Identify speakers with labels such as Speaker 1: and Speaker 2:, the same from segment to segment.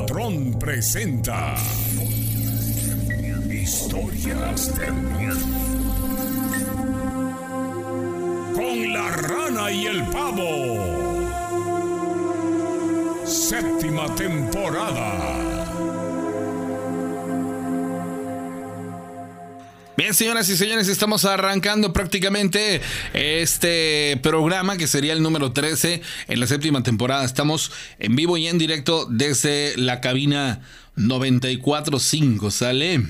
Speaker 1: patrón presenta Historias de miedo. Con la rana y el pavo. Séptima temporada.
Speaker 2: Señoras y señores, estamos arrancando prácticamente este programa que sería el número 13 en la séptima temporada. Estamos en vivo y en directo desde la cabina 94.5, ¿sale?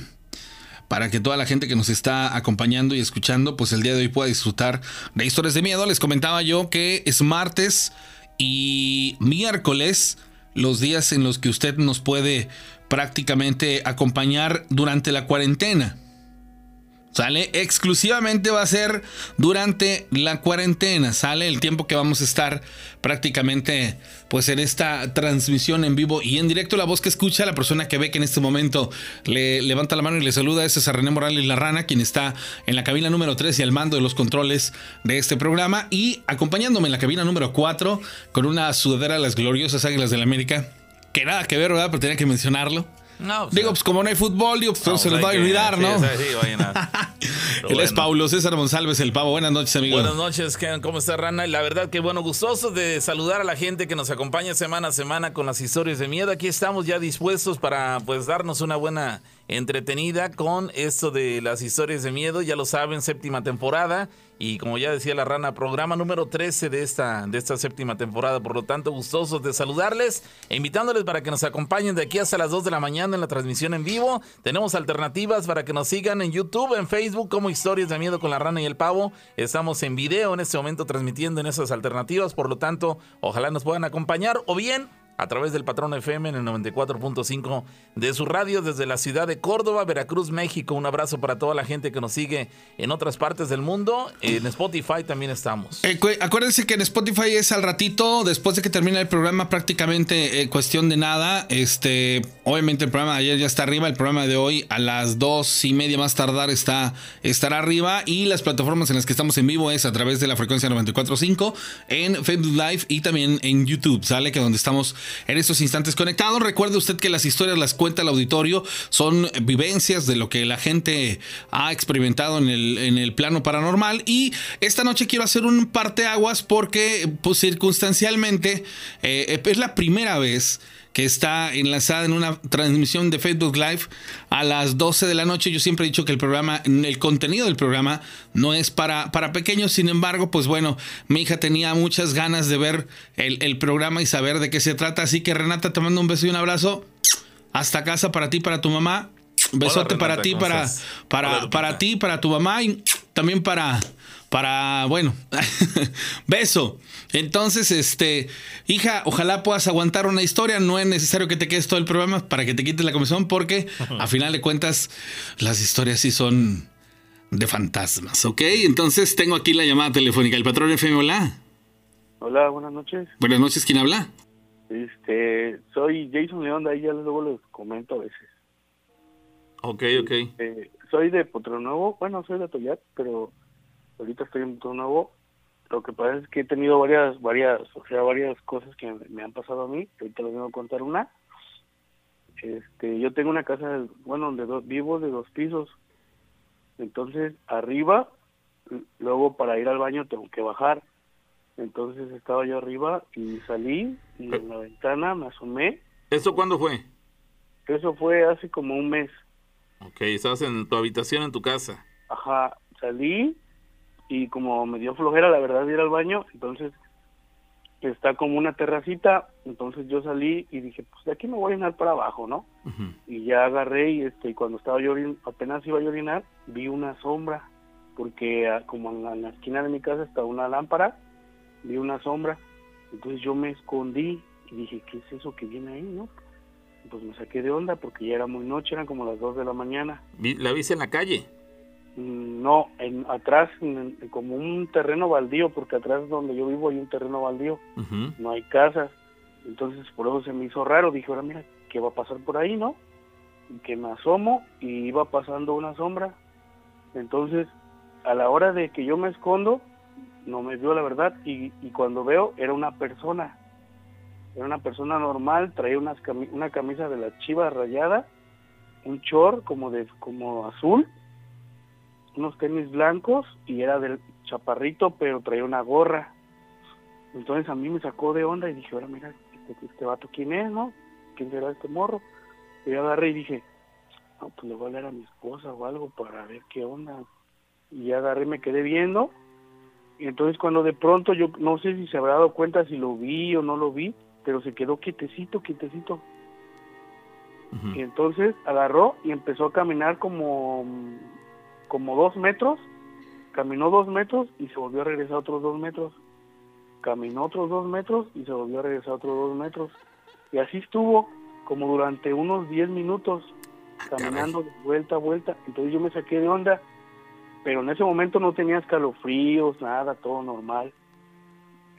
Speaker 2: Para que toda la gente que nos está acompañando y escuchando, pues el día de hoy pueda disfrutar de historias de miedo. Les comentaba yo que es martes y miércoles, los días en los que usted nos puede prácticamente acompañar durante la cuarentena. ¿Sale? Exclusivamente va a ser durante la cuarentena, ¿sale? El tiempo que vamos a estar prácticamente pues en esta transmisión en vivo y en directo. La voz que escucha, la persona que ve que en este momento le levanta la mano y le saluda es a René Morales La Rana, quien está en la cabina número 3 y al mando de los controles de este programa. Y acompañándome en la cabina número 4 con una sudadera de las gloriosas Águilas de la América. Que nada que ver, ¿verdad? Pero tenía que mencionarlo.
Speaker 3: No, pues,
Speaker 2: Digo, pues como no hay fútbol, digo, pues
Speaker 3: no,
Speaker 2: se
Speaker 3: pues
Speaker 2: les va a
Speaker 3: que-
Speaker 2: olvidar, ¿no?
Speaker 3: sí, sí, vayan a- Pero
Speaker 2: Él es. Paulo César González, el pavo. Buenas noches, amigo.
Speaker 3: Buenas noches, Ken. ¿cómo está Rana? Y la verdad que bueno, gustoso de saludar a la gente que nos acompaña semana a semana con las historias de miedo. Aquí estamos ya dispuestos para pues darnos una buena entretenida con esto de las historias de miedo. Ya lo saben, séptima temporada. Y como ya decía la Rana, programa número 13 de esta, de esta séptima temporada. Por lo tanto, gustosos de saludarles e invitándoles para que nos acompañen de aquí hasta las 2 de la mañana en la transmisión en vivo. Tenemos alternativas para que nos sigan en YouTube, en Facebook, como Historias de Miedo con la Rana y el Pavo. Estamos en video en este momento transmitiendo en esas alternativas. Por lo tanto, ojalá nos puedan acompañar o bien a través del Patrón FM en el 94.5 de su radio desde la ciudad de Córdoba, Veracruz, México. Un abrazo para toda la gente que nos sigue en otras partes del mundo. En Spotify también estamos.
Speaker 2: Eh, cu- acuérdense que en Spotify es al ratito, después de que termina el programa, prácticamente eh, cuestión de nada. Este, obviamente el programa de ayer ya está arriba, el programa de hoy a las dos y media más tardar está, estará arriba. Y las plataformas en las que estamos en vivo es a través de la frecuencia 94.5 en Facebook Live y también en YouTube, ¿sale? Que donde estamos en estos instantes conectados. Recuerde usted que las historias las cuenta el auditorio, son vivencias de lo que la gente ha experimentado en el, en el plano paranormal. Y esta noche quiero hacer un parteaguas porque, pues circunstancialmente, eh, es la primera vez que está enlazada en una transmisión de Facebook Live a las 12 de la noche. Yo siempre he dicho que el programa, el contenido del programa no es para, para pequeños, sin embargo, pues bueno, mi hija tenía muchas ganas de ver el, el programa y saber de qué se trata. Así que Renata, te mando un beso y un abrazo. Hasta casa para ti, para tu mamá. Besote
Speaker 3: Renata,
Speaker 2: para ti,
Speaker 3: ¿cómo
Speaker 2: para, para, para ti, para tu mamá y también para, para, bueno, beso. Entonces, este, hija, ojalá puedas aguantar una historia. No es necesario que te quedes todo el programa para que te quites la comisión, porque a final de cuentas, las historias sí son de fantasmas, ¿ok? Entonces, tengo aquí la llamada telefónica. El patrón FM, hola.
Speaker 4: Hola, buenas noches.
Speaker 2: Buenas noches, ¿quién habla?
Speaker 4: Este, soy Jason León, de ahí ya luego les comento a veces.
Speaker 3: Ok, ok.
Speaker 4: Eh, soy de Potro Nuevo, bueno, soy de Toyat, pero ahorita estoy en Potro Nuevo. Lo que pasa es que he tenido varias, varias, o sea, varias cosas que me, han pasado a mí. Ahorita les vengo a contar una. Este, yo tengo una casa, bueno, donde do- vivo de dos pisos. Entonces, arriba, luego para ir al baño tengo que bajar. Entonces estaba yo arriba y salí y en la ventana me asomé.
Speaker 3: ¿Esto cuándo fue?
Speaker 4: Eso fue hace como un mes.
Speaker 3: Ok, estabas en tu habitación en tu casa.
Speaker 4: Ajá, salí y como me dio flojera la verdad de ir al baño, entonces está como una terracita, entonces yo salí y dije, pues de aquí me voy a orinar para abajo, ¿no? Y ya agarré y este y cuando estaba yo apenas iba a orinar, vi una sombra, porque ah, como en la, en la esquina de mi casa está una lámpara, vi una sombra, entonces yo me escondí y dije, ¿qué es eso que viene ahí, no? Pues me saqué de onda porque ya era muy noche, eran como las 2 de la mañana.
Speaker 3: ¿La viste en la calle?
Speaker 4: No, en, atrás, en- como un terreno baldío, porque atrás donde yo vivo hay un terreno baldío, no hay casas. Entonces, por eso se me hizo raro. Dije, ahora mira, ¿qué va a pasar por ahí, no? Y que me asomo y iba pasando una sombra. Entonces, a la hora de que yo me escondo, no me vio la verdad. Y, y cuando veo, era una persona. Era una persona normal, traía unas una camisa de la chiva rayada, un short como de como azul, unos tenis blancos y era del chaparrito, pero traía una gorra. Entonces a mí me sacó de onda y dije, ahora mira, este, este vato, ¿quién es, no? ¿Quién será este morro? Y yo agarré y dije, no, pues le voy a hablar a mi esposa o algo para ver qué onda. Y agarré y me quedé viendo. Y entonces cuando de pronto yo no sé si se habrá dado cuenta si lo vi o no lo vi, pero se quedó quietecito, quietecito. Y entonces agarró y empezó a caminar como, como dos metros, caminó dos metros y se volvió a regresar otros dos metros. Caminó otros dos metros y se volvió a regresar otros dos metros. Y así estuvo como durante unos diez minutos, ah, caminando de vuelta a vuelta. Entonces yo me saqué de onda, pero en ese momento no tenía escalofríos, nada, todo normal.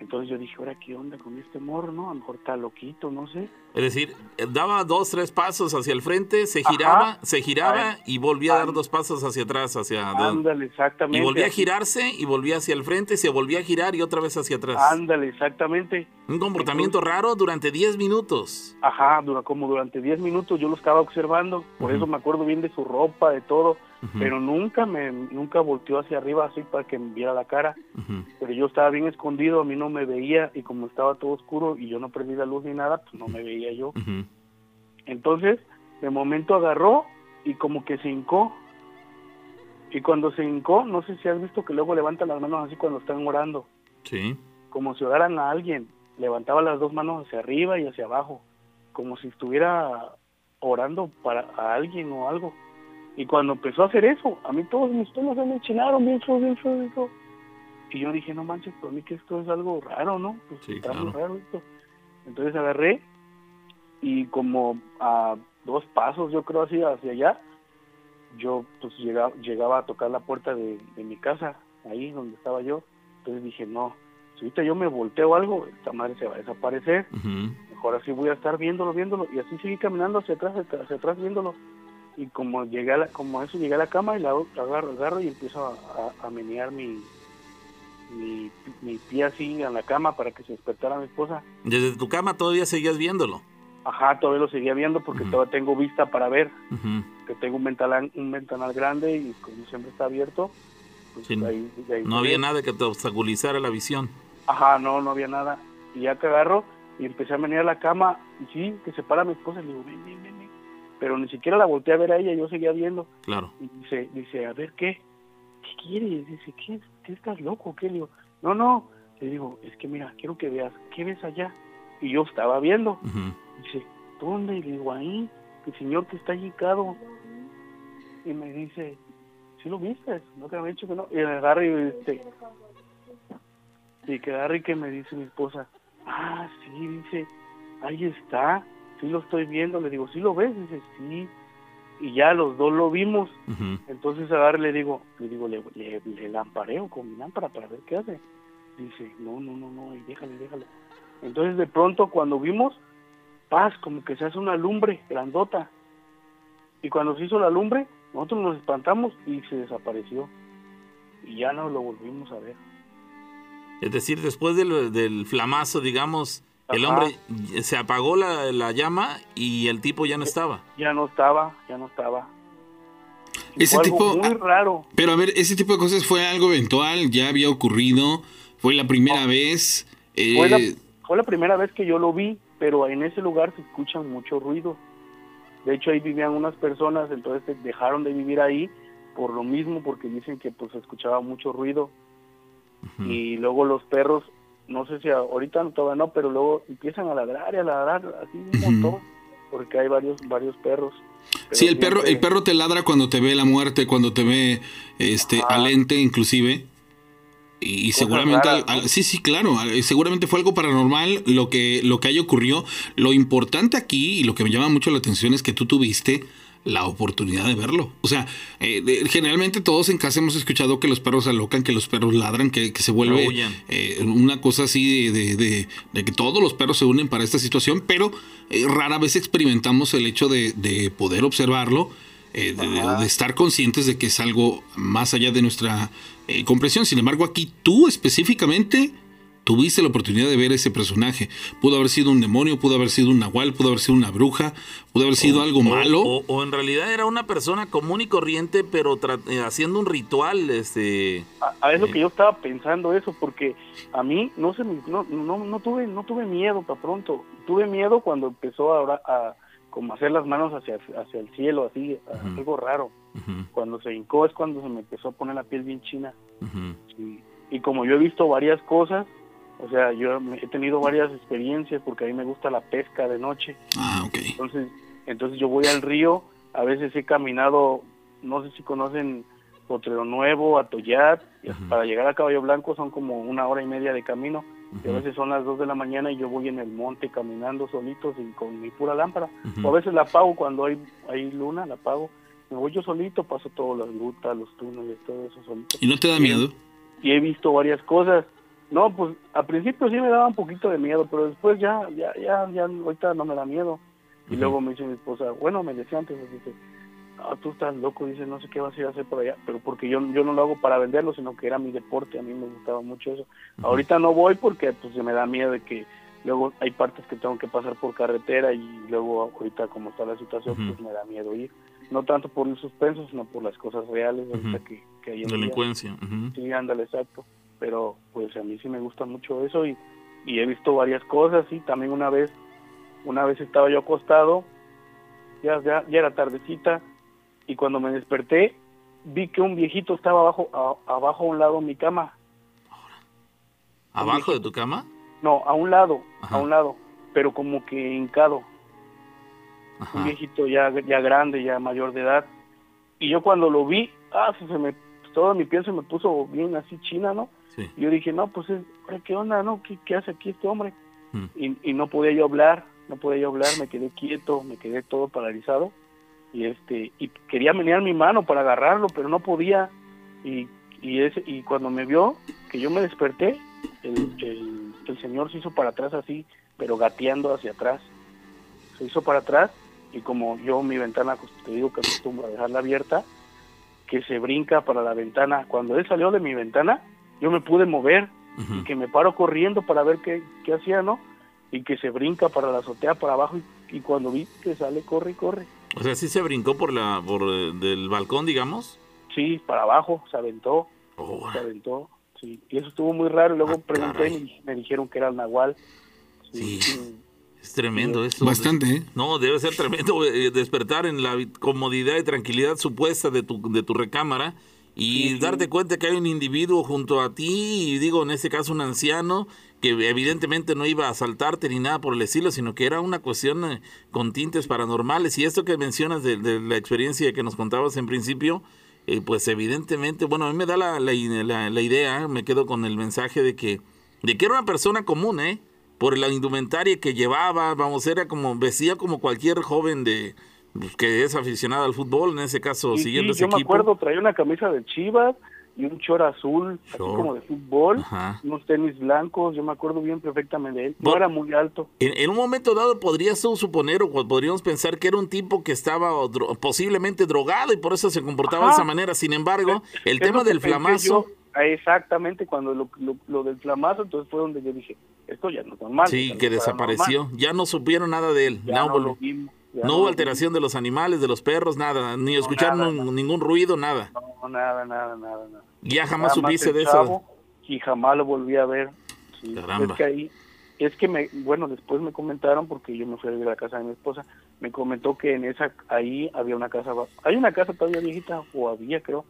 Speaker 4: Entonces yo dije, ahora, ¿qué onda con este morro, no? A lo mejor está loquito, no sé.
Speaker 3: Es decir, daba dos, tres pasos hacia el frente, se giraba, se giraba y volvía a dar dos pasos hacia atrás, hacia...
Speaker 4: Ándale, exactamente.
Speaker 3: Y volvía a girarse y volvía hacia el frente, se volvía a girar y otra vez hacia atrás.
Speaker 4: Ándale, exactamente.
Speaker 3: Un comportamiento raro durante 10 minutos.
Speaker 4: Ajá, dura, como durante 10 minutos yo lo estaba observando, por eso me acuerdo bien de su ropa, de todo pero nunca me nunca volteó hacia arriba así para que me viera la cara. Pero yo estaba bien escondido, a mí no me veía y como estaba todo oscuro y yo no prendí la luz ni nada, pues no me veía yo. Entonces, de momento agarró y como que se hincó. Y cuando se hincó, no sé si has visto que luego levanta las manos así cuando están orando.
Speaker 3: Sí.
Speaker 4: Como si oraran a alguien. Levantaba las dos manos hacia arriba y hacia abajo. Como si estuviera orando para a alguien o algo. Y cuando empezó a hacer eso, a mí todos mis pelos se me enchinaron bien feo, bien feo, bien Y yo dije, no manches, para mí que esto es algo raro, ¿no? Pues está muy raro esto. Entonces agarré y como a dos pasos, yo creo así, hacia allá, yo pues llegaba, llegaba a tocar la puerta de, mi casa, ahí donde estaba yo. Entonces dije, no, si ahorita yo me volteo algo, esta madre se va a desaparecer. Mejor así voy a estar viéndolo, viéndolo. Y así seguí caminando hacia atrás, hacia atrás, viéndolo y como llegué a la, como eso llegué a la cama y la, agarro, agarro y empiezo a, a, menear mi, mi, mi, pie así en la cama para que se despertara mi esposa.
Speaker 3: ¿Desde tu cama todavía seguías viéndolo?
Speaker 4: Ajá, todavía lo seguía viendo porque todavía tengo vista para ver, que tengo un ventanal, un ventanal grande y como siempre está abierto, pues
Speaker 3: no había nada que te obstaculizara la visión.
Speaker 4: Ajá, no, no había nada. Y ya que agarro y empecé a menear la cama y sí, que se para mi esposa y le digo, ven, ven, ven pero ni siquiera la volteé a ver a ella, yo seguía viendo.
Speaker 3: Claro.
Speaker 4: Y dice, dice, a ver, ¿qué? ¿Qué quieres? Dice, ¿qué? ¿Qué estás loco? ¿Qué? Le digo, no, no. Le digo, es que mira, quiero que veas, ¿qué ves allá? Y yo estaba viendo. Dice, ¿dónde? Le digo, ahí, el señor que está hincado. Y me dice, ¿sí lo viste? No te había dicho que no. Y agarra y este, y que agarra y que me dice mi esposa, ah, sí, dice, ahí está sí lo estoy viendo, le digo, ¿sí lo ves? Dice, sí, y ya los dos lo vimos, entonces a le digo, le digo, le, le, lampareo con mi lámpara para ver qué hace. Dice, no, no, no, no, déjale, déjale. Entonces de pronto cuando vimos, paz, como que se hace una lumbre grandota. Y cuando se hizo la lumbre, nosotros nos espantamos y se desapareció. Y ya no lo volvimos a ver.
Speaker 3: Es decir, después del, del flamazo, digamos, el hombre se apagó la, llama y el tipo ya no estaba.
Speaker 4: Ya no estaba, ya no estaba.
Speaker 2: ese tipo
Speaker 4: muy raro.
Speaker 2: Pero a ver, ese tipo de cosas fue algo eventual, ya había ocurrido, fue la primera vez.
Speaker 4: Fue, la, eh, fue la primera vez que yo lo vi, pero en ese lugar se escucha mucho ruido. De hecho ahí vivían unas personas, entonces dejaron de vivir ahí por lo mismo, porque dicen que pues se escuchaba mucho ruido. Y luego los perros no sé si ahorita todavía no, pero luego empiezan a ladrar y a ladrar así un montón, porque hay varios varios perros.
Speaker 2: Sí, el perro el perro te ladra cuando te ve la muerte, cuando te ve este alente inclusive. Y, seguramente sí, sí, claro, seguramente fue algo paranormal lo que lo que haya ocurrió. Lo importante aquí y lo que me llama mucho la atención es que tú tuviste la oportunidad de verlo. O sea, eh, generalmente todos en casa hemos escuchado que los perros alocan, que los perros ladran, que, se vuelve eh, una cosa así de, que todos los perros se unen para esta situación, pero eh, rara vez experimentamos el hecho de, poder observarlo, de, estar conscientes de que es algo más allá de nuestra comprensión. Sin embargo, aquí tú específicamente tuviste la oportunidad de ver ese personaje. Pudo haber sido un demonio, pudo haber sido un nahual, pudo haber sido una bruja, pudo haber sido algo malo.
Speaker 3: O, en realidad era una persona común y corriente, pero eh, haciendo un ritual. este
Speaker 4: a, Es lo que yo estaba pensando eso, porque a mí no, se no, no, no, tuve, no tuve miedo para pronto. Tuve miedo cuando empezó ahora a como hacer las manos hacia, hacia el cielo, así, algo raro. Cuando se hincó es cuando se me empezó a poner la piel bien china. y, como yo he visto varias cosas, o sea, yo he tenido varias experiencias porque a mí me gusta la pesca de noche.
Speaker 2: Ah,
Speaker 4: Entonces, entonces yo voy al río, a veces he caminado, no sé si conocen Potrero Nuevo, Atoyat, para llegar a Caballo Blanco son como una hora y media de camino y a veces son las 2 de la mañana y yo voy en el monte caminando solito y con mi pura lámpara. O a veces la apago cuando hay, hay luna, la apago. Me voy yo solito, paso todas las rutas, los túneles, todo eso solito.
Speaker 2: ¿Y no te da miedo?
Speaker 4: Y he visto varias cosas. No, pues al principio sí me daba un poquito de miedo, pero después ya, ya, ya, ya, ahorita no me da miedo. Y luego me dice mi esposa, bueno, me decía antes, dice, ah, tú estás loco, dice, no sé qué vas a ir a hacer por allá, pero porque yo, yo no lo hago para venderlo, sino que era mi deporte, a mí me gustaba mucho eso. Ahorita no voy porque pues se me da miedo de que luego hay partes que tengo que pasar por carretera y luego ahorita como está la situación, pues me da miedo ir. No tanto por el suspenso, sino por las cosas reales ahorita que, que, hay en
Speaker 3: Delincuencia.
Speaker 4: Sí, ándale, exacto. Pero pues a mí sí me gusta mucho eso y, y he visto varias cosas y también una vez, una vez estaba yo acostado, ya, ya, ya era tardecita, y cuando me desperté vi que un viejito estaba abajo a, abajo a un lado de mi cama.
Speaker 3: ¿Abajo de tu cama?
Speaker 4: No, a un lado, a un lado, pero como que hincado. Un viejito ya, ya grande, ya mayor de edad. Y yo cuando lo vi, ah, se me, toda mi piel se me puso bien así china, ¿no? Y yo dije, no, pues, ¿qué onda, no? ¿Qué, qué hace aquí este hombre? Hmm. Y, y no podía yo hablar, no podía yo hablar, me quedé quieto, me quedé todo paralizado y este y quería menear mi mano para agarrarlo pero no podía y y ese, y cuando me vio que yo me desperté el, el, señor se hizo para atrás así pero gateando hacia atrás se hizo para atrás y como yo mi ventana pues, te digo que acostumbro a dejarla abierta que se brinca para la ventana cuando él salió de mi ventana yo me pude mover y que me paro corriendo para ver qué, qué hacía no y que se brinca para la azotea para abajo y, y cuando vi que sale corre y corre
Speaker 3: o sea, sí se brincó por la por eh, del balcón, digamos.
Speaker 4: Sí, para abajo, se aventó. Se aventó, sí. Y eso estuvo muy raro. Luego ah, pregunté y me dijeron que era el Nahual.
Speaker 3: Sí. Es tremendo eso.
Speaker 2: Bastante, ¿eh?
Speaker 3: No, debe ser tremendo eh, despertar en la comodidad y tranquilidad supuesta de tu, de tu recámara y darte cuenta que hay un individuo junto a ti, y digo, en este caso un anciano, que evidentemente no iba a asaltarte ni nada por el estilo, sino que era una cuestión eh, con tintes paranormales. Y esto que mencionas de, la experiencia que nos contabas en principio, eh, pues evidentemente, bueno, a mí me da la, la, idea, me quedo con el mensaje de que, de que era una persona común, ¿eh? Por la indumentaria que llevaba, vamos, era como, vestía como cualquier joven de, que es aficionado al fútbol, en ese caso, siguiendo ese
Speaker 4: yo me acuerdo, traía una camisa de Chivas, y un chor azul, así como de fútbol, unos tenis blancos, yo me acuerdo bien perfectamente de él, no era muy alto.
Speaker 3: En, un momento dado podrías suponer o podríamos pensar que era un tipo que estaba posiblemente drogado y por eso se comportaba de esa manera, sin embargo, el tema del flamazo...
Speaker 4: Ah, exactamente, cuando lo, lo, del flamazo, entonces fue donde yo dije, esto ya no es normal.
Speaker 3: Sí, que desapareció, ya no supieron nada de él. no, lo no, hubo alteración de los animales, de los perros, nada, ni escucharon ningún ruido, nada.
Speaker 4: No, nada, nada, nada, nada.
Speaker 3: Ya jamás supiste de eso.
Speaker 4: Y jamás lo volví a ver. Es que ahí, es que me, bueno, después me comentaron, porque yo me fui a la casa de mi esposa, me comentó que en esa, ahí había una casa, hay una casa todavía viejita, o había creo.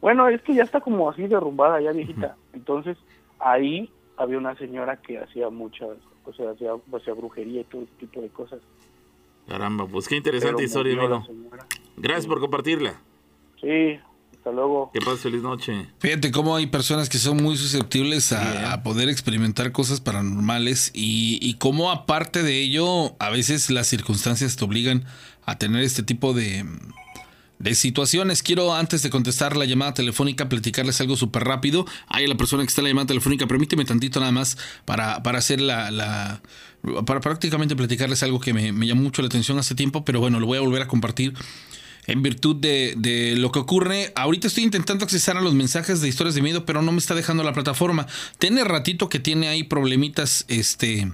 Speaker 4: Bueno, es que ya está como así derrumbada, ya viejita. Entonces, ahí había una señora que hacía muchas, o sea, hacía, hacía brujería y todo ese tipo de cosas.
Speaker 3: Caramba, pues qué interesante historia, amigo. Gracias por compartirla.
Speaker 4: Sí, hasta luego.
Speaker 3: Que pase feliz noche.
Speaker 2: Fíjate cómo hay personas que son muy susceptibles a, poder experimentar cosas paranormales y, y cómo aparte de ello, a veces las circunstancias te obligan a tener este tipo de, de situaciones. Quiero, antes de contestar la llamada telefónica, platicarles algo súper rápido. Hay la persona que está en la llamada telefónica, permíteme tantito nada más para, para hacer la, para prácticamente platicarles algo que me, me, llamó mucho la atención hace tiempo, pero bueno, lo voy a volver a compartir. en virtud de, de, lo que ocurre. Ahorita estoy intentando accesar a los mensajes de historias de miedo, pero no me está dejando la plataforma. Tiene ratito que tiene ahí problemitas, este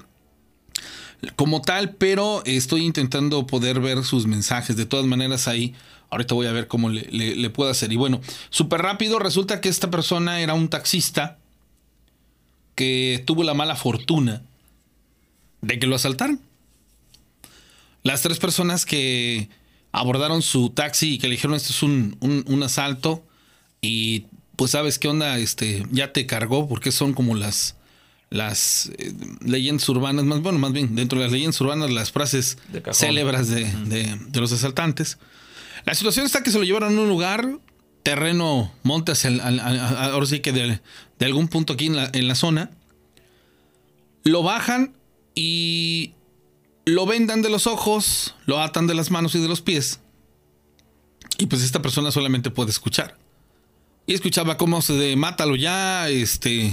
Speaker 2: como tal, pero estoy intentando poder ver sus mensajes. De todas maneras, ahí ahorita voy a ver cómo le, puedo hacer. Y bueno, súper rápido, resulta que esta persona era un taxista que tuvo la mala fortuna de que lo asaltaron. Las tres personas que abordaron su taxi y que le dijeron esto es un, un asalto y pues sabes qué onda, este, ya te cargó porque son como las las eh, leyendas urbanas, más bueno, más bien dentro de las leyendas urbanas, las frases célebres de, de, los asaltantes. La situación está que se lo llevaron a un lugar, terreno, monte hacia ahora sí que de, de, algún punto aquí en la, en la zona. Lo bajan y lo vendan de los ojos, lo atan de las manos y de los pies. Y pues esta persona solamente puede escuchar. Y escuchaba cómo se de mátalo ya, este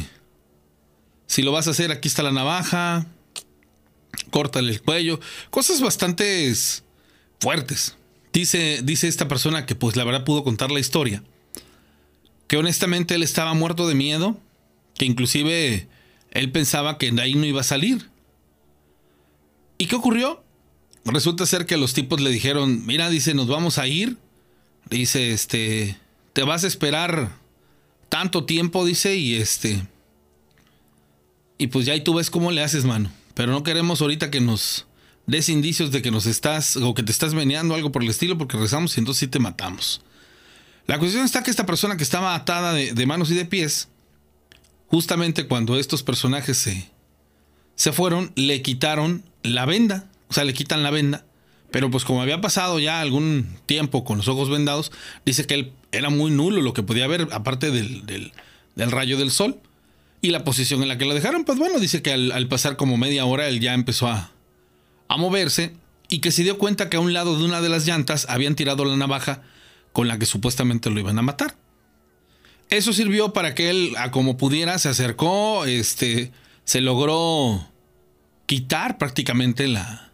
Speaker 2: si lo vas a hacer, aquí está la navaja. Córtale el cuello. Cosas bastante fuertes. Dice, dice esta persona que pues la verdad pudo contar la historia. Que honestamente él estaba muerto de miedo. Que inclusive él pensaba que de ahí no iba a salir. ¿Y qué ocurrió? Resulta ser que los tipos le dijeron, mira, dice, nos vamos a ir. Dice, este, te vas a esperar tanto tiempo, dice, y este, y pues ya ahí tú ves cómo le haces, mano. Pero no queremos ahorita que nos des indicios de que nos estás o que te estás meneando algo por el estilo porque rezamos y entonces sí te matamos. La cuestión está que esta persona que estaba atada de, manos y de pies, justamente cuando estos personajes se, se fueron, le quitaron la venda. O sea, le quitan la venda. Pero pues como había pasado ya algún tiempo con los ojos vendados, dice que él era muy nulo lo que podía ver, aparte del, del rayo del sol. Y la posición en la que lo dejaron, pues bueno, dice que al, pasar como media hora él ya empezó a, a moverse y que se dio cuenta que a un lado de una de las llantas habían tirado la navaja con la que supuestamente lo iban a matar. Eso sirvió para que él, a como pudiera, se acercó, este, se logró quitar prácticamente la,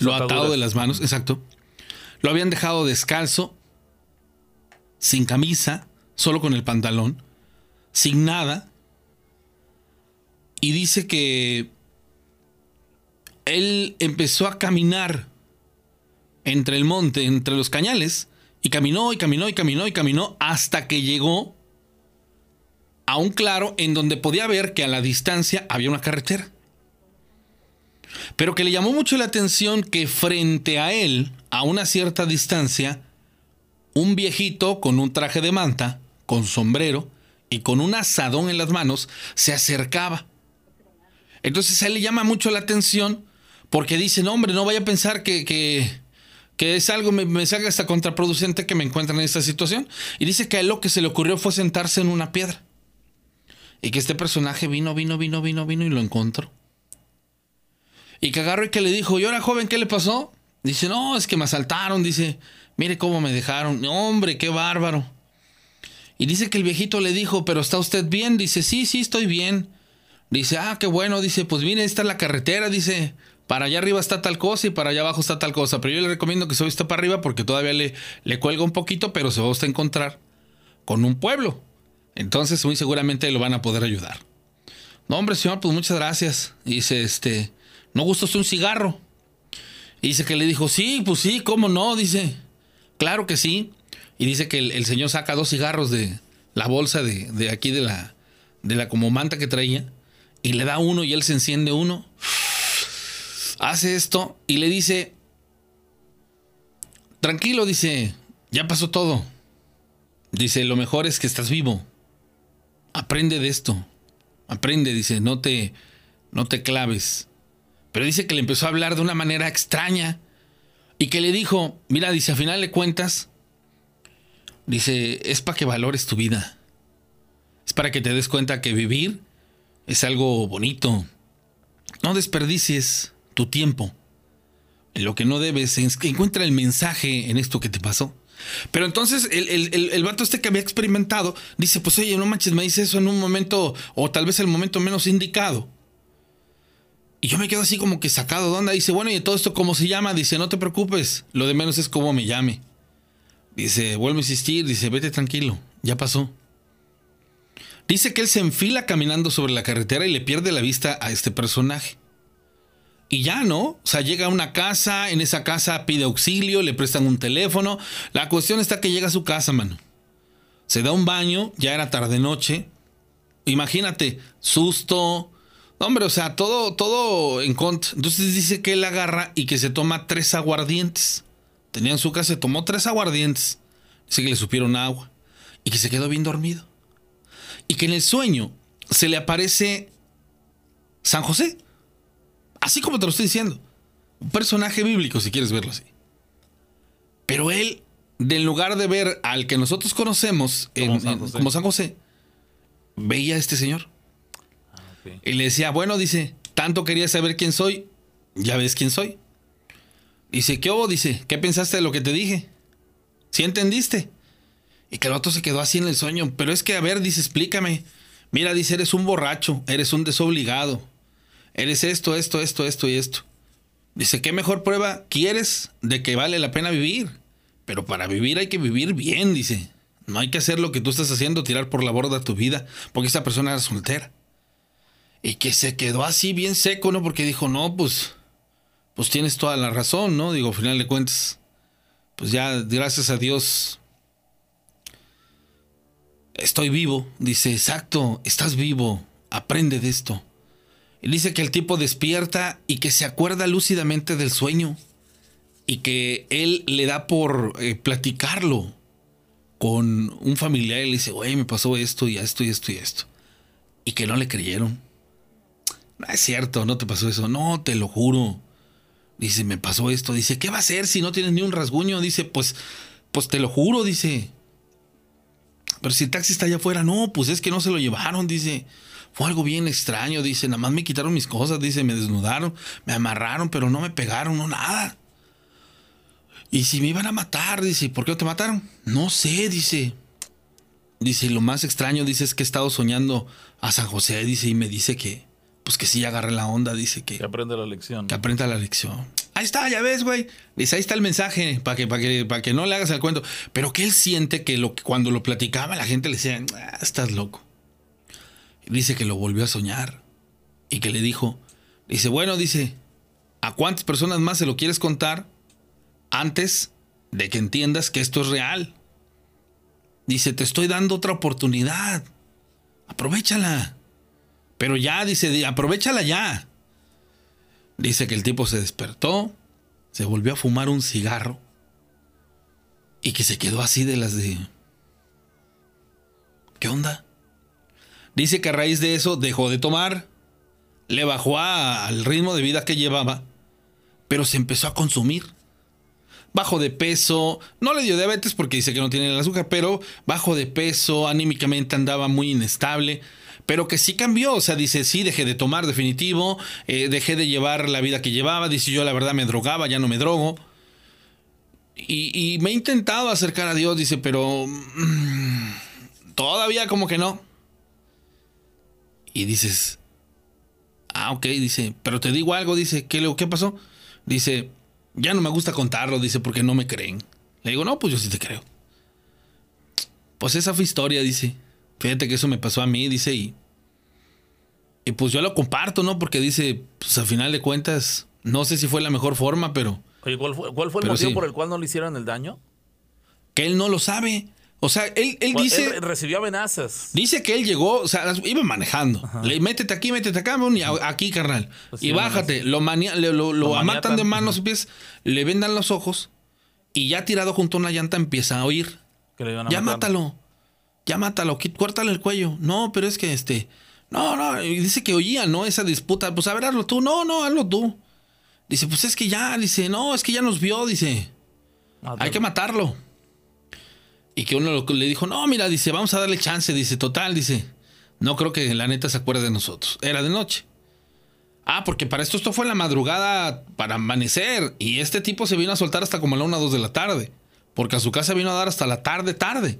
Speaker 2: lo atado de las manos, exacto. Lo habían dejado descalzo, sin camisa, solo con el pantalón, sin nada, y dice que él empezó a caminar entre el monte, entre los cañales, y caminó y caminó y caminó y caminó hasta que llegó a un claro en donde podía ver que a la distancia había una carretera. Pero que le llamó mucho la atención que frente a él, a una cierta distancia, un viejito con un traje de manta, con sombrero y con un asadón en las manos, se acercaba. Entonces a él le llama mucho la atención porque dice, no, hombre, no vaya a pensar que, que, es algo, me, me salga hasta contraproducente que me encuentren en esta situación. Y dice que a él lo que se le ocurrió fue sentarse en una piedra. Y que este personaje vino, vino, vino, vino, vino y lo encontró. Y que agarró y que le dijo, ¿y ahora joven qué le pasó? Dice, no, es que me asaltaron, dice, mire cómo me dejaron. Hombre, qué bárbaro. Y dice que el viejito le dijo, pero ¿está usted bien? Dice, sí, sí, estoy bien. Dice, ah, qué bueno, dice, pues mire, esta es la carretera, dice, para allá arriba está tal cosa y para allá abajo está tal cosa, pero yo le recomiendo que se vista para arriba porque todavía le, le cuelga un poquito, pero se va a encontrar con un pueblo. Entonces muy seguramente lo van a poder ayudar. No, hombre, señor, pues muchas gracias. dice, este, ¿no gusta usted un cigarro? Dice que le dijo, sí, pues sí, ¿cómo no? Dice, claro que sí. Y dice que el, señor saca dos cigarros de la bolsa de, de aquí de la, de la como manta que traía y le da uno y él se enciende uno. Hace esto y le dice, tranquilo, dice, ya pasó todo. Dice, lo mejor es que estás vivo. Aprende de esto. Aprende, dice, no te, no te claves. Pero dice que le empezó a hablar de una manera extraña y que le dijo, mira, dice, a final de cuentas, dice, es para que valores tu vida. Es para que te des cuenta que vivir es algo bonito. No desperdicies tu tiempo. En lo que no debes, encuentra el mensaje en esto que te pasó. Pero entonces el, el, el, vato este que había experimentado dice, pues oye, no manches, me dice eso en un momento, o tal vez el momento menos indicado. Y yo me quedo así como que sacado de onda. Dice, bueno, ¿y todo esto cómo se llama? Dice, no te preocupes, lo de menos es cómo me llame. Dice, vuelve a insistir, dice, vete tranquilo, ya pasó. Dice que él se enfila caminando sobre la carretera y le pierde la vista a este personaje. Y ya, ¿no? O sea, llega a una casa, en esa casa pide auxilio, le prestan un teléfono. La cuestión está que llega a su casa, mano. Se da un baño, ya era tarde noche. Imagínate, susto. Hombre, o sea, todo, todo en contra. Entonces dice que él agarra y que se toma tres aguardientes. Tenía en su casa, se tomó tres aguardientes. Dice que le supieron agua. Y que se quedó bien dormido. Y que en el sueño se le aparece San José. Así como te lo estoy diciendo. Un personaje bíblico, si quieres verlo así. Pero él, en lugar de ver al que nosotros conocemos
Speaker 3: Como
Speaker 2: en-
Speaker 3: San
Speaker 2: en-
Speaker 3: José.
Speaker 2: como San José, veía a este señor.
Speaker 3: Ok.
Speaker 2: Y le decía, bueno, dice, tanto quería saber quién soy, ya ves quién soy. Dice, ¿qué hubo? Dice, ¿qué pensaste de lo que te dije? ¿Sí entendiste? Y que el otro se quedó así en el sueño. Pero es que, a ver, dice, explícame. Mira, dice, eres un borracho, eres un desobligado. Eres esto, esto, esto, esto y esto. Dice, ¿qué mejor prueba quieres de que vale la pena vivir? Pero para vivir hay que vivir bien, dice. No hay que hacer lo que tú estás haciendo, tirar por la borda tu vida, porque esa persona era soltera. Y que se quedó así bien seco, ¿no? Porque dijo, no, pues, pues tienes toda la razón, ¿no? Digo, al final de cuentas, pues ya, gracias a Dios, estoy vivo. Dice, exacto, estás vivo, aprende de esto. Dice que el tipo despierta y que se acuerda lúcidamente del sueño. Y que él le da por eh, platicarlo con un familiar y le dice, güey, me pasó esto y esto y esto y esto. Y que no le creyeron. No es cierto, no te pasó eso. No, te lo juro. Dice, me pasó esto. Dice, ¿qué va a hacer si no tienes ni un rasguño? Dice, pues, pues te lo juro, dice. Pero si el taxi está allá afuera, no, pues es que no se lo llevaron, dice. Fue algo bien extraño, dice. Nada más me quitaron mis cosas, dice. Me desnudaron, me amarraron, pero no me pegaron, no nada. Y si me iban a matar, dice, ¿por qué no te mataron? No sé, dice. Dice, lo más extraño, dice, es que he estado soñando a San José, dice, y me dice que, pues que sí agarré la onda, dice que,
Speaker 3: Que aprende la lección.
Speaker 2: que aprenda la lección. Ahí está, ya ves, güey. Dice, ahí está el mensaje, para que, para que, para que no le hagas el cuento. Pero que él siente que lo, cuando lo platicaba, la gente le decía, "Ah, estás loco. Dice que lo volvió a soñar. Y que le dijo, dice, bueno, dice, ¿a cuántas personas más se lo quieres contar antes de que entiendas que esto es real? Dice, te estoy dando otra oportunidad. Aprovechala. Pero ya, dice, di- aprovechala ya. Dice que el tipo se despertó, se volvió a fumar un cigarro y que se quedó así de las de... ¿Qué onda? Dice que a raíz de eso dejó de tomar, le bajó al ritmo de vida que llevaba, pero se empezó a consumir. Bajo de peso, no le dio diabetes porque dice que no tiene el azúcar, pero bajo de peso, anímicamente andaba muy inestable, pero que sí cambió, o sea, dice, sí, dejé de tomar definitivo, eh, dejé de llevar la vida que llevaba, dice yo la verdad me drogaba, ya no me drogo. Y, me he intentado acercar a Dios, dice, pero mm, todavía como que no. Y dices, ah, ok, dice, pero te digo algo, dice, ¿qué, qué pasó? Dice, ya no me gusta contarlo, dice, porque no me creen. Le digo, no, pues yo sí te creo. Pues esa fue historia, dice. Fíjate que eso me pasó a mí, dice, y, y pues yo lo comparto, ¿no? Porque dice, pues a final de cuentas, no sé si fue la mejor forma, pero
Speaker 3: Oye, ¿cuál fue, cuál fue el motivo
Speaker 2: sí.
Speaker 3: por el cual no le hicieron el daño?
Speaker 2: que él no lo sabe. O sea, él, él
Speaker 3: Pues,
Speaker 2: dice...
Speaker 3: él recibió amenazas.
Speaker 2: Dice que él llegó, o sea, iba manejando. Le métete aquí, métete acá, y aquí, carnal.
Speaker 3: Pues
Speaker 2: y
Speaker 3: sí,
Speaker 2: bájate. Lo, mania- lo, lo
Speaker 3: Lo
Speaker 2: amatan de manos y pies, le vendan los ojos y ya tirado junto a una llanta empieza a oír.
Speaker 3: Que le iban a
Speaker 2: Ya
Speaker 3: matar.
Speaker 2: mátalo. Ya mátalo. Cuértale el cuello. No, pero es que este. No, no. dice que oía, ¿no? Esa disputa. Pues a ver, hazlo tú. No, no, hazlo tú. Dice, pues es que ya. Dice, no, es que ya nos vio. Dice,
Speaker 3: Mátalo.
Speaker 2: hay que matarlo. Y que uno le dijo, no, mira, dice, vamos a darle chance. Dice, total, dice, no creo que la neta se acuerde de nosotros. Era de noche. Ah, porque para esto esto fue en la madrugada para amanecer. Y este tipo se vino a soltar hasta como a la 1 o 2 de la tarde. Porque a su casa vino a dar hasta la tarde, tarde.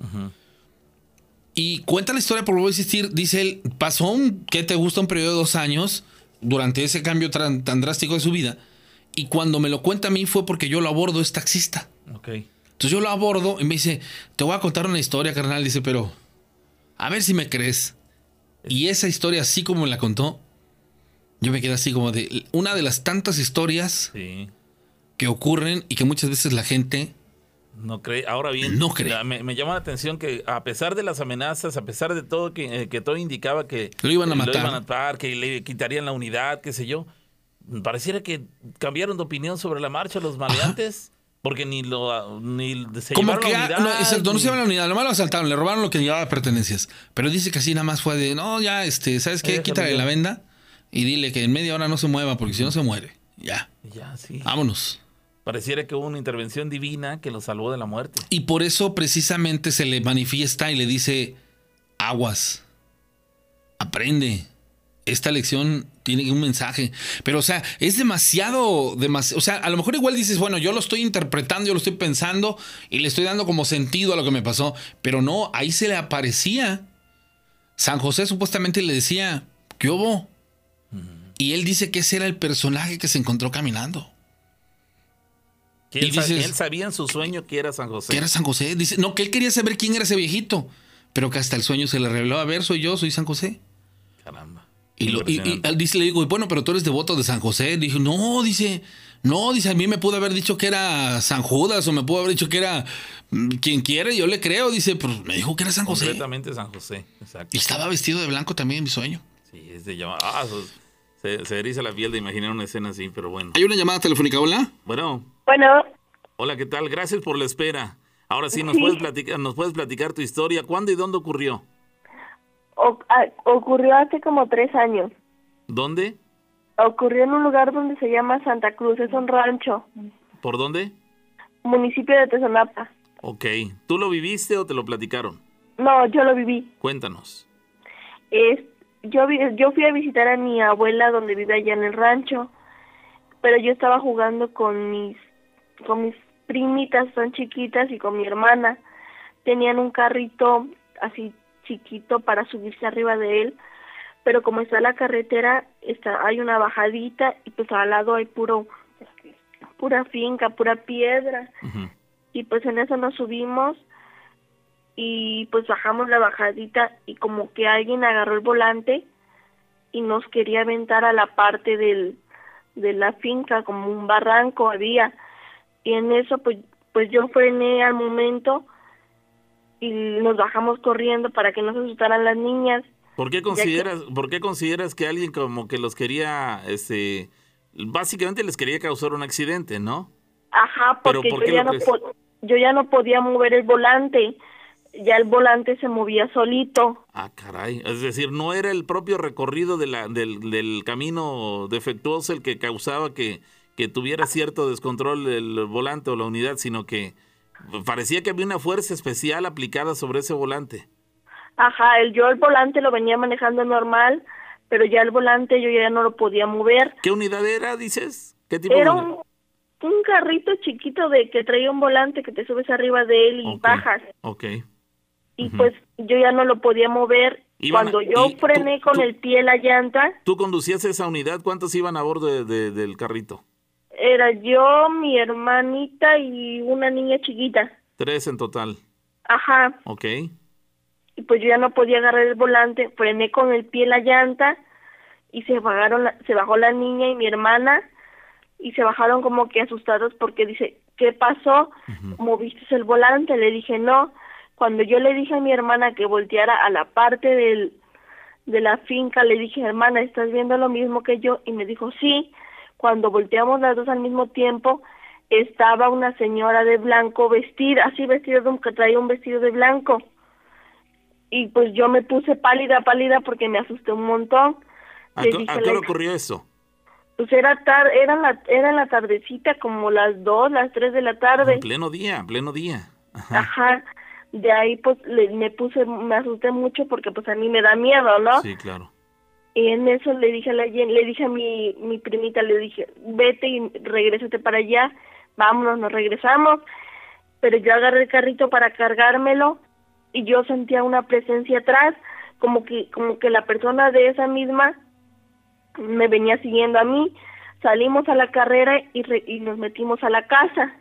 Speaker 2: Y cuenta la historia, por a insistir, dice él, pasó un, ¿qué te gusta? Un periodo de dos años durante ese cambio tan, tan drástico de su vida. Y cuando me lo cuenta a mí fue porque yo lo abordo, es taxista.
Speaker 3: Ok.
Speaker 2: Entonces yo lo abordo y me dice, te voy a contar una historia, carnal. Dice, pero a ver si me crees. Y esa historia, así como me la contó, yo me quedé así como de una de las tantas historias
Speaker 3: Sí.
Speaker 2: que ocurren y que muchas veces la gente
Speaker 3: No cree. Ahora bien,
Speaker 2: No cree.
Speaker 3: Me, me llama la atención que a pesar de las amenazas, a pesar de todo que, eh, que todo indicaba que
Speaker 2: Lo iban a matar.
Speaker 3: iban a matar, que le quitarían la unidad, qué sé yo, pareciera que cambiaron de opinión sobre la marcha los maleantes, porque ni lo ni se
Speaker 2: Como que
Speaker 3: la unidad.
Speaker 2: no, exacto, no
Speaker 3: ni-
Speaker 2: se llevaron la unidad, nomás lo asaltaron, le robaron lo que llevaba pertenencias. Pero dice que así nada más fue de, no, ya, este, ¿sabes qué? Quítale la venda y dile que en media hora no se mueva, porque si no se muere. Ya,
Speaker 3: Ya, sí.
Speaker 2: vámonos.
Speaker 3: Pareciera que hubo una intervención divina que lo salvó de la muerte.
Speaker 2: Y por eso precisamente se le manifiesta y le dice, aguas, aprende. Esta lección tiene un mensaje. Pero, o sea, es demasiado, demasiado. O sea, a lo mejor igual dices, bueno, yo lo estoy interpretando, yo lo estoy pensando y le estoy dando como sentido a lo que me pasó. Pero no, ahí se le aparecía. San José supuestamente le decía, ¿qué hubo? Y él dice que ese era el personaje que se encontró caminando.
Speaker 3: Que él, sa-
Speaker 2: dices-
Speaker 3: él sabía en su sueño que era San José.
Speaker 2: que era San José. Dice, no, que él quería saber quién era ese viejito, pero que hasta el sueño se le reveló, a ver, soy yo, soy San José.
Speaker 3: Caramba.
Speaker 2: Y, lo- y- y
Speaker 3: Impresionante.
Speaker 2: él dice, le digo, bueno, pero tú eres devoto de San José. Dijo, no, dice, no, dice, a mí me pudo haber dicho que era San Judas o me pudo haber dicho que era mm, quien quiere, yo le creo. Dice, pues me dijo que era San José.
Speaker 3: Completamente San José. Exacto.
Speaker 2: Y estaba vestido de blanco también en mi sueño.
Speaker 3: Sí, es de llamar. Ah, se, se eriza la piel de imaginar una escena así, pero bueno.
Speaker 2: Hay una llamada telefónica, hola.
Speaker 3: Bueno,
Speaker 5: Bueno,
Speaker 3: hola, ¿qué tal? Gracias por la espera. Ahora sí, nos
Speaker 5: Sí.
Speaker 3: puedes platicar, nos puedes platicar tu historia. ¿Cuándo y dónde ocurrió?
Speaker 5: o- a- ocurrió hace como tres años.
Speaker 3: ¿Dónde?
Speaker 5: Ocurrió en un lugar donde se llama Santa Cruz, es un rancho,
Speaker 3: ¿Por dónde?
Speaker 5: municipio de Tezonapa.
Speaker 3: Ok. ¿Tú lo viviste o te lo platicaron?
Speaker 5: No, yo lo viví.
Speaker 3: Cuéntanos.
Speaker 5: Es, yo, yo fui a visitar a mi abuela donde vive allá en el rancho, pero yo estaba jugando con mis, con mis primitas, son chiquitas, y con mi hermana. Tenían un carrito así chiquito para subirse arriba de él, pero como está la carretera, está, hay una bajadita y pues al lado hay puro, pura finca, pura piedra. Y pues en eso nos subimos y pues bajamos la bajadita y como que alguien agarró el volante y nos quería aventar a la parte del de la finca como un barranco había y en eso pues pues yo frené al momento y nos bajamos corriendo para que no se asustaran las niñas
Speaker 3: ¿Por qué
Speaker 5: que-
Speaker 3: consideras, ¿por qué consideras que alguien como que los quería, este, básicamente les quería causar un accidente, ¿no?
Speaker 5: Ajá,
Speaker 3: ¿Pero
Speaker 5: porque
Speaker 3: por
Speaker 5: yo ya no yo ya no podía mover el volante. Ya el volante se movía solito.
Speaker 3: Ah, caray. Es decir, no era el propio recorrido de la, del, del camino defectuoso el que causaba que, que tuviera cierto descontrol el volante o la unidad, sino que parecía que había una fuerza especial aplicada sobre ese volante.
Speaker 5: Ajá, el yo el volante lo venía manejando normal, pero ya el volante yo ya no lo podía mover.
Speaker 3: ¿Qué unidad era, dices? ¿Qué tipo
Speaker 5: Era
Speaker 3: de
Speaker 5: un, un carrito chiquito de que traía un volante que te subes arriba de él y bajas.
Speaker 3: Ok.
Speaker 5: Y pues yo ya no lo podía mover.
Speaker 3: Iban a-
Speaker 5: Cuando yo
Speaker 3: tú-
Speaker 5: frené con
Speaker 3: tú-
Speaker 5: el pie la llanta,
Speaker 3: ¿Tú conducías esa unidad? ¿Cuántos iban a bordo de- de- del carrito?
Speaker 5: Era yo, mi hermanita y una niña chiquita.
Speaker 3: Tres en total.
Speaker 5: Ajá.
Speaker 3: Ok.
Speaker 5: y pues yo ya no podía agarrar el volante, frené con el pie la llanta y se bajaron la- se bajó la niña y mi hermana y se bajaron como que asustados porque dice, ¿qué pasó? ¿Moviste el volante? Le dije, no. Cuando yo le dije a mi hermana que volteara a la parte del de la finca, le dije, hermana, ¿estás viendo lo mismo que yo? Y me dijo, sí. Cuando volteamos las dos al mismo tiempo, estaba una señora de blanco vestida, así vestida, de un- que traía un vestido de blanco y pues yo me puse pálida, pálida porque me asusté un montón.
Speaker 3: ¿A,
Speaker 5: Le
Speaker 3: qué- a hora ocurrió eso?
Speaker 5: Pues era tar era la era en la tardecita como las dos, las tres de la tarde.
Speaker 3: En pleno día, en pleno día. Ajá.
Speaker 5: Ajá. De ahí pues le, me puse, me asusté mucho porque pues a mí me da miedo, ¿no?
Speaker 3: Sí, claro.
Speaker 5: Y en eso le dije a la le dije a mi, mi primita, le dije, vete y regrésate para allá, vámonos, nos regresamos. Pero yo agarré el carrito para cargármelo y yo sentía una presencia atrás, como que, como que la persona de esa misma me venía siguiendo a mí. Salimos a la carrera y, re- y nos metimos a la casa.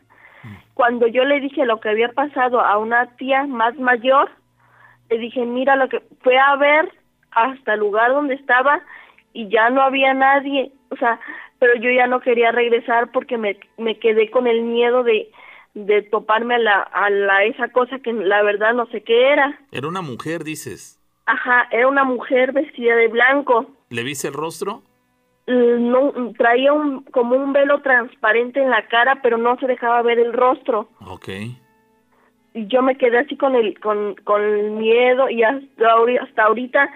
Speaker 5: cuando yo le dije lo que había pasado a una tía más mayor, le dije, mira lo que fue a ver hasta el lugar donde estaba y ya no había nadie, o sea, pero yo ya no quería regresar porque me, me quedé con el miedo de, de toparme a la, a la esa cosa que la verdad no sé qué era.
Speaker 3: Era una mujer, dices.
Speaker 5: Ajá, era una mujer vestida de blanco.
Speaker 3: ¿Le viste el rostro?
Speaker 5: No, traía un, como un velo transparente en la cara, pero no se dejaba ver el rostro.
Speaker 3: Ok.
Speaker 5: Y yo me quedé así con el, con, con el miedo y hasta, hasta ahorita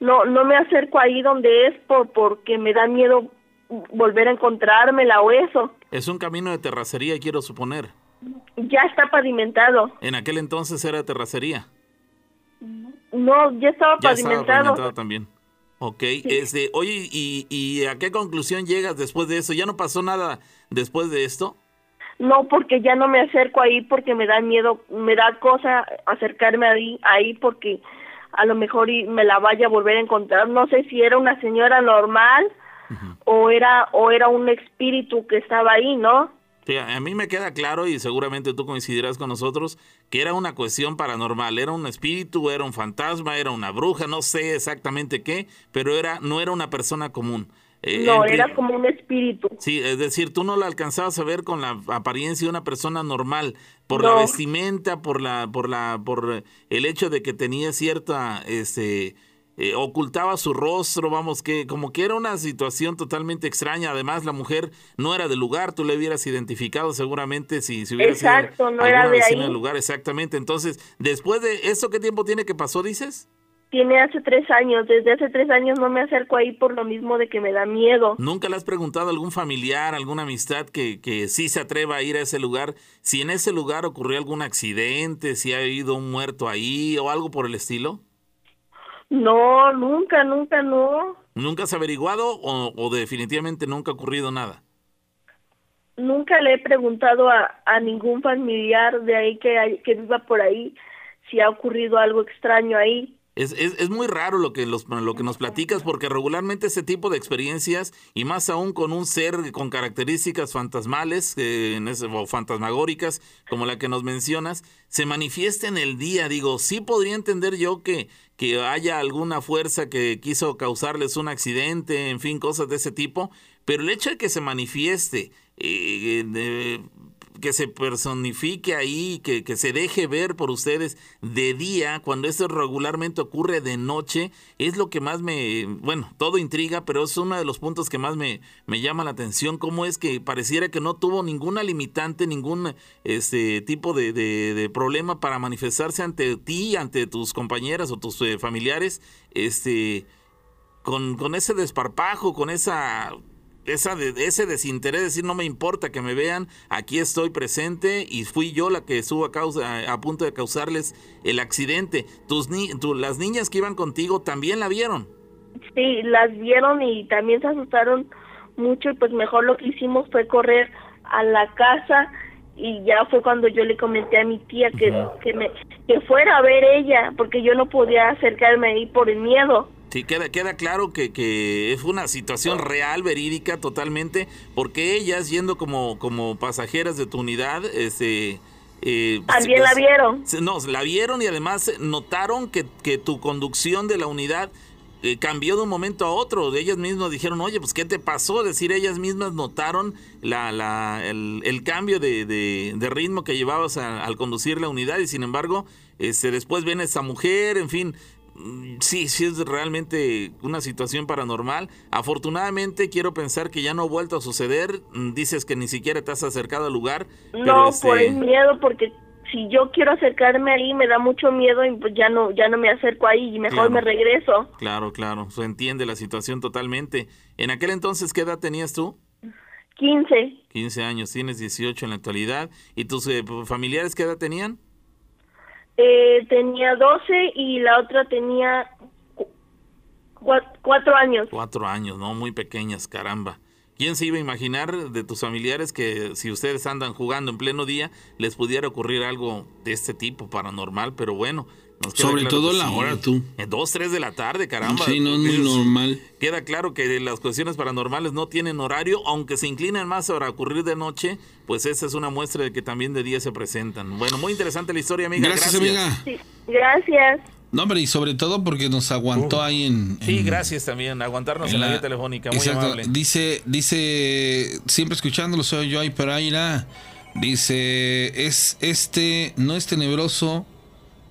Speaker 5: no, no me acerco ahí donde es por, porque me da miedo volver a encontrármela o eso.
Speaker 3: Es un camino de terracería, quiero suponer.
Speaker 5: Ya está pavimentado.
Speaker 3: En aquel entonces era terracería.
Speaker 5: No, ya estaba
Speaker 3: Ya estaba
Speaker 5: pavimentado.
Speaker 3: pavimentado también. Ok, este, oye, ¿y, ¿y a qué conclusión llegas después de eso? ¿Ya no pasó nada después de esto?
Speaker 5: No, porque ya no me acerco ahí porque me da miedo, me da cosa acercarme ahí, ahí porque a lo mejor y me la vaya a volver a encontrar. No sé si era una señora normal o era o era un espíritu que estaba ahí, ¿no?
Speaker 3: Sí, a mí me queda claro y seguramente tú coincidirás con nosotros que era una cuestión paranormal, era un espíritu, era un fantasma, era una bruja, no sé exactamente qué, pero era no era una persona común. Eh,
Speaker 5: No,
Speaker 3: pri-
Speaker 5: era como un espíritu.
Speaker 3: Sí, es decir, tú no la alcanzabas a ver con la apariencia de una persona normal, por la vestimenta, por la, por la, por el hecho de que tenía cierta, este, eh, ocultaba su rostro, vamos, que como que era una situación totalmente extraña. Además, la mujer no era del lugar, tú le hubieras identificado seguramente si, si hubiera
Speaker 5: Exacto,
Speaker 3: sido
Speaker 5: no era de ahí.
Speaker 3: lugar, exactamente. Entonces, después de eso, ¿qué tiempo tiene que pasó, dices?
Speaker 5: Tiene hace tres años, desde hace tres años no me acerco ahí por lo mismo de que me da miedo.
Speaker 3: ¿Nunca le has preguntado a algún familiar, alguna amistad que, que sí se atreva a ir a ese lugar? Si en ese lugar ocurrió algún accidente, si ha habido un muerto ahí o algo por el estilo.
Speaker 5: No, nunca, nunca, no.
Speaker 3: ¿Nunca has averiguado o, o definitivamente nunca ha ocurrido nada?
Speaker 5: Nunca le he preguntado a, a ningún familiar de ahí que, que viva por ahí si ha ocurrido algo extraño ahí.
Speaker 3: Es, es, muy raro lo que, lo que nos platicas porque regularmente ese tipo de experiencias y más aún con un ser con características fantasmales eh, o fantasmagóricas como la que nos mencionas, se manifiesta en el día. Digo, sí podría entender yo que, que haya alguna fuerza que quiso causarles un accidente, en fin, cosas de ese tipo, pero el hecho de que se manifieste, eh, de- que se personifique ahí, que, que se deje ver por ustedes de día, cuando esto regularmente ocurre de noche, es lo que más me, bueno, todo intriga, pero es uno de los puntos que más me, me llama la atención, cómo es que pareciera que no tuvo ninguna limitante, ningún este tipo de, de- problema para manifestarse ante ti, ante tus compañeras o tus eh, familiares, este, con, con ese desparpajo, con esa esa de, ese desinterés, decir no me importa que me vean, aquí estoy presente y fui yo la que estuvo a, causa, a punto de causarles el accidente. Tus ni, tu- las niñas que iban contigo también la vieron.
Speaker 5: Sí, las vieron y también se asustaron mucho y pues mejor lo que hicimos fue correr a la casa y ya fue cuando yo le comenté a mi tía que, que, me, que fuera a ver ella porque yo no podía acercarme ahí por el miedo.
Speaker 3: Sí, queda, queda claro que, que fue una situación real, verídica, totalmente, porque ellas, yendo como, como pasajeras de tu unidad, este... eh,
Speaker 5: También la vieron.
Speaker 3: No, la vieron y además notaron que, que tu conducción de la unidad eh, cambió de un momento a otro. Ellas mismas dijeron, oye, pues ¿qué te pasó? Es decir, ellas mismas notaron la, la, el, el cambio de, de- de ritmo que llevabas a- al conducir la unidad y sin embargo, este, después ven a esa mujer, en fin. Mm, Sí, sí es realmente una situación paranormal. Afortunadamente quiero pensar que ya no ha vuelto a suceder. Mm, Dices que ni siquiera te has acercado al lugar. pero,
Speaker 5: No,
Speaker 3: este,
Speaker 5: por el miedo porque si yo quiero acercarme ahí me da mucho miedo y pues ya no ya no me acerco ahí y mejor
Speaker 3: Claro.
Speaker 5: me regreso.
Speaker 3: Claro, claro, se entiende la situación totalmente. En aquel entonces, ¿qué edad tenías tú?
Speaker 5: 15.
Speaker 3: 15 años, tienes 18 en la actualidad. ¿Y tus eh, familiares qué edad tenían?
Speaker 5: Eh, tenía 12 y la otra tenía cu- cua- cuatro años.
Speaker 3: Cuatro años, ¿no? Muy pequeñas, caramba. ¿Quién se iba a imaginar de tus familiares que si ustedes andan jugando en pleno día les pudiera ocurrir algo de este tipo paranormal? Pero bueno,
Speaker 2: Sobre
Speaker 3: claro
Speaker 2: todo la
Speaker 3: sí.
Speaker 2: hora, tú.
Speaker 3: En dos, tres de la tarde, caramba.
Speaker 2: Sí, no es muy normal.
Speaker 3: Queda claro que las cuestiones paranormales no tienen horario, aunque se inclinan más para ocurrir de noche, pues esa es una muestra de que también de día se presentan. Bueno, muy interesante la historia, amiga.
Speaker 2: Gracias, amiga.
Speaker 5: Sí, gracias.
Speaker 2: No, hombre, y sobre todo porque nos aguantó ahí en...
Speaker 3: Sí, gracias también, aguantarnos en,
Speaker 2: en
Speaker 3: la,
Speaker 2: la-
Speaker 3: vía telefónica, muy
Speaker 2: Exacto.
Speaker 3: amable.
Speaker 2: Dice, dice, siempre escuchándolo soy yo ahí, pero ahí la- Dice, es este, no es tenebroso.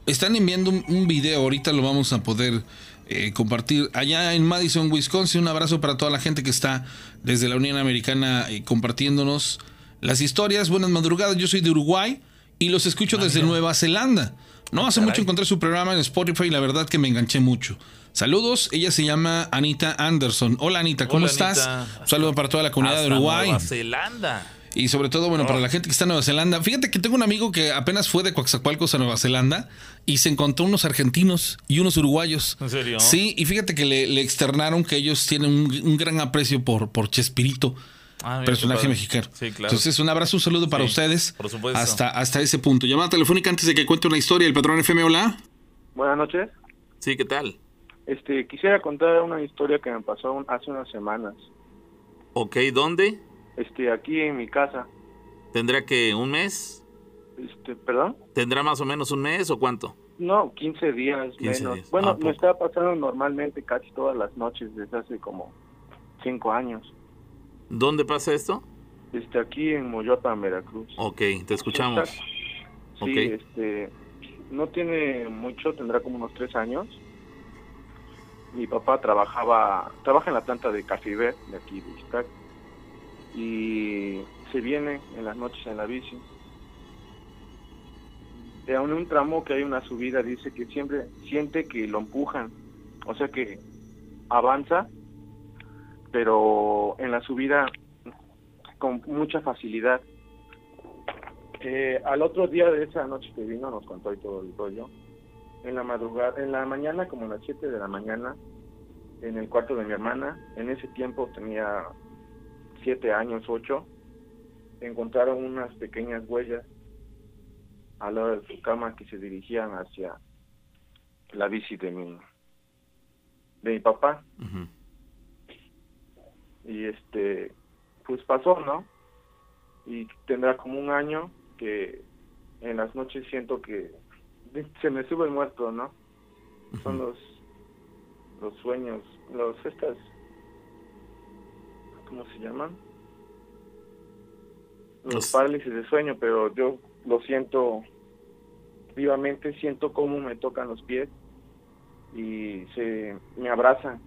Speaker 2: Están enviando un, un video, ahorita lo vamos a poder eh, compartir. Allá en Madison, Wisconsin, un abrazo para toda la gente que está desde la Unión Americana eh, compartiéndonos las historias. Buenas madrugadas, yo soy de Uruguay y los escucho desde Nueva Zelanda. No hace mucho encontré su programa en Spotify y la verdad que me enganché mucho. Saludos, ella se llama Anita Anderson. Hola Anita, ¿cómo
Speaker 3: Hola,
Speaker 2: estás?
Speaker 3: Anita.
Speaker 2: Un saludo para toda la comunidad de Uruguay.
Speaker 3: Nueva Zelanda.
Speaker 2: Y sobre todo, bueno, para la gente que está en Nueva Zelanda. Fíjate que tengo un amigo que apenas fue de Coaxacualcos a Nueva Zelanda y se encontró unos argentinos y unos uruguayos.
Speaker 3: ¿En serio?
Speaker 2: Sí, y fíjate que le, le externaron que ellos tienen un, un gran aprecio por, por Chespirito,
Speaker 3: Ah, mira,
Speaker 2: personaje mexicano.
Speaker 3: Sí, claro.
Speaker 2: Entonces, un abrazo, un saludo para
Speaker 3: Sí,
Speaker 2: ustedes.
Speaker 3: por supuesto.
Speaker 2: Hasta, hasta ese punto. Llamada telefónica antes de que cuente una historia. El patrón FM, hola.
Speaker 6: Buenas noches.
Speaker 3: Sí, ¿qué tal?
Speaker 6: Este, quisiera contar una historia que me pasó un- hace unas semanas.
Speaker 3: Ok, ¿dónde?
Speaker 6: Este, aquí en mi casa.
Speaker 3: ¿Tendrá que un mes?
Speaker 6: Este, ¿perdón?
Speaker 3: ¿Tendrá más o menos un mes o cuánto?
Speaker 6: No, 15 días
Speaker 3: 15
Speaker 6: menos.
Speaker 3: días.
Speaker 6: Bueno,
Speaker 3: Ah,
Speaker 6: me
Speaker 3: poco.
Speaker 6: está pasando normalmente casi todas las noches desde hace como 5 años.
Speaker 3: ¿Dónde pasa esto?
Speaker 6: Este, aquí en Moyotan, Veracruz.
Speaker 3: Ok, te escuchamos.
Speaker 6: Sí, este, no tiene mucho, tendrá como unos tres años. Mi papá trabajaba, trabaja en la planta de Cafibet de aquí de Iztac, y se viene en las noches en la bici. De en un tramo que hay una subida dice que siempre siente que lo empujan, o sea que avanza, pero en la subida con mucha facilidad. Eh, al otro día de esa noche que vino nos contó y todo el rollo. En la madrugada, en la mañana, como a las 7 de la mañana, en el cuarto de mi hermana, en ese tiempo tenía 7 años, 8, encontraron unas pequeñas huellas al lado de su cama que se dirigían hacia la bici de mi, de mi papá. Y este pues pasó no y tendrá como un año que en las noches siento que se me sube el muerto no son los los sueños los estas cómo se llaman los,
Speaker 3: Los-
Speaker 6: parálisis de sueño pero yo lo siento vivamente siento cómo me tocan los pies y se me abrazan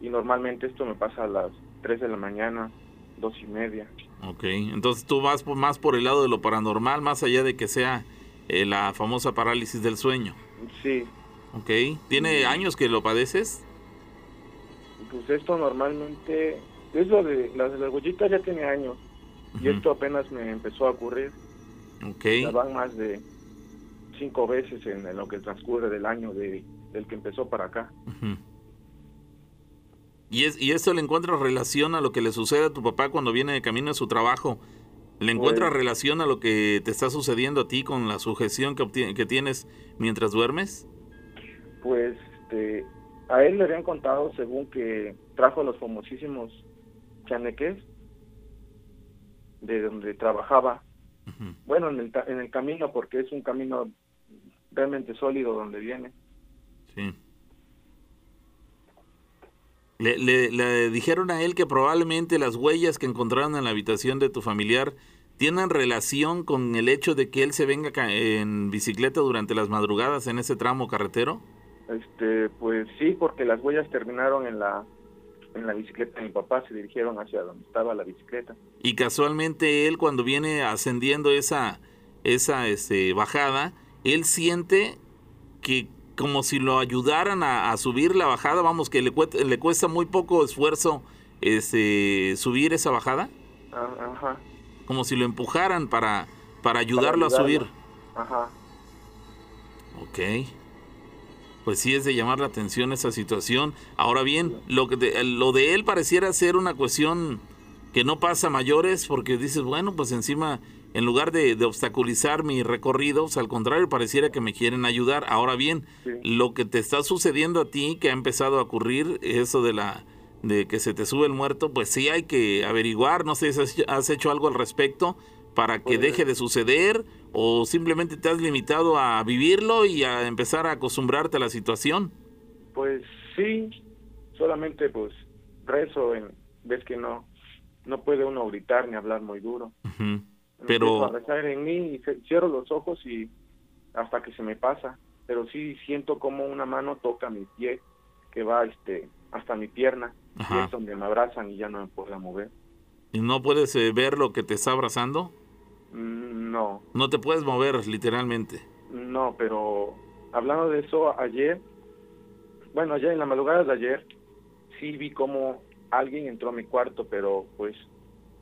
Speaker 6: y normalmente esto me pasa a las 3 de la mañana, dos y media.
Speaker 3: Ok, entonces tú vas por- más por el lado de lo paranormal, más allá de que sea eh, la famosa parálisis del sueño.
Speaker 6: Sí,
Speaker 3: Ok, ¿tiene años que lo padeces?
Speaker 6: pues esto normalmente, es lo de las las huellitas ya tiene años y
Speaker 3: Ujú.
Speaker 6: esto apenas me empezó a ocurrir.
Speaker 3: Ok,
Speaker 6: Ya van más de cinco veces en, en lo que transcurre del año de, del que empezó para acá.
Speaker 3: ujú. ¿Y, es, ¿Y esto le encuentras relación a lo que le sucede a tu papá cuando viene de camino a su trabajo? ¿Le encuentras
Speaker 6: Pues-
Speaker 3: relación a lo que te está sucediendo a ti con la sujeción que, que tienes mientras duermes?
Speaker 6: Pues este, a él le habían contado según que trajo los famosísimos chaneques de donde trabajaba bueno, en el, ta- en el camino, porque es un camino realmente sólido donde viene.
Speaker 3: Sí. Le, le- le dijeron a él que probablemente las huellas que encontraron en la habitación de tu familiar tienen relación con el hecho de que él se venga en bicicleta durante las madrugadas en ese tramo carretero.
Speaker 6: Este, pues sí, porque las huellas terminaron en la en la bicicleta de mi papá, se dirigieron hacia donde estaba la bicicleta.
Speaker 3: Y casualmente él cuando viene ascendiendo esa, esa este, bajada, él siente que como si lo ayudaran a, a subir la bajada, vamos, que le, cuesta- le cuesta muy poco esfuerzo este, subir esa bajada,
Speaker 6: Ah, Ajá,
Speaker 3: como si lo empujaran para, para ayudarlo a subir.
Speaker 6: Ajá.
Speaker 3: Ok. Pues sí es de llamar la atención esa situación. Ahora bien, lo, que de, lo de él pareciera ser una cuestión que no pasa a mayores porque dices, bueno, pues encima en lugar de, de obstaculizar mi recorrido, pues, al contrario, pareciera que me quieren ayudar. Ahora bien,
Speaker 4: Sí.
Speaker 3: lo que te está sucediendo a ti, que ha empezado a ocurrir, eso de la de que se te sube el muerto, pues sí hay que averiguar, no sé si has- has hecho algo al respecto para que
Speaker 4: Pues-
Speaker 3: deje de suceder o simplemente te has limitado a vivirlo y a empezar a acostumbrarte a la situación.
Speaker 6: Pues sí, solamente pues rezo en ves que no no puede uno gritar ni hablar muy duro. Empiezo
Speaker 3: Pero
Speaker 6: a rezar en mí y cierro los ojos y hasta que se me pasa, pero sí siento como una mano toca mi pie que va este hasta mi pierna y es donde me abrazan y ya no me puedo mover.
Speaker 3: ¿y no puedes eh, ver lo que te está abrazando,
Speaker 6: No,
Speaker 3: no te puedes mover literalmente.
Speaker 6: no, pero hablando de eso ayer, bueno, ayer en la madrugada de ayer sí vi como alguien entró a mi cuarto, pero pues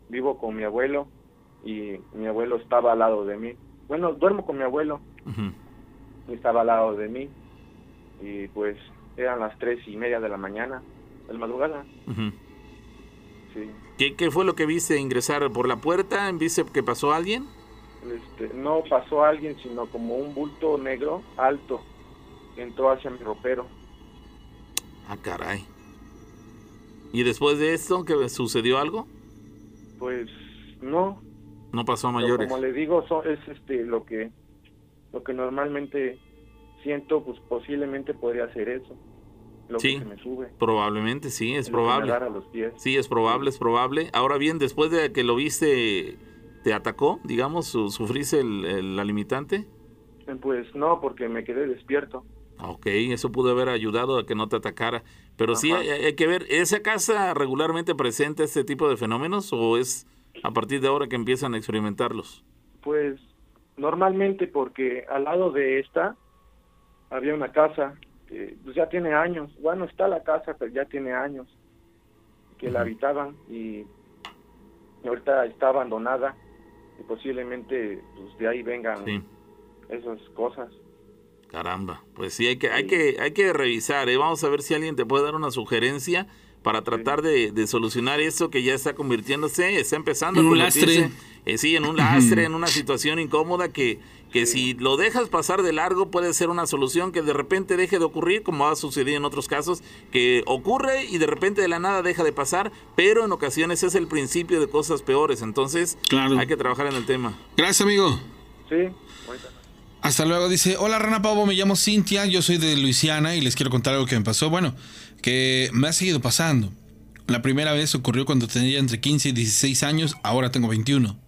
Speaker 6: vivo con mi abuelo y mi abuelo estaba al lado de mí. Bueno, duermo con mi abuelo y estaba al lado de mí y pues eran las tres y media de la mañana, de la madrugada, sí.
Speaker 3: ¿Qué, ¿Qué fue lo que viste ingresar por la puerta? ¿Viste que pasó alguien?
Speaker 6: Este, no pasó alguien, sino como un bulto negro alto entró hacia mi ropero.
Speaker 3: Ah, caray. ¿Y después de esto, que sucedió algo?
Speaker 6: Pues no,
Speaker 3: No pasó a
Speaker 6: pero
Speaker 3: mayores.
Speaker 6: como le digo, so- es este lo que lo que normalmente siento, pues posiblemente podría ser eso, lo
Speaker 3: Sí.
Speaker 6: que se me sube,
Speaker 3: Probablemente, sí, es
Speaker 6: lo que me
Speaker 3: probable.
Speaker 6: agarra los pies.
Speaker 3: Sí, es probable, es probable. Ahora bien, después de que lo viste, ¿te atacó, digamos, su- sufriste el, el- la limitante?
Speaker 6: Pues no, porque me quedé despierto.
Speaker 3: Ok, eso pudo haber ayudado a que no te atacara. Pero sí, hay que ver, ¿esa casa regularmente presenta este tipo de fenómenos o es a partir de ahora que empiezan a experimentarlos?
Speaker 6: Pues normalmente porque al lado de esta había una casa que pues, ya tiene años, bueno está la casa pero ya tiene años que la habitaban y ahorita está abandonada y posiblemente pues de ahí vengan
Speaker 3: Sí.
Speaker 6: esas cosas.
Speaker 3: Caramba, pues sí, hay que, hay que, hay que revisar, ¿eh? vamos a ver si alguien te puede dar una sugerencia para tratar de, de solucionar esto que ya está convirtiéndose, está empezando
Speaker 2: En
Speaker 3: a
Speaker 2: un lastre.
Speaker 3: eh, sí, en un lastre, en una situación incómoda que, que si lo dejas pasar de largo puede ser una solución que de repente deje de ocurrir, como ha sucedido en otros casos, que ocurre y de repente de la nada deja de pasar, pero en ocasiones es el principio de cosas peores, entonces
Speaker 2: Claro.
Speaker 3: hay que trabajar en el tema.
Speaker 2: Gracias, amigo.
Speaker 6: Sí.
Speaker 2: Hasta luego, dice, hola Rana Pavo, me llamo Cintia, yo soy de Luisiana y les quiero contar algo que me pasó. Bueno, que me ha seguido pasando. La primera vez ocurrió cuando tenía entre 15 y 16 años, ahora tengo 21.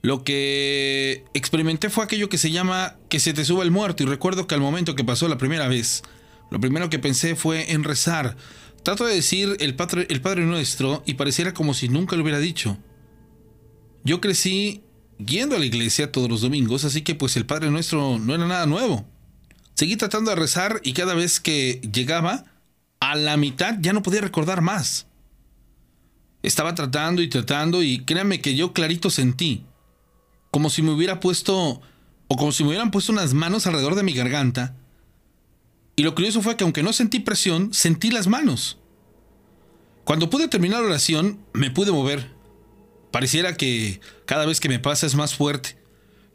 Speaker 2: Lo que experimenté fue aquello que se llama que se te suba el muerto y recuerdo que al momento que pasó la primera vez, lo primero que pensé fue en rezar. Trato de decir el Padre, el padre Nuestro y pareciera como si nunca lo hubiera dicho. Yo crecí yendo a la iglesia todos los domingos, así que pues el Padre Nuestro no era nada nuevo. Seguí tratando de rezar y cada vez que llegaba a la mitad ya no podía recordar más. Estaba tratando y tratando y créanme que yo clarito sentí, como si me hubiera puesto, o como si me hubieran puesto unas manos alrededor de mi garganta. Y lo curioso fue que aunque no sentí presión, sentí las manos. Cuando pude terminar la oración, me pude mover. Pareciera que cada vez que me pasa es más fuerte.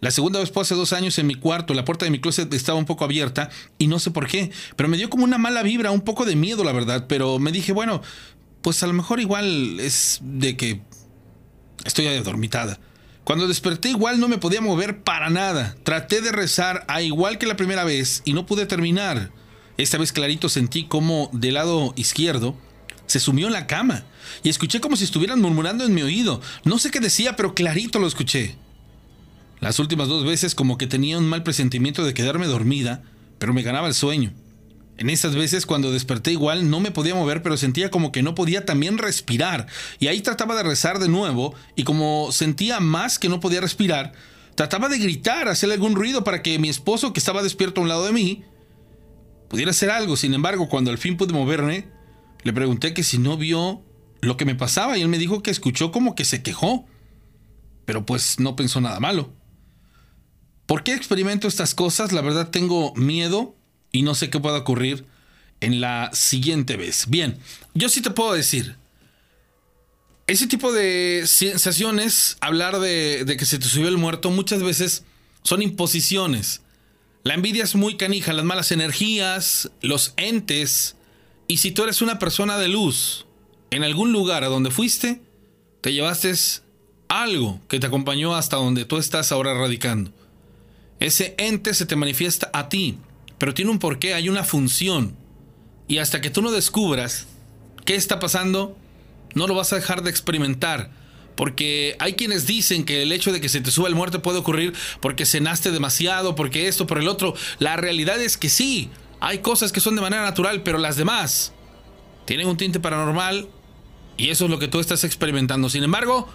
Speaker 2: La segunda vez fue hace dos años en mi cuarto, la puerta de mi closet estaba un poco abierta y no sé por qué, pero me dio como una mala vibra, un poco de miedo la verdad, pero me dije, bueno, pues a lo mejor igual es de que estoy adormitada. Cuando desperté igual no me podía mover para nada. Traté de rezar a igual que la primera vez y no pude terminar. Esta vez clarito sentí como del lado izquierdo se sumió en la cama y escuché como si estuvieran murmurando en mi oído. No sé qué decía, pero clarito lo escuché. Las últimas dos veces como que tenía un mal presentimiento de quedarme dormida, pero me ganaba el sueño. En esas veces cuando desperté igual no me podía mover, pero sentía como que no podía también respirar. Y ahí trataba de rezar de nuevo y como sentía más que no podía respirar, trataba de gritar, hacerle algún ruido para que mi esposo que estaba despierto a un lado de mí pudiera hacer algo. Sin embargo, cuando al fin pude moverme, le pregunté que si no vio lo que me pasaba y él me dijo que escuchó como que se quejó. Pero pues no pensó nada malo. ¿Por qué experimento estas cosas? La verdad tengo miedo y no sé qué pueda ocurrir en la siguiente vez. Bien, yo sí te puedo decir. ese tipo de sensaciones, hablar de, que se te subió el muerto, muchas veces son imposiciones. La envidia es muy canija, las malas energías, los entes. Y si tú eres una persona de luz, en algún lugar a donde fuiste, te llevaste algo que te acompañó hasta donde tú estás ahora radicando. Ese ente se te manifiesta a ti, pero tiene un porqué, hay una función. Y hasta que tú no descubras qué está pasando, no lo vas a dejar de experimentar porque hay quienes dicen que el hecho de que se te suba el muerto puede ocurrir porque cenaste demasiado, porque esto, por el otro. La realidad es que sí, hay cosas que son de manera natural, pero las demás tienen un tinte paranormal y eso es lo que tú estás experimentando. Sin embargo,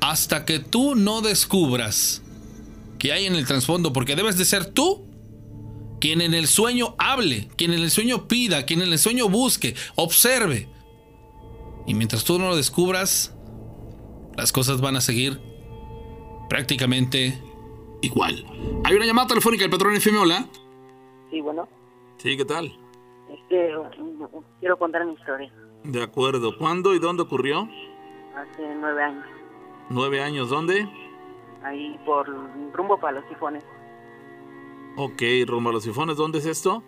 Speaker 2: hasta que tú no descubras que hay en el trasfondo, porque debes de ser tú quien en el sueño hable, quien en el sueño pida, quien en el sueño busque, observe. Y mientras tú no lo descubras, las cosas van a seguir prácticamente igual. Hay una llamada telefónica del patrón FM, hola.
Speaker 7: Sí, bueno.
Speaker 3: Sí, ¿qué tal?
Speaker 7: Este, quiero contar mi historia.
Speaker 3: De acuerdo. ¿Cuándo y dónde ocurrió?
Speaker 7: Hace nueve años.
Speaker 3: ¿Nueve años? ¿Dónde?
Speaker 7: Ahí por rumbo para los sifones.
Speaker 3: Ok, rumbo a los sifones. ¿Dónde es esto?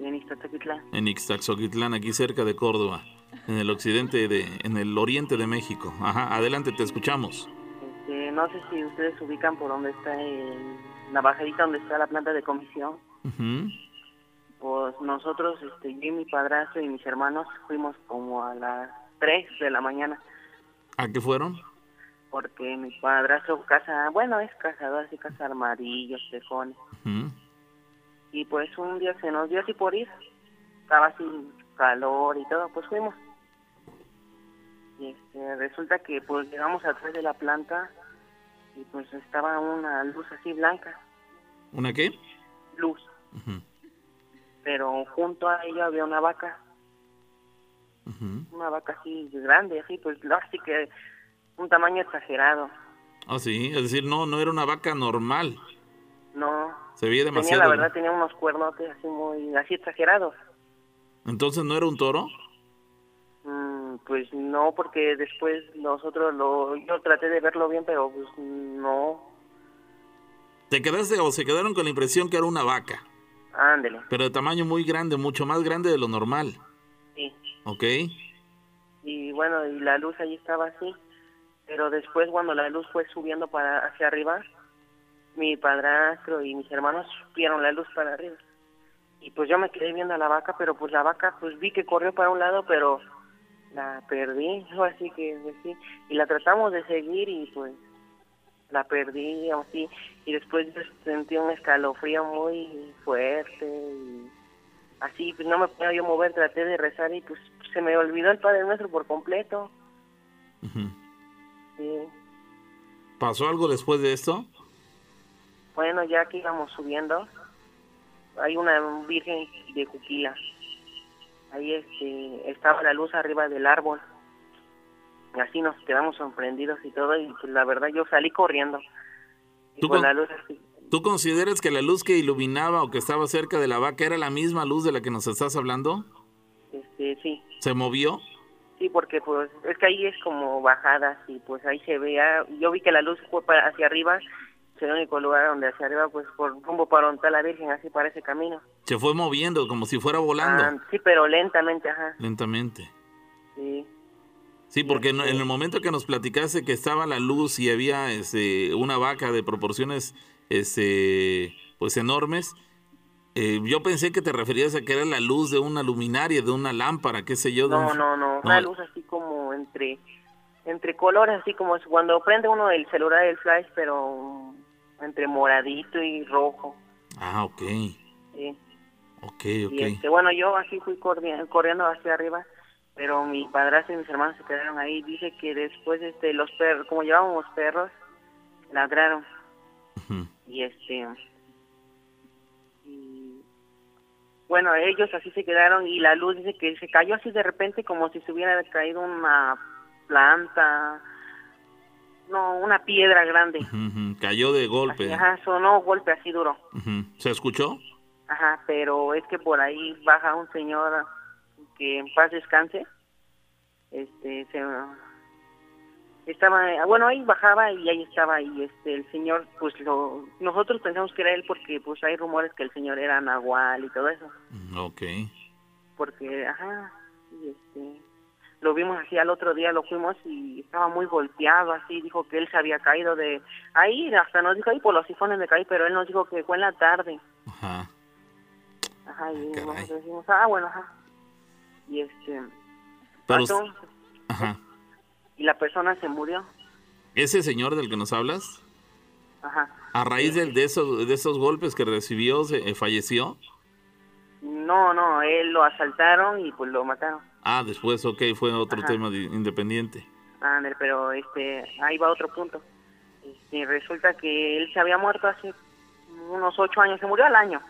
Speaker 7: En Ixtaxoquitlán.
Speaker 3: En Ixtaxoquitlán, aquí cerca de Córdoba en el occidente de, en el oriente de México. Ajá, adelante, te escuchamos.
Speaker 7: Este, no sé si ustedes ubican por dónde está el, la bajadita donde está la planta de comisión. Pues nosotros, este, yo y mi padrastro y mis hermanos fuimos como a las 3 de la mañana.
Speaker 3: ¿A qué fueron?
Speaker 7: Porque mi padrastro casa, bueno, es cazador, así caza armadillos, tejones. Y pues un día se nos dio así por ir. Estaba sin calor y todo, pues fuimos. Y este, resulta que pues llegamos atrás de la planta y pues estaba una luz así blanca.
Speaker 3: ¿Una qué?
Speaker 7: Luz. Pero junto a ella había una vaca. Una vaca así grande, así, pues así que un tamaño exagerado.
Speaker 3: Ah, sí, es decir, no, no era una vaca normal.
Speaker 7: No.
Speaker 3: Se veía demasiado.
Speaker 7: Tenía, la verdad, tenía unos cuernos así muy, así exagerados.
Speaker 3: Entonces, ¿no era un toro?
Speaker 7: Pues no, porque después nosotros lo, yo traté de verlo bien, pero pues no.
Speaker 3: ¿Te quedaste o se quedaron con la impresión que era una vaca?
Speaker 7: Ándele.
Speaker 3: Pero de tamaño muy grande, mucho más grande de lo normal.
Speaker 7: Sí.
Speaker 3: Ok.
Speaker 7: Y bueno, y la luz ahí estaba así, pero después cuando la luz fue subiendo para hacia arriba, mi padrastro y mis hermanos vieron la luz para arriba. Y pues yo me quedé viendo a la vaca, pero pues la vaca pues vi que corrió para un lado, pero la perdí, así que pues, sí, y la tratamos de seguir y pues la perdí así y después sentí un escalofrío muy fuerte y así pues no me podía yo mover, traté de rezar y pues se me olvidó el Padre Nuestro por completo. sí.
Speaker 3: ¿Pasó algo después de esto?
Speaker 7: Bueno, ya que íbamos subiendo, hay una virgen de Juquila ahí este, estaba la luz arriba del árbol. Y así nos quedamos sorprendidos y todo, y pues la verdad yo salí corriendo.
Speaker 3: ¿Tú, con, la luz ¿Tú consideras que la luz que iluminaba o que estaba cerca de la vaca era la misma luz de la que nos estás hablando?
Speaker 7: Este, sí.
Speaker 3: ¿Se movió?
Speaker 7: Sí, porque pues es que ahí es como bajadas y pues ahí se veía, yo vi que la luz fue para hacia arriba el único lugar donde hacia arriba, pues por rumbo para donde la Virgen, así para ese camino.
Speaker 3: Se fue moviendo como si fuera volando.
Speaker 7: Ah, sí, pero lentamente, ajá.
Speaker 3: Lentamente.
Speaker 7: Sí.
Speaker 3: Sí, porque en, el momento que nos platicaste que estaba la luz y había este, una vaca de proporciones este, pues enormes, eh, yo pensé que te referías a que era la luz de una luminaria, de una lámpara, qué sé yo.
Speaker 7: No, no, no, una luz así como entre entre colores, así como cuando prende uno el celular el flash, pero entre moradito y rojo.
Speaker 3: Ah, ok.
Speaker 7: Sí.
Speaker 3: Ok, ok.
Speaker 7: Y este, bueno, yo así fui corriendo, hacia arriba, pero mi padrastro y mis hermanos se quedaron ahí. Dice que después este los perros, como llevábamos perros, ladraron. Y este... Y, bueno, ellos así se quedaron y la luz dice que se cayó así de repente como si se hubiera caído una planta, no, una piedra grande.
Speaker 3: Cayó de golpe.
Speaker 7: ajá, sonó golpe así duro.
Speaker 3: ¿Se escuchó?
Speaker 7: Ajá, pero es que por ahí baja un señor que en paz descanse. Este, se, estaba, bueno, ahí bajaba y ahí estaba y este el señor, pues lo, nosotros pensamos que era él porque pues hay rumores que el señor era nahual y todo eso,
Speaker 3: Ok.
Speaker 7: porque, ajá, y este, lo vimos así al otro día, lo fuimos y estaba muy golpeado así, dijo que él se había caído de ahí, hasta nos dijo ahí por los sifones me caí, pero él nos dijo que fue en la tarde,
Speaker 3: Ajá.
Speaker 7: ajá, y
Speaker 3: Caray.
Speaker 7: nosotros decimos, ah, bueno, ajá, y este,
Speaker 3: Pero, ajá.
Speaker 7: y la persona se murió,
Speaker 3: Ese señor del que nos hablas,
Speaker 7: ajá.
Speaker 3: a raíz del- de, esos, de esos golpes que recibió, se, eh, falleció.
Speaker 7: No, no, él lo asaltaron y pues lo mataron.
Speaker 3: Ah, después, ok, fue otro
Speaker 7: Ajá.
Speaker 3: tema de- independiente.
Speaker 7: Ándale, pero este, ahí va otro punto. Este, resulta que él se había muerto hace unos ocho años, se murió al año.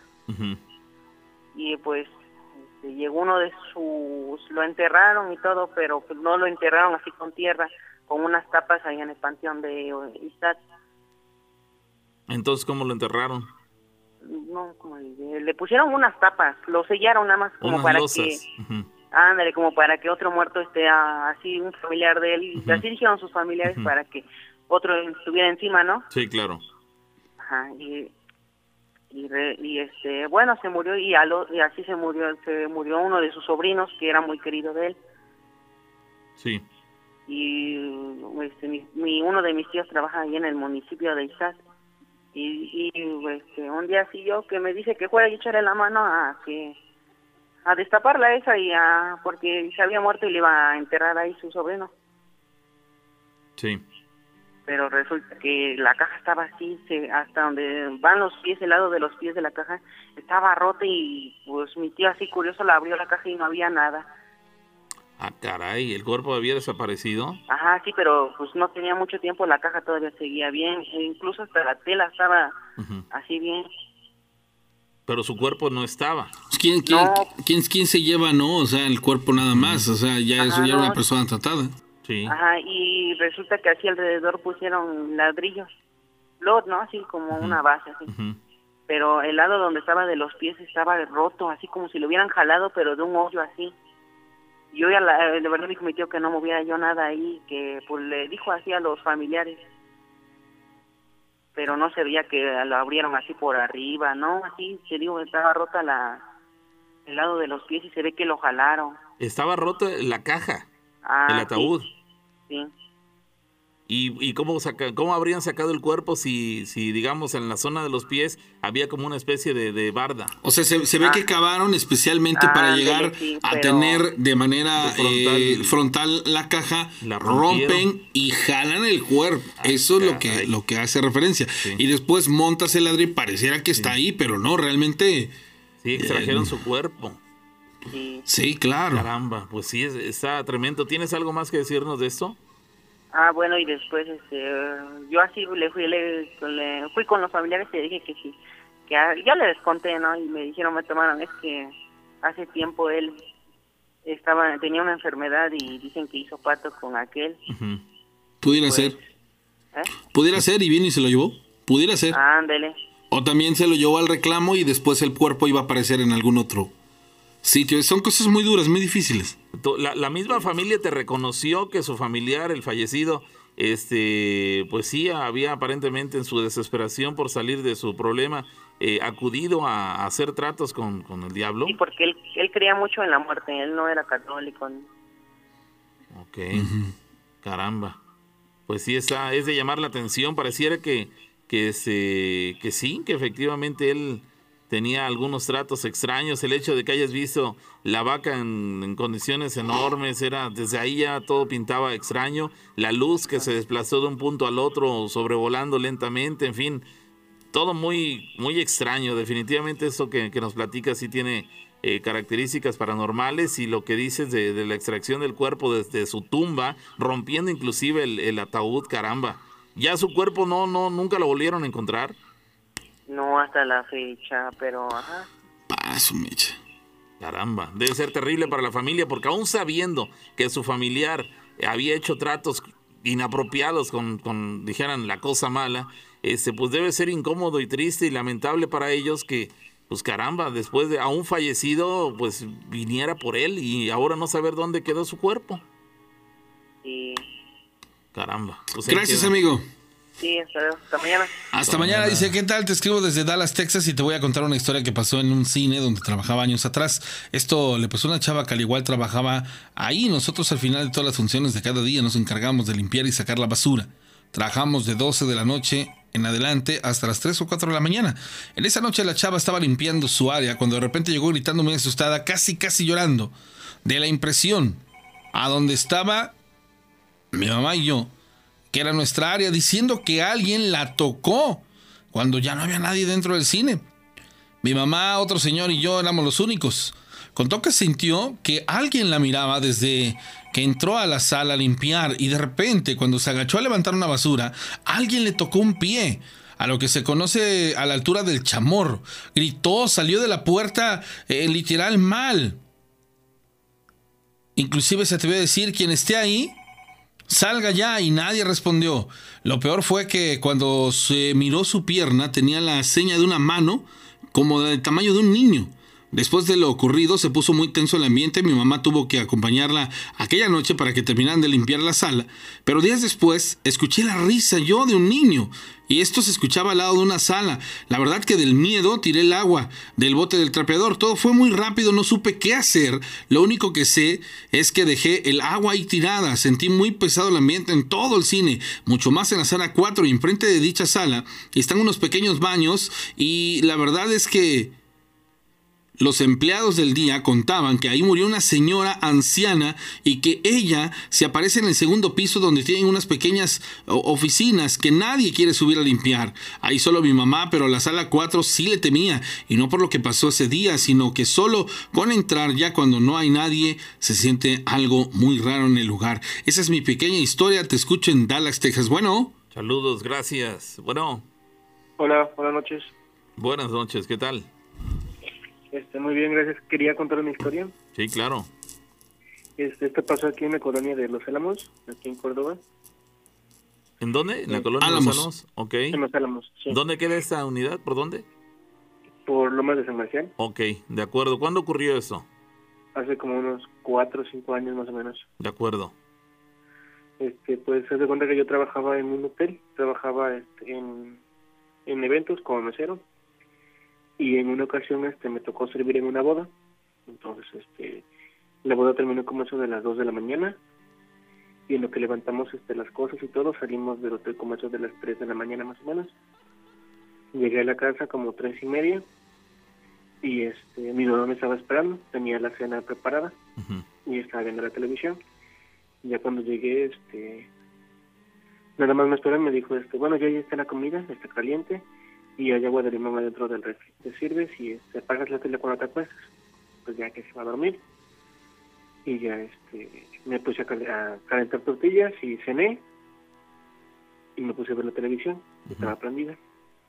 Speaker 7: Y pues este, llegó uno de sus, lo enterraron y todo, pero pues, no lo enterraron así con tierra, con unas tapas ahí en el panteón de Istat.
Speaker 3: Entonces, ¿cómo lo enterraron?
Speaker 7: No, como le, le pusieron unas tapas, lo sellaron nada más como
Speaker 3: Unas
Speaker 7: para
Speaker 3: losas.
Speaker 7: que,
Speaker 3: Ujú.
Speaker 7: Ándale, como para que otro muerto esté así, un familiar de él, y así dijeron sus familiares para que otro estuviera encima, ¿no?
Speaker 3: Sí, claro.
Speaker 7: Ajá, y, y, re- y, este, bueno, se murió y, a lo- y así se murió, se murió uno de sus sobrinos que era muy querido de él
Speaker 3: Sí.
Speaker 7: y este, mi, mi- uno de mis tíos trabaja ahí en el municipio de Izat y, y este, un día así yo que me dice que fuera y echarle la mano a que a destaparla esa y a porque se había muerto y le iba a enterrar ahí su sobrino
Speaker 3: Sí.
Speaker 7: pero resulta que la caja estaba así, se- hasta donde van los pies, el lado de los pies de la caja, estaba rota y pues mi tío así curioso la abrió la caja y no había nada.
Speaker 3: Ah, caray, el cuerpo había desaparecido.
Speaker 7: Ajá, sí, pero pues no tenía mucho tiempo, la caja todavía seguía bien, e incluso hasta la tela estaba así bien.
Speaker 3: Pero su cuerpo no estaba.
Speaker 2: Pues, ¿Quién, quién,
Speaker 7: No.
Speaker 2: quién, quién se lleva, no? O sea, el cuerpo nada más. O sea, ya eso
Speaker 7: Ajá,
Speaker 2: ya era una persona tratada.
Speaker 3: Sí.
Speaker 7: Ajá, y resulta que así alrededor pusieron ladrillos, lot, ¿no? Así como una base, así. Pero el lado donde estaba de los pies estaba roto, así como si lo hubieran jalado, pero de un hoyo así. Yo ya, la, de verdad dijo mi tío que no moviera yo nada ahí, que pues le dijo así a los familiares. Pero no se veía que lo abrieron así por arriba, ¿no? Así, se digo, estaba rota la, el lado de los pies y se ve que lo jalaron.
Speaker 3: Estaba rota la caja,
Speaker 7: Ah,
Speaker 3: el
Speaker 7: sí,
Speaker 3: ataúd.
Speaker 7: Sí,
Speaker 3: ¿Y, y cómo, saca, cómo habrían sacado el cuerpo si, si, digamos, en la zona de los pies había como una especie de, de barda?
Speaker 2: O sea, se, se ve
Speaker 7: Ah.
Speaker 2: que cavaron especialmente
Speaker 7: Ah,
Speaker 2: para llegar
Speaker 7: sí,
Speaker 2: a tener de manera
Speaker 3: De frontal.
Speaker 2: eh, frontal la caja,
Speaker 3: La
Speaker 2: rompen y jalan el cuerpo.
Speaker 3: Ay,
Speaker 2: Eso es lo que, lo que hace referencia.
Speaker 3: Sí.
Speaker 2: Y después montas el ladrillo y pareciera que está ahí, pero no, realmente
Speaker 3: Sí, extrajeron su cuerpo.
Speaker 7: sí.
Speaker 2: sí, claro.
Speaker 3: Caramba, pues sí, es- está tremendo. ¿Tienes algo más que decirnos de esto?
Speaker 7: Ah, bueno, y después este, yo así le fui, le, le fui con los familiares y le dije que sí, que a- yo les conté, ¿no? Y me dijeron, me tomaron, es que hace tiempo él estaba tenía una enfermedad y dicen que hizo pato con aquel.
Speaker 2: Pudiera
Speaker 7: Pues,
Speaker 2: ser.
Speaker 7: ¿eh?
Speaker 2: Pudiera ser y vino y se lo llevó. Pudiera ser.
Speaker 7: Ándele.
Speaker 2: O también se lo llevó al reclamo y después el cuerpo iba a aparecer en algún otro sitio. Son cosas muy duras, muy difíciles.
Speaker 3: La, la misma familia te reconoció que su familiar, el fallecido, este, pues sí, había aparentemente en su desesperación por salir de su problema, eh, acudido a, a hacer tratos con, con el diablo.
Speaker 7: Sí, porque él, él creía mucho en la muerte, él no era católico.
Speaker 3: Ok, caramba. Pues sí, está, es de llamar la atención. Pareciera que, que, se, que sí, que efectivamente él tenía algunos tratos extraños. El hecho de que hayas visto la vaca en, condiciones enormes, era desde ahí ya todo pintaba extraño. La luz que se desplazó de un punto al otro, sobrevolando lentamente, en fin, todo muy, muy extraño. Definitivamente esto que, que nos platica sí tiene eh, características paranormales y lo que dices de, de la extracción del cuerpo desde su tumba, rompiendo inclusive el, el ataúd, caramba. Ya su cuerpo no, no, nunca lo volvieron a encontrar.
Speaker 7: No hasta la fecha, pero ajá.
Speaker 2: Paso, mecha.
Speaker 3: Caramba, debe ser terrible para la familia porque aún sabiendo que su familiar había hecho tratos inapropiados con, con dijeran, la cosa mala, este, pues debe ser incómodo y triste y lamentable para ellos que, pues caramba, después de aún fallecido, pues viniera por él y ahora no saber dónde quedó su cuerpo.
Speaker 7: Y
Speaker 3: Caramba. Pues
Speaker 2: Gracias,
Speaker 3: queda.
Speaker 2: amigo.
Speaker 7: Sí, hasta, hasta mañana.
Speaker 2: Hasta mañana. Dice, ¿qué tal? Te escribo desde Dallas, Texas y te voy a contar una historia que pasó en un cine donde trabajaba años atrás. Esto le pasó a una chava que al igual trabajaba ahí. Nosotros al final de todas las funciones de cada día nos encargamos de limpiar y sacar la basura. Trabajamos de 12 de la noche en adelante hasta las 3 o 4 de la mañana. En esa noche la chava estaba limpiando su área cuando de repente llegó gritando muy asustada, casi casi llorando, de la impresión a donde estaba mi mamá y yo, que era nuestra área, diciendo que alguien la tocó cuando ya no había nadie dentro del cine. Mi mamá, otro señor y yo éramos los únicos. Contó que sintió que alguien la miraba desde que entró a la sala a limpiar y de repente cuando se agachó a levantar una basura, alguien le tocó un pie. A lo que se conoce a la altura del chamorro. Gritó, salió de la puerta eh, literal mal. Inclusive se atrevió a decir, quien esté ahí, salga ya y nadie respondió. Lo peor fue que cuando se miró su pierna tenía la seña de una mano como del tamaño de un niño. Después de lo ocurrido se puso muy tenso el ambiente, mi mamá tuvo que acompañarla aquella noche para que terminaran de limpiar la sala, pero días después escuché la risa yo de un niño y esto se escuchaba al lado de una sala. La verdad que del miedo tiré el agua del bote del trapeador, todo fue muy rápido, no supe qué hacer, lo único que sé es que dejé el agua ahí tirada, sentí muy pesado el ambiente en todo el cine, mucho más en la sala 4 y enfrente de dicha sala. Están unos pequeños baños y la verdad es que los empleados del día contaban que ahí murió una señora anciana y que ella se aparece en el segundo piso donde tienen unas pequeñas oficinas que nadie quiere subir a limpiar. Ahí solo mi mamá, pero la sala 4 sí le temía y no por lo que pasó ese día, sino que solo con entrar ya cuando no hay nadie se siente algo muy raro en el lugar. Esa es mi pequeña historia, te escucho en Dallas, Texas. Bueno,
Speaker 3: Saludos, gracias. Bueno,
Speaker 8: Hola, buenas noches.
Speaker 3: buenas noches, ¿qué tal?
Speaker 8: Este, muy bien, gracias. Quería contar una historia.
Speaker 3: Sí, claro.
Speaker 8: Este, esto pasó aquí en la colonia de Los Álamos, aquí en Córdoba.
Speaker 3: ¿En dónde? ¿En la colonia de. Los Álamos? Ok.
Speaker 8: En Los Álamos, sí.
Speaker 3: ¿Dónde queda esta unidad? ¿Por dónde?
Speaker 8: Por Lomas de San Marcial.
Speaker 3: Ok, de acuerdo. ¿Cuándo ocurrió eso?
Speaker 8: Hace como unos cuatro o cinco años más o menos.
Speaker 3: De acuerdo.
Speaker 8: Este, pues se de cuenta que yo trabajaba en un hotel, trabajaba este, en, en eventos como mesero y en una ocasión este me tocó servir en una boda. Entonces, este la boda terminó como eso de las 2 de la mañana y en lo que levantamos este las cosas y todo salimos del hotel como eso de las 3 de la mañana más o menos. Llegué a la casa como tres y media y este mi mamá me estaba esperando, tenía la cena preparada y estaba viendo la televisión. Ya cuando llegué, este, nada más me esperó y me dijo, este, bueno, ya, ya está la comida, está caliente y hay agua de limón adentro del refri. Te sirves y este, apagas la tele cuando te acuestas, pues ya que se va a dormir. Y ya, este, me puse a, cal- a calentar tortillas y cené y me puse a ver la televisión, estaba prendida.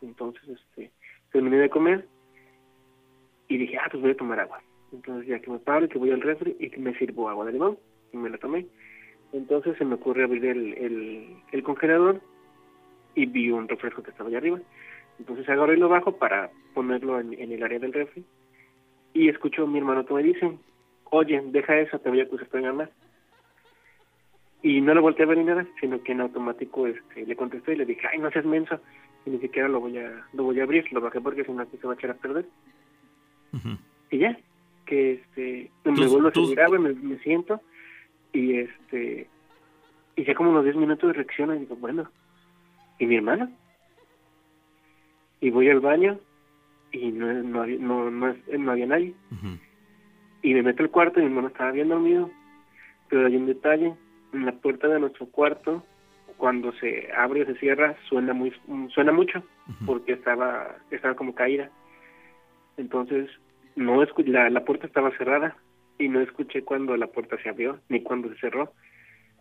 Speaker 8: Entonces, este, terminé de comer y dije, ah, pues voy a tomar agua. Entonces ya que me paro y que voy al refri y que me sirvo agua de limón y me la tomé. Entonces se me ocurre abrir el, el, el congelador y vi un refresco que estaba allá arriba. Entonces agarro y lo bajo para ponerlo en, en el área del refri y escucho a mi hermano que me dice, oye, deja eso, te voy a acusar de ganar. Y no lo volteé a ver ni nada, sino que en automático este, le contesté y le dije, ay, no seas menso, y ni siquiera lo voy a, lo voy a abrir, lo bajé porque si no aquí se va a echar a perder. Y ya, que este, me vuelvo a servir agua, me, me siento y este, y ya como unos 10 minutos reacciono y digo, bueno, ¿y mi hermana? Y voy al baño y no, no, había, no, no, no había nadie. Y me meto al cuarto y mi hermano estaba bien dormido. Pero hay un detalle, en la puerta de nuestro cuarto, cuando se abre o se cierra, suena muy suena mucho, porque estaba estaba como caída. Entonces, no escu- la, la puerta estaba cerrada y no escuché cuando la puerta se abrió ni cuando se cerró.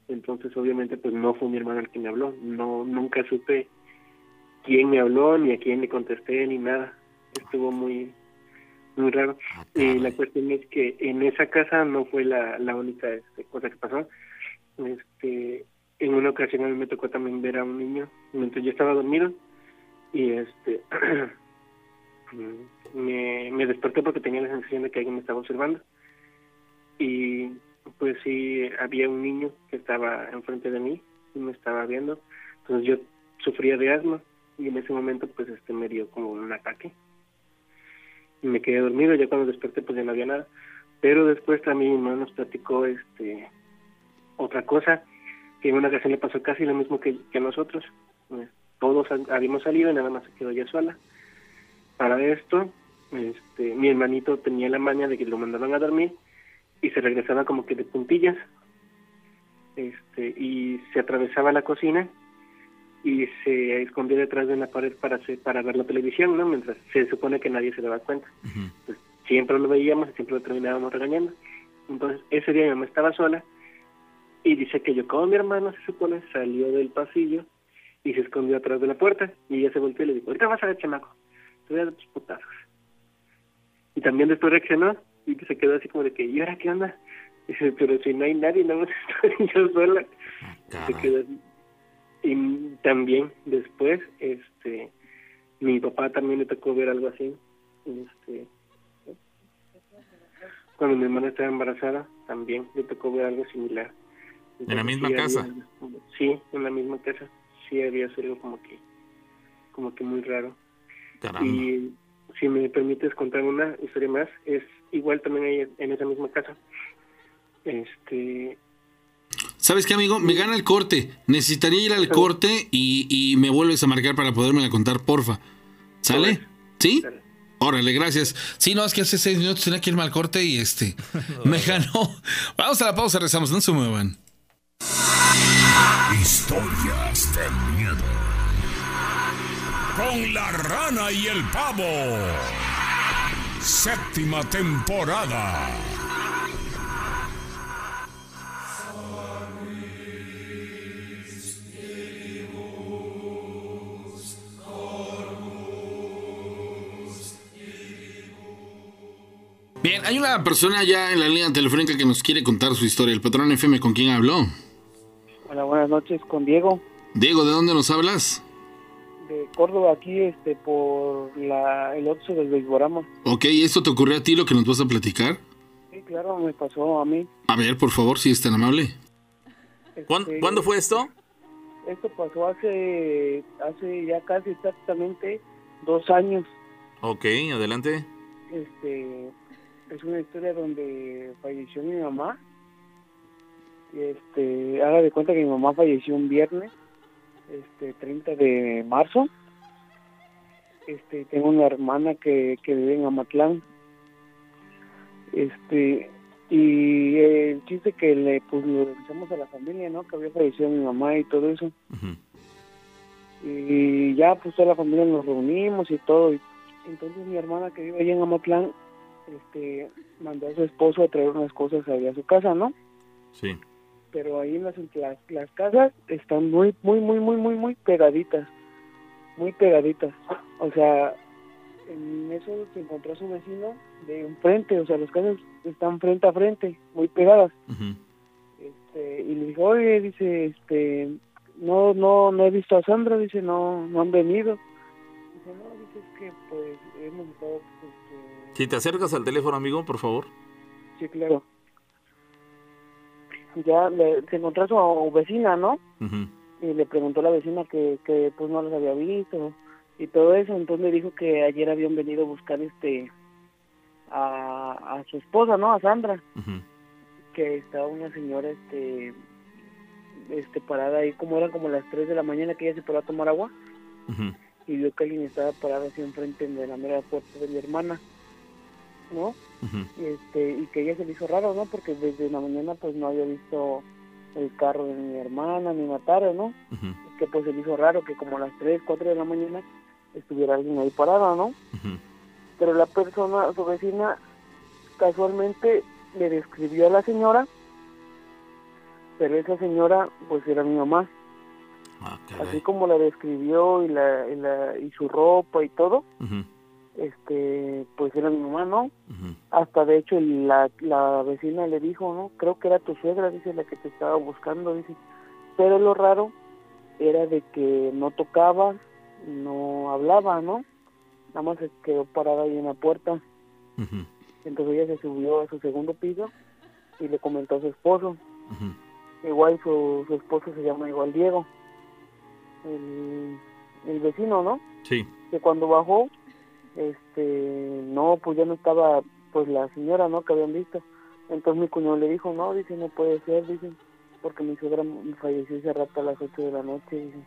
Speaker 8: Entonces, obviamente, pues no fue mi hermano el que me habló. No, nunca supe quién me habló, ni a quién le contesté, ni nada. Estuvo muy, muy raro. Y
Speaker 3: caray.
Speaker 8: la cuestión es que en esa casa no fue la, la única este, cosa que pasó. Este, en una ocasión a mí me tocó también ver a un niño mientras yo estaba dormido y este me, me desperté porque tenía la sensación de que alguien me estaba observando y pues sí había un niño que estaba enfrente de mí y me estaba viendo. Entonces yo sufría de asma y en ese momento pues este me dio como un ataque. Y me quedé dormido, ya cuando desperté pues ya no había nada. Pero después también mi mamá nos platicó este otra cosa, que en una ocasión le pasó casi lo mismo que, que a nosotros. Pues, todos habíamos salido y nada más se quedó ella sola. Para esto, este, mi hermanito tenía la maña de que lo mandaban a dormir y se regresaba como que de puntillas este y se atravesaba la cocina y se escondía detrás de una pared para hacer, para ver la televisión no mientras se supone que nadie se daba cuenta. Pues, siempre lo veíamos y siempre lo terminábamos regañando. Entonces ese día mi mamá estaba sola y dice que yo como mi hermano se supone salió del pasillo y se escondió atrás de la puerta y ella se volteó y le dijo ahorita vas a ver chamaco te voy a dar tus putazos y también después reaccionó y se quedó así como de que, ¿y ahora qué onda? Dice, pero si no hay nadie, no estoy yo sola. se quedó así. Y también después, este, mi papá también le tocó ver algo así. Este, cuando mi hermana estaba embarazada, también le tocó ver algo similar.
Speaker 3: ¿En la misma casa?
Speaker 8: sí, en la misma casa. Sí, había algo como que, como que muy raro.
Speaker 3: Caramba.
Speaker 8: Y si me permites contar una historia más, es igual también ahí en esa misma casa. Este.
Speaker 2: ¿Sabes qué, amigo? Me gana el corte. Necesitaría ir al corte y, y me vuelves a marcar para podérmela contar, porfa. ¿Sale? ¿Sí? Órale, gracias. Sí, no, es que hace seis minutos tenía que irme al corte y este. me ganó. Vamos a la pausa, rezamos. No se muevan.
Speaker 1: Historias de miedo. Con la rana y el pavo. Séptima temporada.
Speaker 2: Bien, hay una persona ya en la línea telefónica que nos quiere contar su historia. El patrón FM, ¿con quién habló?
Speaker 9: Hola, buenas noches, con Diego.
Speaker 2: Diego, ¿de dónde nos hablas?
Speaker 9: De Córdoba, aquí, este, por la, el 8 del Beisborama.
Speaker 2: Ok, ¿esto te ocurrió a ti lo que nos vas a platicar?
Speaker 9: Sí, claro, me pasó a mí.
Speaker 2: A ver, por favor, si es tan amable.
Speaker 3: ¿Cuándo,
Speaker 9: Este,
Speaker 3: ¿Cuándo fue esto?
Speaker 9: Esto pasó hace, hace ya casi exactamente dos años.
Speaker 3: Ok, adelante.
Speaker 9: Este, es una historia donde falleció mi mamá. Este, haga de cuenta que mi mamá falleció un viernes, este, 30 de marzo. Este, tengo una hermana que, que vive en Amatlán. Este, y el chiste que le, pues, le avisamos a la familia, ¿no? Que había fallecido mi mamá y todo eso. Y ya, pues, toda la familia nos reunimos y todo. Y entonces mi hermana que vive allá en Amatlán, este, mandó a su esposo a traer unas cosas allá a su casa, ¿no?
Speaker 3: Sí.
Speaker 9: Pero ahí las, las, las casas están muy, muy, muy, muy, muy, muy pegaditas. Muy pegaditas. O sea, en eso se encontró su vecino de enfrente, o sea, las casas están frente a frente, muy pegadas. Este, y le dijo, oye, dice, este, no, no, no he visto a Sandra, dice, no, no han venido. Dice, no, dice, es que pues hemos estado,
Speaker 3: Si te acercas al teléfono, amigo, por favor.
Speaker 9: sí, claro. Ya le, se encontró a su vecina, ¿no? Y le preguntó a la vecina que, que pues no los había visto y todo eso. Entonces le dijo que ayer habían venido a buscar este a, a su esposa no a Sandra. Que estaba una señora este este parada ahí como eran como las 3 de la mañana que ella se paró a tomar agua. Y vio que alguien estaba parado así enfrente de la mera puerta de mi hermana no y este y que ella se le hizo raro no porque desde la mañana pues no había visto el carro de mi hermana ni Mataro, ¿no? Que pues se le hizo raro que como a las 3, 4 de la mañana estuviera alguien ahí parado, ¿no? Pero la persona, su vecina, casualmente le describió a la señora, pero esa señora pues era mi mamá. Así como la describió y, la, y, la, y su ropa y todo, este pues era mi mamá, ¿no? Hasta de hecho la, la vecina le dijo, ¿no? Creo que era tu suegra, dice, la que te estaba buscando, dice. Pero lo raro era de que no tocaba, no hablaba, ¿no? Nada más se quedó parada ahí en la puerta. Entonces ella se subió a su segundo piso y le comentó a su esposo. igual su, su esposo se llama igual Diego, el, el vecino, ¿no?
Speaker 3: Sí.
Speaker 9: Que cuando bajó, este, no, pues ya no estaba, pues la señora, ¿no? Que habían visto. Entonces mi cuñado le dijo, no, dice, no puede ser, dice, porque mi suegra falleció ese rato a las 8 de la noche, dice.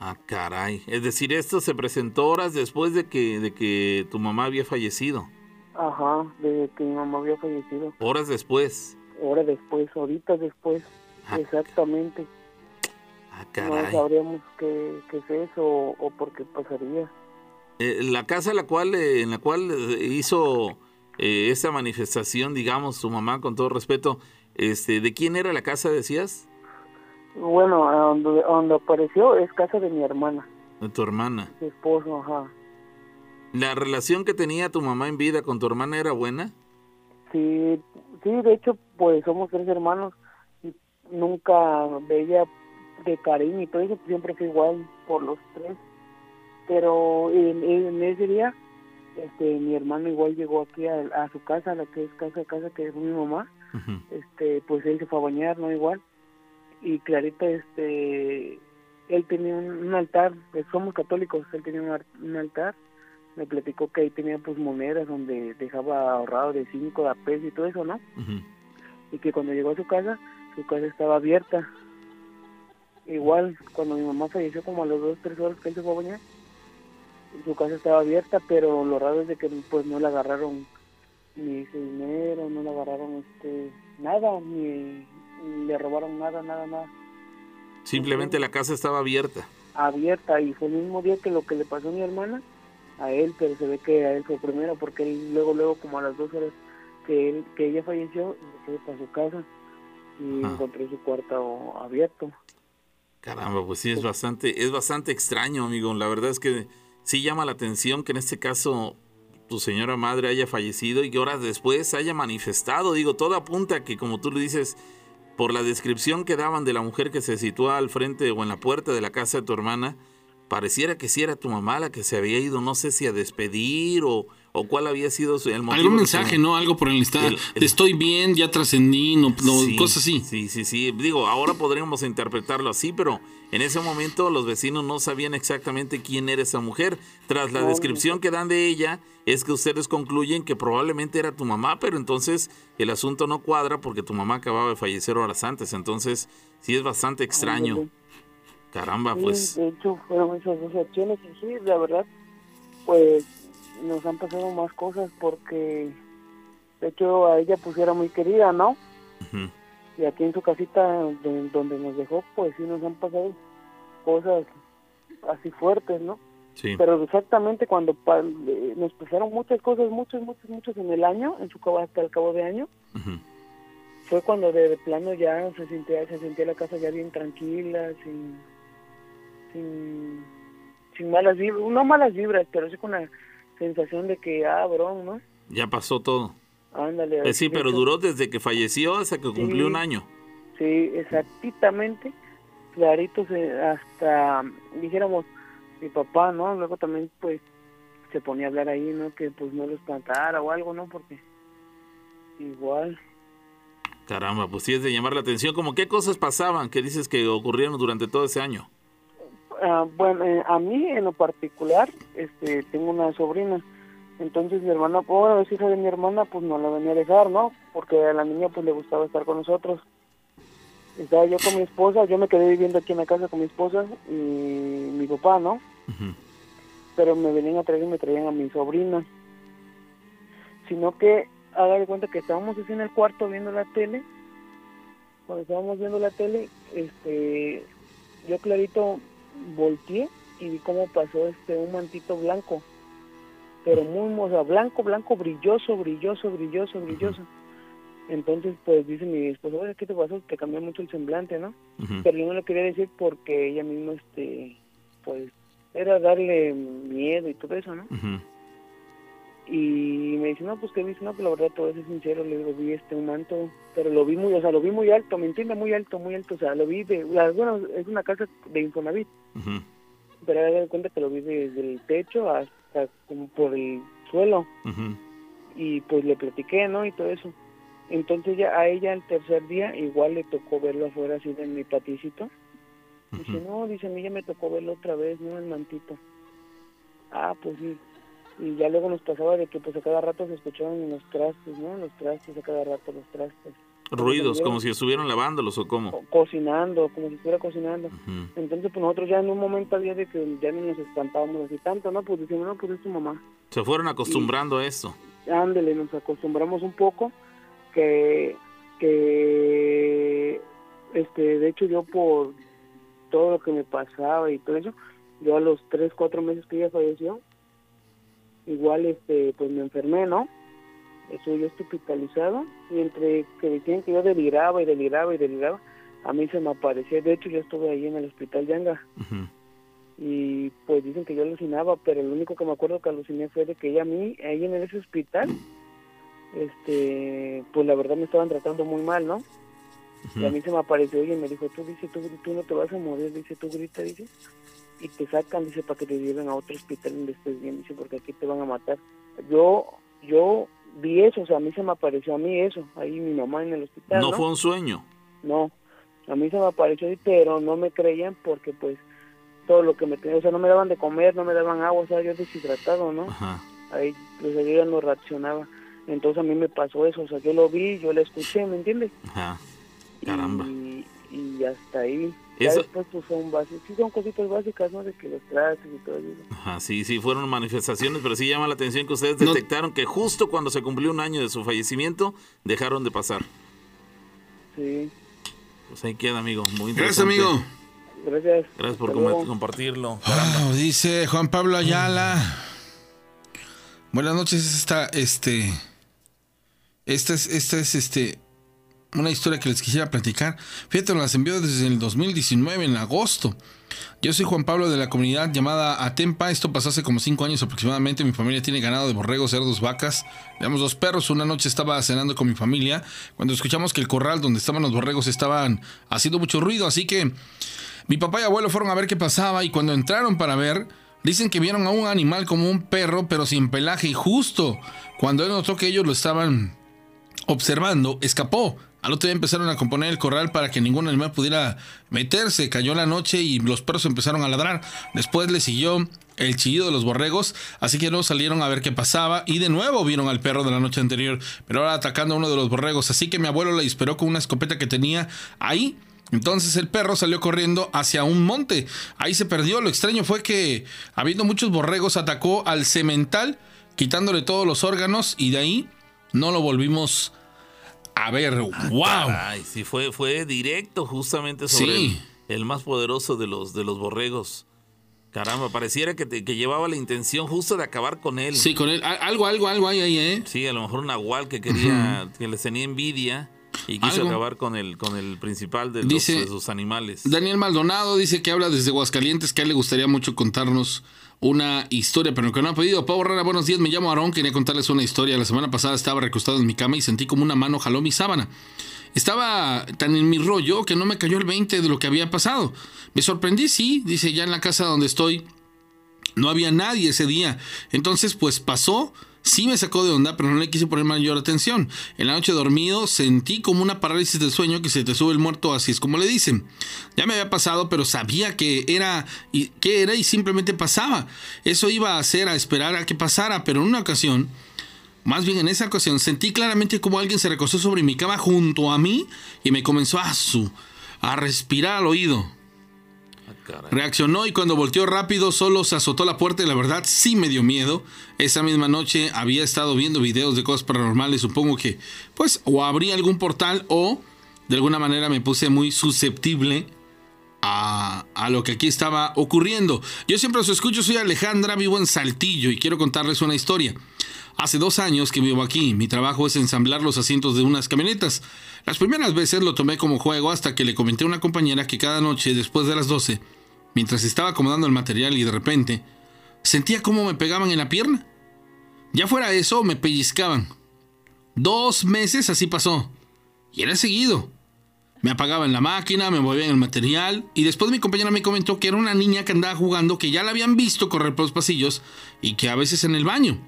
Speaker 3: Ah, caray. Es decir, esto se presentó horas después de que, de que tu mamá había fallecido.
Speaker 9: Ajá, de que mi mamá había fallecido.
Speaker 3: Horas después.
Speaker 9: Horas después, horitas después, exactamente.
Speaker 3: Ah,
Speaker 9: No
Speaker 3: caray.
Speaker 9: sabríamos qué, qué es eso o, o por qué pasaría.
Speaker 3: Eh, la casa la cual, eh, en la cual eh, hizo eh, esta manifestación, digamos, tu mamá, con todo respeto, este, ¿de quién era la casa, decías?
Speaker 9: Bueno, a donde, a donde apareció es casa de mi hermana,
Speaker 3: De tu hermana.
Speaker 9: su esposo, ajá.
Speaker 3: ¿La relación que tenía tu mamá en vida con tu hermana era buena?
Speaker 9: Sí, sí, de hecho, pues somos tres hermanos y nunca veía de cariño y todo eso, siempre fue igual por los tres. Pero en, en ese día, este, mi hermano igual llegó aquí a, a su casa, la que es casa casa que es mi mamá, este, pues él se fue a bañar, no igual. Y Clarita, este, él tenía un, un altar, pues somos católicos, él tenía un, un altar me platicó que ahí tenía pues monedas donde dejaba ahorrado de 5 de a peso y todo eso, ¿no? Y que cuando llegó a su casa, su casa estaba abierta. Igual, cuando mi mamá falleció como a los 2, 3 horas que él se fue a bañar, su casa estaba abierta, pero lo raro es de que pues no le agarraron ni su dinero, no le agarraron este nada, ni, ni le robaron nada, nada, nada.
Speaker 3: Simplemente la casa estaba abierta.
Speaker 9: abierta y fue el mismo día que lo que le pasó a mi hermana a él pero se ve que a él fue primero porque él luego luego como a las dos horas que él que ella falleció se fue para su casa y encontró su cuarto abierto
Speaker 3: Caramba, pues sí, es bastante, es bastante extraño, amigo. La verdad es que sí llama la atención que en este caso tu señora madre haya fallecido y que horas después haya manifestado. Digo, todo apunta a que, como tú le dices, por la descripción que daban de la mujer que se sitúa al frente o en la puerta de la casa de tu hermana, pareciera que sí era tu mamá la que se había ido, no sé si a despedir o, o cuál había sido su- el motivo.
Speaker 2: Algún mensaje, ¿no? Algo por el
Speaker 3: el-
Speaker 2: Estoy bien, ya trascendí, no, no,
Speaker 3: Sí,
Speaker 2: cosas así.
Speaker 3: Sí, sí, sí. Digo, ahora podríamos interpretarlo así, pero en ese momento los vecinos no sabían exactamente quién era esa mujer. Tras la
Speaker 9: No,
Speaker 3: descripción que dan de ella, es que ustedes concluyen que probablemente era tu mamá, pero entonces el asunto no cuadra porque tu mamá acababa de fallecer horas antes. Entonces, sí es bastante extraño. Caramba,
Speaker 9: Sí,
Speaker 3: pues.
Speaker 9: de hecho fueron esas dos acciones y sí la verdad pues nos han pasado más cosas porque de hecho a ella pues era muy querida no y aquí en su casita de- donde nos dejó pues sí nos han pasado cosas así fuertes no
Speaker 3: Sí.
Speaker 9: pero exactamente cuando pa- eh, nos pasaron muchas cosas muchas muchas muchas en el año en su cabo hasta el cabo de año fue cuando de, de plano ya se sentía se sentía la casa ya bien tranquila sin sin, sin malas vibras no malas vibras pero sí con la sensación de que ah bro no
Speaker 3: Ya pasó todo.
Speaker 9: ándale
Speaker 3: Eh, sí, pero duró desde que falleció hasta que cumplió un año.
Speaker 9: sí exactamente clarito hasta dijéramos mi papá no luego también pues se ponía a hablar ahí no que pues no lo espantara o algo no porque igual
Speaker 3: Caramba, pues sí es de llamar la atención. Como qué cosas pasaban que dices que ocurrieron durante todo ese año.
Speaker 9: Ah, bueno, eh, a mí en lo particular, este, tengo una sobrina. Entonces mi hermana, bueno, es hija de mi hermana, pues no la venía a dejar, ¿no? Porque a la niña pues le gustaba estar con nosotros. Estaba yo con mi esposa, yo me quedé viviendo aquí en la casa con mi esposa y mi papá, ¿no? Pero me venían a traer y me traían a mi sobrina. Sino que, haga de cuenta que estábamos así en el cuarto viendo la tele. Cuando estábamos viendo la tele, este, yo clarito volteé y vi cómo pasó este un mantito blanco pero muy o sea, blanco blanco brilloso brilloso brilloso brilloso. Entonces pues dice mi esposo oye qué te pasó te cambió mucho el semblante no pero yo no lo quería decir porque ella misma este pues era darle miedo y todo eso no y me dice, no, pues que viste, no, pues la verdad, todo eso es sincero, le digo, vi este un manto, pero lo vi muy, o sea, lo vi muy alto, ¿me entiende? Muy alto, muy alto, o sea, lo vi de, bueno, es una casa de Infonavit, pero haga de cuenta que lo vi desde el techo hasta como por el suelo, y pues le platiqué, ¿no? Y todo eso. Entonces ya a ella el tercer día igual le tocó verlo afuera así en mi paticito. Dice, no, dice, a mí ya me tocó verlo otra vez, ¿no? El mantito. Ah, pues sí. Y ya luego nos pasaba de que pues a cada rato se escuchaban en los trastes, ¿no? Los trastes, a cada rato los trastes.
Speaker 3: Ruidos, como si estuvieran lavándolos o cómo.
Speaker 9: Co- cocinando, como si estuviera cocinando. Entonces, pues nosotros ya en un momento había de que ya no nos espantábamos así tanto, ¿no? Pues decíamos, no, pues es tu mamá.
Speaker 3: Se fueron acostumbrando a esto.
Speaker 9: Ándele, nos acostumbramos un poco que, que, este, de hecho yo por todo lo que me pasaba y todo eso, yo a los tres, cuatro meses que ella falleció, igual, este, pues me enfermé, ¿no? Eso yo hospitalizado y entre que decían que yo deliraba y deliraba y deliraba, a mí se me aparecía, de hecho yo estuve ahí en el hospital Yanga. Y pues dicen que yo alucinaba, pero lo único que me acuerdo que aluciné fue de que ella a mí, ahí en ese hospital, este, pues la verdad me estaban tratando muy mal, ¿no? Y a mí se me apareció y me dijo, tú dice, tú, tú no te vas a morir, dice, tú grita, dice, y te sacan, dice, para que te lleven a otro hospital donde estés bien, dice, porque aquí te van a matar. Yo, yo vi eso, o sea, a mí se me apareció a mí eso, ahí mi mamá en el hospital,
Speaker 3: No
Speaker 9: ¿no?
Speaker 3: fue un sueño.
Speaker 9: No, a mí se me apareció ahí, pero no me creían porque pues todo lo que me tenía, o sea, no me daban de comer, no me daban agua, o sea, yo deshidratado, ¿no?
Speaker 3: Ajá.
Speaker 9: Ahí, pues yo ya no reaccionaba. Entonces a mí me pasó eso, o sea, yo lo vi, yo lo escuché, ¿me entiendes?
Speaker 3: Ajá. Caramba.
Speaker 9: Y, y hasta ahí. Ya
Speaker 3: Eso-
Speaker 9: después pues son básicas, sí son cositas básicas, ¿no? De que los trastes y todo eso.
Speaker 3: Ajá, sí, sí, fueron manifestaciones, pero sí llama la atención que ustedes detectaron que justo cuando se cumplió un año de su fallecimiento, dejaron de pasar.
Speaker 9: Sí,
Speaker 3: Pues ahí queda, amigo. Muy
Speaker 2: Gracias, amigo.
Speaker 9: gracias.
Speaker 3: Gracias por com- compartirlo.
Speaker 2: Wow, dice Juan Pablo Ayala. Buenas noches, esta, este, esta es, esta es, este, una historia que les quisiera platicar. Fíjate, nos las envió desde el 2019, en agosto. Yo soy Juan Pablo de la comunidad llamada Atempa. Esto pasó hace como cinco años aproximadamente. Mi familia tiene ganado de borregos, cerdos, vacas. Tenemos dos perros. Una noche estaba cenando con mi familia cuando escuchamos que el corral donde estaban los borregos estaban haciendo mucho ruido. Así que mi papá y abuelo fueron a ver qué pasaba y cuando entraron para ver, dicen que vieron a un animal como un perro pero sin pelaje y justo cuando él notó que ellos lo estaban observando, escapó. Al otro día empezaron a componer el corral para que ningún animal pudiera meterse. Cayó la noche y los perros empezaron a ladrar. Después le siguió el chillido de los borregos, así que luego salieron a ver qué pasaba y de nuevo vieron al perro de la noche anterior, pero ahora atacando a uno de los borregos. Así que mi abuelo le disparó con una escopeta que tenía ahí. Entonces el perro salió corriendo hacia un monte. Ahí se perdió. Lo extraño fue que, habiendo muchos borregos, atacó al cemental, quitándole todos los órganos y de ahí no lo volvimos a ver. ¡Wow!
Speaker 3: Ay, sí, fue, fue directo justamente sobre
Speaker 2: Sí.
Speaker 3: el, el más poderoso de los, de los borregos. Caramba, pareciera que, te- que llevaba la intención justo de acabar con él.
Speaker 2: Sí, con él. Algo, algo, algo hay ahí, ¿eh?
Speaker 3: Sí, a lo mejor un nahual que quería, que les tenía envidia y quiso
Speaker 2: Algo.
Speaker 3: acabar con el, con el principal de, los-
Speaker 2: Dice-
Speaker 3: de sus animales.
Speaker 2: Daniel Maldonado dice que habla desde Aguascalientes, que a él le gustaría mucho contarnos una historia, pero que no ha podido. Pavo Rara, buenos días, me llamo Aarón, quería contarles una historia. La semana pasada estaba recostado en mi cama y sentí como una mano jaló mi sábana. Estaba tan en mi rollo que no me cayó el 20 de lo que había pasado. Me sorprendí, sí, dice, ya en la casa donde estoy no había nadie ese día. Entonces, pues pasó. Sí me sacó de onda, pero no le quise poner mayor atención. En la noche dormido sentí como una parálisis del sueño que se te sube el muerto, así es como le dicen. Ya me había pasado, pero sabía que era y que era y simplemente pasaba. Eso iba a hacer a esperar a que pasara, pero en una ocasión, más bien en esa ocasión, sentí claramente como alguien se recostó sobre mi cama junto a mí y me comenzó a su a respirar al oído. Reaccionó y cuando volteó rápido solo se azotó la puerta y la verdad sí me dio miedo. Esa misma noche había estado viendo videos de cosas paranormales, supongo que pues o abrí algún portal o de alguna manera me puse muy susceptible a, a lo que aquí estaba ocurriendo. Yo siempre os escucho, soy Alejandra, vivo en Saltillo y quiero contarles una historia. Hace dos años que vivo aquí, mi trabajo es ensamblar los asientos de unas camionetas. Las primeras veces lo tomé como juego hasta que le comenté a una compañera que cada noche después de las 12, mientras estaba acomodando el material y de repente sentía cómo me pegaban en la pierna. Ya fuera eso, me pellizcaban. Dos meses así pasó. Y era seguido. Me apagaban la máquina, me movían el material y después mi compañera me comentó que era una niña que andaba jugando, que ya la habían visto correr por los pasillos y que a veces en el baño.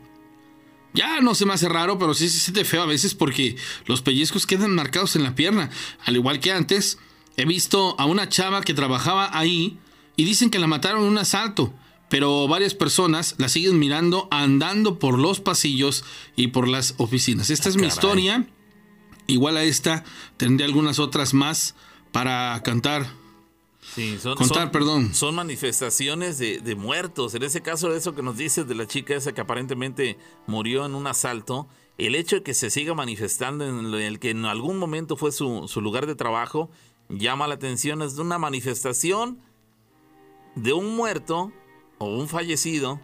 Speaker 2: Ya no se me hace raro, pero sí se siente feo a veces porque los pellizcos quedan marcados en la pierna. Al igual que antes, he visto a una chava que trabajaba ahí y dicen que la mataron en un asalto. Pero varias personas la siguen mirando andando por los pasillos y por las oficinas. Esta es mi historia. Igual a esta, tendré algunas otras más para cantar
Speaker 3: Sí, son,
Speaker 2: Contar,
Speaker 3: son-
Speaker 2: perdón.
Speaker 3: Son manifestaciones de, de muertos. En ese caso, eso que nos dices de la chica esa que aparentemente murió en un asalto, el hecho de que se siga manifestando en el que en algún momento fue su, su lugar de trabajo, llama la atención. Es una manifestación de un muerto o un fallecido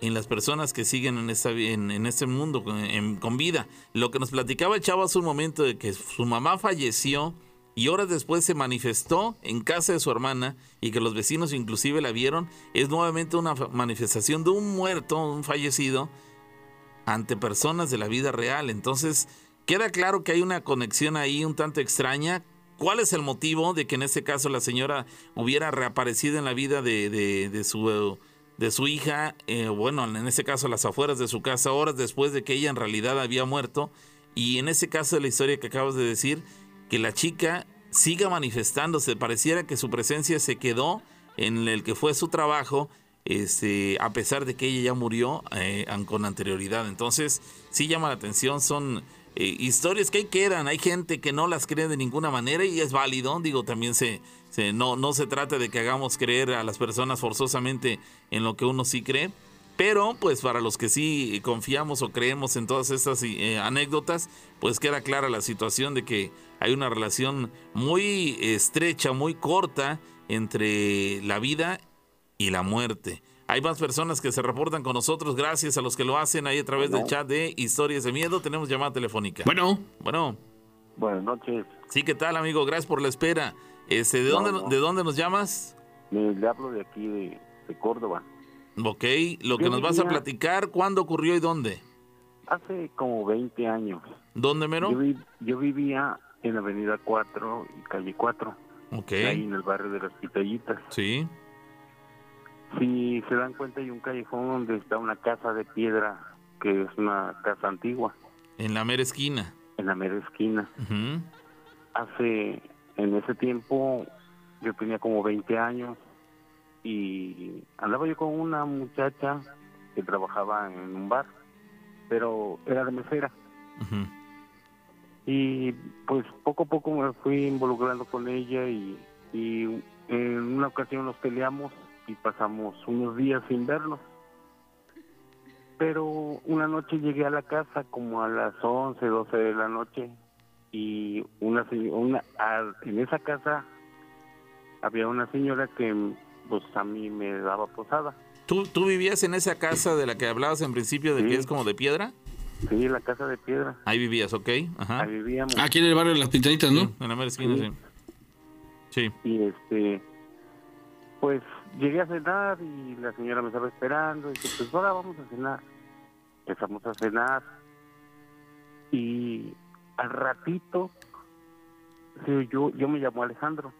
Speaker 3: en las personas que siguen en, esta, en, en este mundo con, con vida. Lo que nos platicaba el chavo hace un momento de que su mamá falleció y horas después se manifestó en casa de su hermana y que los vecinos inclusive la vieron, es nuevamente una manifestación de un muerto, un fallecido, ante personas de la vida real. Entonces, queda claro que hay una conexión ahí un tanto extraña. ¿Cuál es el motivo de que en este caso la señora hubiera reaparecido en la vida de, de- su, de su hija? eh, bueno, en este caso las afueras de su casa, horas después de que ella en realidad había muerto. Y en ese caso de la historia que acabas de decir, que la chica siga manifestándose, pareciera que su presencia se quedó en el que fue su trabajo, este, a pesar de que ella ya murió eh, con anterioridad. Entonces, sí llama la atención, son eh, historias que ahí quedan, hay gente que no las cree de ninguna manera y es válido, digo, también se, se- no, no se trata de que hagamos creer a las personas forzosamente en lo que uno sí cree, pero pues para los que sí confiamos o creemos en todas estas eh, anécdotas, pues queda clara la situación de que hay una relación muy estrecha, muy corta entre la vida y la muerte. Hay más personas que se reportan con nosotros, gracias a los que lo hacen ahí a través del chat de Historias de Miedo. Tenemos llamada telefónica.
Speaker 2: Bueno,
Speaker 3: Bueno,
Speaker 10: Buenas noches.
Speaker 3: sí, ¿qué tal, amigo? Gracias por la espera. Este, ¿de,
Speaker 10: No,
Speaker 3: dónde,
Speaker 10: no.
Speaker 3: ¿De dónde nos llamas?
Speaker 10: Le, le hablo de aquí, de, de Córdoba.
Speaker 3: Ok, lo que nos vas a platicar, ¿cuándo ocurrió y dónde?
Speaker 10: Hace como 20 años.
Speaker 3: ¿Dónde, mero?
Speaker 10: Yo, vi- yo vivía en la avenida 4 y calle 4,
Speaker 3: Ok,
Speaker 10: ahí en el barrio de las Pitallitas.
Speaker 3: sí.
Speaker 10: Si se dan cuenta, hay un callejón donde está una casa de piedra, que es una casa antigua,
Speaker 3: En la mera esquina.
Speaker 10: en la mera esquina. Hace, en ese tiempo, yo tenía como 20 años y andaba yo con una muchacha que trabajaba en un bar, pero era de mesera. Y pues poco a poco me fui involucrando con ella y, y en una ocasión nos peleamos y pasamos unos días sin vernos. Pero una noche llegué a la casa como a las 11, 12 de la noche y una, se- una a- en esa casa había una señora que pues a mí me daba posada.
Speaker 3: ¿Tú, ¿Tú vivías en esa casa de la que hablabas en principio de que es como de piedra?
Speaker 10: Sí, la casa de piedra.
Speaker 3: Ahí vivías, ¿ok? Ajá.
Speaker 10: Ahí vivíamos.
Speaker 2: aquí en el barrio de las Pintaditas, ¿no?
Speaker 3: Sí, en la mera esquina, sí. Sí.
Speaker 10: y este pues llegué a cenar y la señora me estaba esperando. Y dije pues ahora vamos a cenar. Empezamos a cenar. Y al ratito yo yo me llamo Alejandro.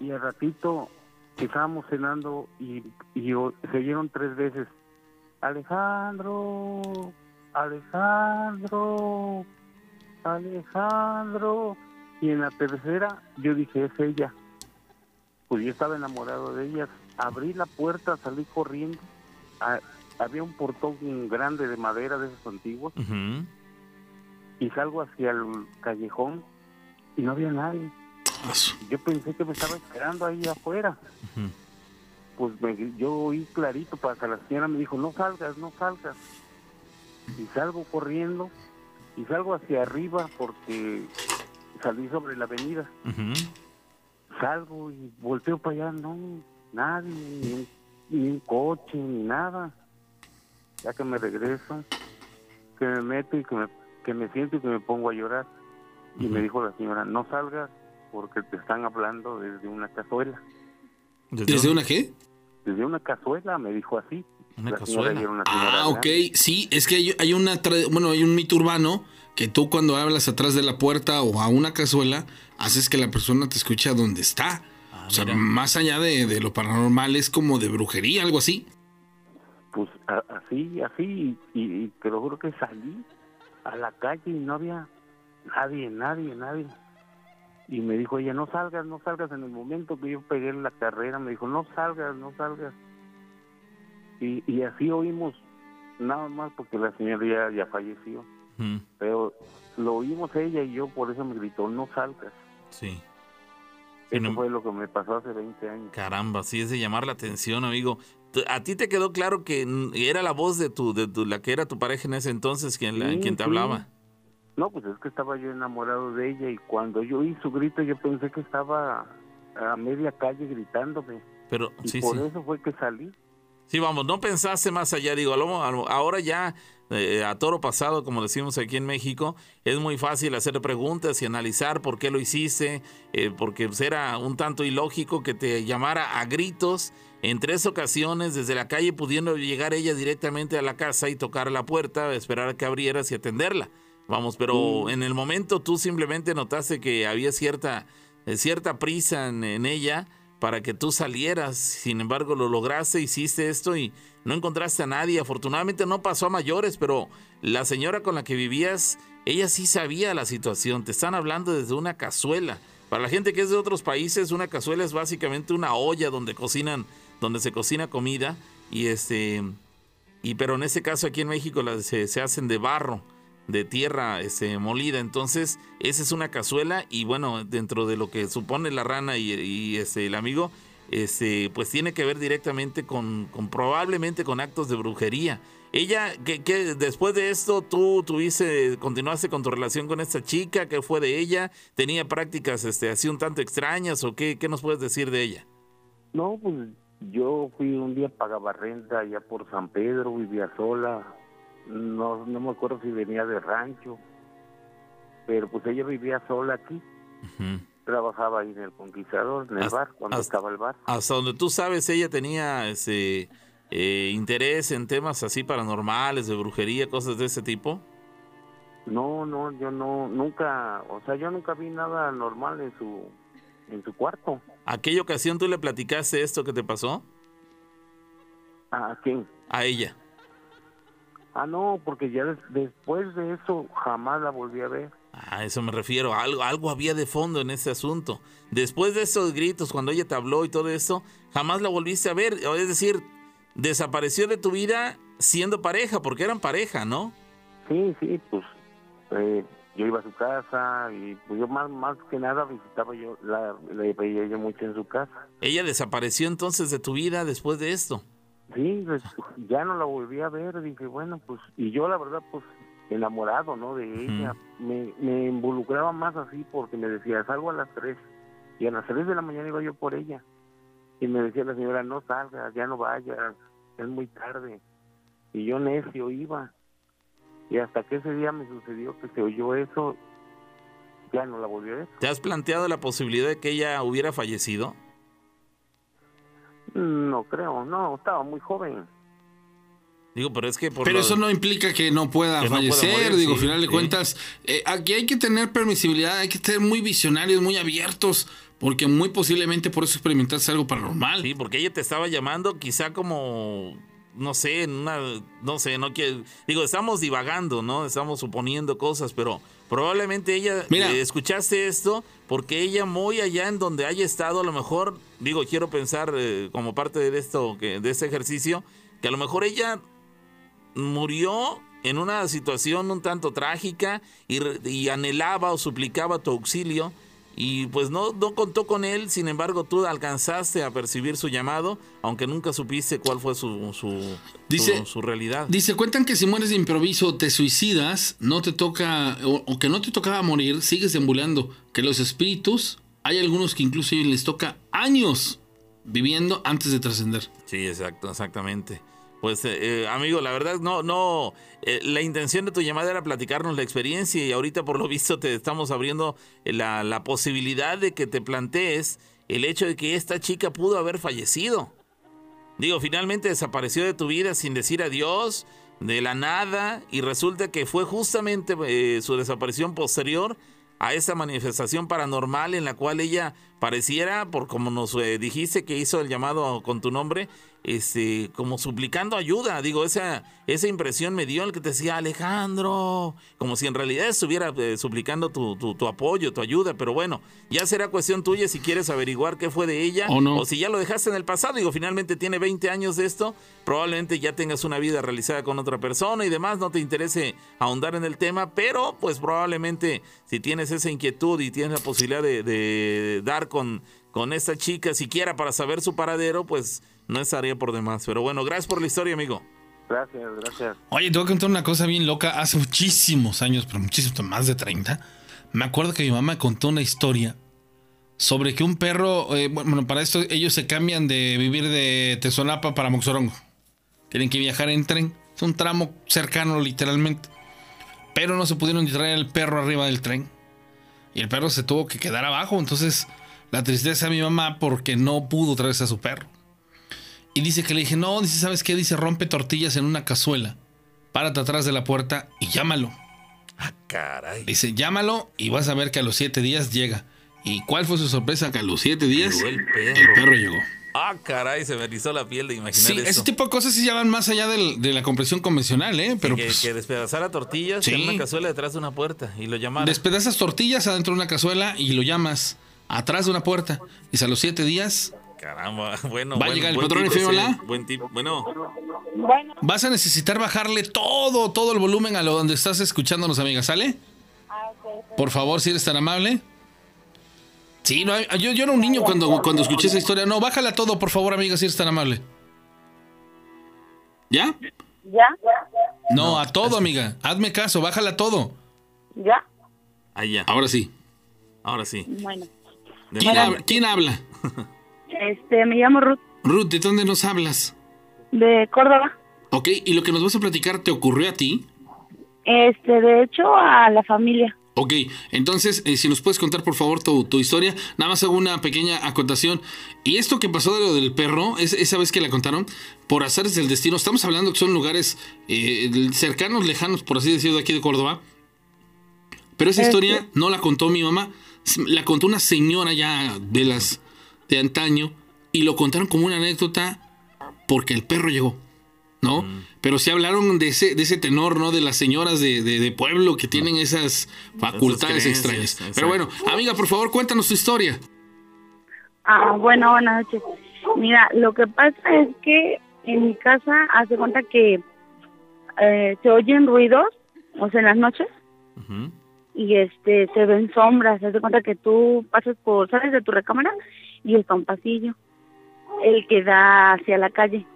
Speaker 10: Y al ratito estábamos cenando y, y se oyeron tres veces Alejandro Alejandro Alejandro y en la tercera yo dije es ella pues yo estaba enamorado de ella abrí la puerta salí corriendo. Ah, había un portón grande de madera de esos antiguos. Y salgo hacia el callejón y no había nadie. Yo pensé que me estaba esperando ahí afuera. Pues me- yo oí clarito para que la señora me dijo no salgas no salgas y salgo corriendo y salgo hacia arriba porque salí sobre la avenida. Salgo y volteo para allá, no, nadie, ni un, ni un coche, ni nada. Ya que me regreso, que me meto y que me, que me siento y que me pongo a llorar. Y me dijo la señora, no salgas porque te están hablando desde una cazuela.
Speaker 2: ¿Desde una qué?
Speaker 10: Desde una cazuela, me dijo así.
Speaker 3: Una
Speaker 10: La
Speaker 3: cazuela.
Speaker 10: era una señora
Speaker 2: Ah, ok. Sí, es que hay, hay una tra- bueno, hay un mito urbano que tú cuando hablas atrás de la puerta o a una cazuela, haces que la persona te escuche a donde está. o sea,
Speaker 3: mira.
Speaker 2: más allá de, de lo paranormal, es como de brujería, algo así.
Speaker 10: pues así, así, y, y, te lo juro que salí a la calle y no había nadie, nadie, nadie. Y me dijo ella, no salgas, no salgas en el momento que yo pegué la carrera, me dijo, no salgas, no salgas. Y, y así oímos, nada más porque la señora ya, ya falleció. Pero lo oímos ella y yo, por eso me gritó, no salgas.
Speaker 3: Sí.
Speaker 10: Eso fue lo que me pasó hace 20 años.
Speaker 3: Caramba, sí es de llamar la atención, amigo. ¿A ti te quedó claro que era la voz de tu, de la que era tu pareja en ese entonces quien, la, quien te hablaba?
Speaker 10: No, pues es que estaba yo enamorado de ella y cuando yo oí su grito yo pensé que estaba a media calle gritándome.
Speaker 3: Pero
Speaker 10: y
Speaker 3: sí,
Speaker 10: por eso fue que salí.
Speaker 3: Sí, vamos, no pensaste más allá, digo, ahora ya eh, a toro pasado, como decimos aquí en México, es muy fácil hacer preguntas y analizar por qué lo hiciste, eh, porque pues, era un tanto ilógico que te llamara a gritos en tres ocasiones desde la calle, pudiendo llegar ella directamente a la casa y tocar la puerta, esperar a que abrieras y atenderla. Vamos, pero en el momento tú simplemente notaste que había cierta, eh, cierta prisa en, en ella para que tú salieras. Sin embargo, lo lograste, hiciste esto y no encontraste a nadie. Afortunadamente no pasó a mayores, pero la señora con la que vivías, ella sí sabía la situación. Te están hablando desde una cazuela. Para la gente que es de otros países, una cazuela es básicamente una olla donde cocinan, donde se cocina comida y este y pero en este caso aquí en México las, se, se hacen de barro de tierra este, molida. Entonces, esa es una cazuela y bueno, dentro de lo que supone la rana y, y este, el amigo, este, pues tiene que ver directamente con, probablemente con actos de brujería. Ella, que, que después de esto tú tuviste, continuaste con tu relación con esta chica, ¿qué fue de ella? ¿Tenía prácticas este, así un tanto extrañas o qué, qué nos puedes decir de ella?
Speaker 10: No, pues yo fui un día pagaba renta allá por San Pedro, vivía sola, no, no me acuerdo si venía de rancho, pero pues ella vivía sola aquí. Trabajaba ahí en el Conquistador, en el
Speaker 3: Hasta-
Speaker 10: bar, cuando
Speaker 3: hasta-
Speaker 10: estaba el bar.
Speaker 3: Hasta donde tú sabes, ella tenía ese eh, interés en temas así paranormales, de brujería, cosas de ese tipo.
Speaker 10: No, no, yo no, nunca, o sea, yo nunca vi nada normal en su, en su cuarto.
Speaker 3: ¿Aquella ocasión tú le platicaste esto que te pasó?
Speaker 10: ¿A quién?
Speaker 3: A ella.
Speaker 10: Ah, no, porque ya des- después de eso jamás la volví a ver.
Speaker 3: A eso me refiero, algo, algo había de fondo en ese asunto. Después de esos gritos, cuando ella te habló y todo eso, jamás la volviste a ver. Es decir, desapareció de tu vida siendo pareja, porque eran pareja, ¿no?
Speaker 10: Sí, sí, pues eh, yo iba a su casa y pues yo más, más que nada visitaba yo, la, la veía yo mucho en su casa.
Speaker 3: Ella desapareció entonces de tu vida después de esto.
Speaker 10: Sí, pues, ya no la volví a ver, dije, bueno, pues, y yo la verdad, pues, enamorado, ¿no? De ella, me, me involucraba más así porque me decía, salgo a las tres, y a las tres de la mañana iba yo por ella, y me decía la señora, no salgas, ya no vayas, es muy tarde, y yo necio iba, y hasta que ese día me sucedió que se oyó eso, ya no la volví a ver.
Speaker 3: ¿Te has planteado la posibilidad de que ella hubiera fallecido?
Speaker 10: No creo, no, estaba muy joven.
Speaker 3: Digo, pero es que por
Speaker 2: Pero
Speaker 3: lo-
Speaker 2: eso no implica que no pueda
Speaker 3: Que no pueda
Speaker 2: fallecer,
Speaker 3: morir,
Speaker 2: digo,
Speaker 3: sí,
Speaker 2: final de
Speaker 3: sí.
Speaker 2: cuentas, eh, aquí hay que tener permisibilidad, hay que ser muy visionarios, muy abiertos, porque muy posiblemente por eso experimentaste algo paranormal.
Speaker 3: Sí, porque ella te estaba llamando quizá como, no sé, en una, no sé, no quiero, digo, estamos divagando, ¿no? Estamos suponiendo cosas, pero probablemente ella,
Speaker 2: Mira.
Speaker 3: eh, escuchaste esto porque ella muy allá en donde haya estado, a lo mejor, digo, quiero pensar eh, como parte de esto, que, de este ejercicio, que a lo mejor ella murió en una situación un tanto trágica y anhelaba o suplicaba tu auxilio y pues no, no contó con él, sin embargo tú alcanzaste a percibir su llamado, aunque nunca supiste cuál fue su, su,
Speaker 2: Dice-
Speaker 3: su, su realidad.
Speaker 2: Dice, cuentan que si mueres de improviso, te suicidas, no te toca, o, o que no te tocaba morir, sigues deambulando. Que los espíritus, hay algunos que incluso les toca años viviendo antes de trascender.
Speaker 3: Sí, exacto, exactamente. Pues, eh, eh, amigo, la verdad, no, no, eh, la intención de tu llamada era platicarnos la experiencia y ahorita por lo visto te estamos abriendo eh, la, la posibilidad de que te plantees el hecho de que esta chica pudo haber fallecido. Digo, finalmente desapareció de tu vida sin decir adiós, de la nada, y resulta que fue justamente su desaparición posterior a esa manifestación paranormal en la cual ella pareciera, por como nos eh, dijiste que hizo el llamado con tu nombre, este, como suplicando ayuda. Digo, esa, esa impresión me dio el que te decía Alejandro, como si en realidad estuviera eh, suplicando tu, tu, tu, apoyo, tu ayuda. Pero bueno, ya será cuestión tuya si quieres averiguar qué fue de ella
Speaker 2: o, no.
Speaker 3: o si ya lo dejaste en el pasado. Digo, finalmente tiene 20 años de esto, probablemente ya tengas una vida realizada con otra persona y demás, no te interese ahondar en el tema, pero pues probablemente si tienes esa inquietud y tienes la posibilidad de, de dar con, con esta chica siquiera para saber su paradero, pues no estaría por demás. Pero bueno, gracias por la historia, amigo.
Speaker 10: Gracias, gracias.
Speaker 2: Oye, te voy a contar una cosa bien loca. Hace muchísimos años, pero muchísimos, más de 30, me acuerdo que mi mamá contó una historia sobre que un perro, eh, bueno, para esto ellos se cambian de vivir de Tesolapa para Moxorongo. Tienen que viajar en tren. Es un tramo cercano, literalmente. Pero no se pudieron traer el perro arriba del tren. Y el perro se tuvo que quedar abajo. Entonces, la tristeza de mi mamá porque no pudo traerse a su perro. Y dice que le dije, no, dice, ¿sabes qué? Dice, rompe tortillas en una cazuela, párate atrás de la puerta y llámalo.
Speaker 3: Ah, caray.
Speaker 2: Dice, llámalo y vas a ver que a los siete días llega. ¿Y cuál fue su sorpresa? Que a los siete días
Speaker 3: Llegó el perro.
Speaker 2: el perro llegó.
Speaker 3: Ah, caray, se me erizó la piel de imaginar
Speaker 2: Sí,
Speaker 3: eso.
Speaker 2: ese tipo de cosas sí ya van más allá del- de la compresión convencional, ¿eh? Pero
Speaker 3: que,
Speaker 2: pues,
Speaker 3: que despedazara tortillas
Speaker 2: Sí.
Speaker 3: en una cazuela detrás de una puerta y lo llamara.
Speaker 2: despedazas tortillas adentro de una cazuela y lo llamas atrás de una puerta. Dice, a los siete días
Speaker 3: Caramba, bueno.
Speaker 2: ¿Va a
Speaker 3: buen-
Speaker 2: llegar el patrón
Speaker 3: tip
Speaker 2: y feo,
Speaker 3: ese,
Speaker 2: la?
Speaker 3: Buen tip. Bueno,
Speaker 11: Bueno,
Speaker 2: vas a necesitar bajarle todo, todo el volumen a lo donde estás escuchándonos, amiga. ¿Sale? Por favor, si eres tan amable. Sí, no, hay- yo, yo era un niño cuando, cuando escuché esa historia. No, bájala todo, por favor, amiga, si eres tan amable. ¿Ya?
Speaker 11: ya,
Speaker 2: No, a todo, amiga. Hazme caso, bájala todo.
Speaker 11: ya,
Speaker 3: ahí ya.
Speaker 2: Ahora sí.
Speaker 3: Ahora sí.
Speaker 11: bueno.
Speaker 3: De
Speaker 2: ¿Quién, habla? ¿Quién habla?
Speaker 11: Este, me llamo Ruth
Speaker 2: Ruth, ¿de dónde nos hablas?
Speaker 11: de Córdoba.
Speaker 2: Ok, y lo que nos vas a platicar te ocurrió a ti.
Speaker 11: Este, de hecho, a la familia.
Speaker 2: Ok, entonces, eh, si nos puedes contar por favor tu, tu historia, nada más hago una pequeña acotación. Y esto que pasó de lo del perro, es, esa vez que la contaron, por azares del destino, estamos hablando que son lugares eh, cercanos, lejanos, por así decirlo, de aquí de Córdoba. Pero esa
Speaker 11: Este-
Speaker 2: historia no la contó mi mamá, la contó una señora ya de las de antaño y lo contaron como una anécdota porque el perro llegó, ¿no? Pero sí hablaron de ese, de ese tenor, ¿no? De las señoras de, de- de pueblo que tienen esas facultades extrañas.
Speaker 3: exacto.
Speaker 2: Pero bueno, amiga, por favor, cuéntanos tu historia.
Speaker 11: Ah, bueno, buenas noches. Mira, lo que pasa es que en mi casa hace cuenta que eh, se oyen ruidos, o sea, en las noches. Y este se ven sombras. Haz de cuenta que tú pasas por, sales de tu recámara y está un pasillo, el que da hacia la calle.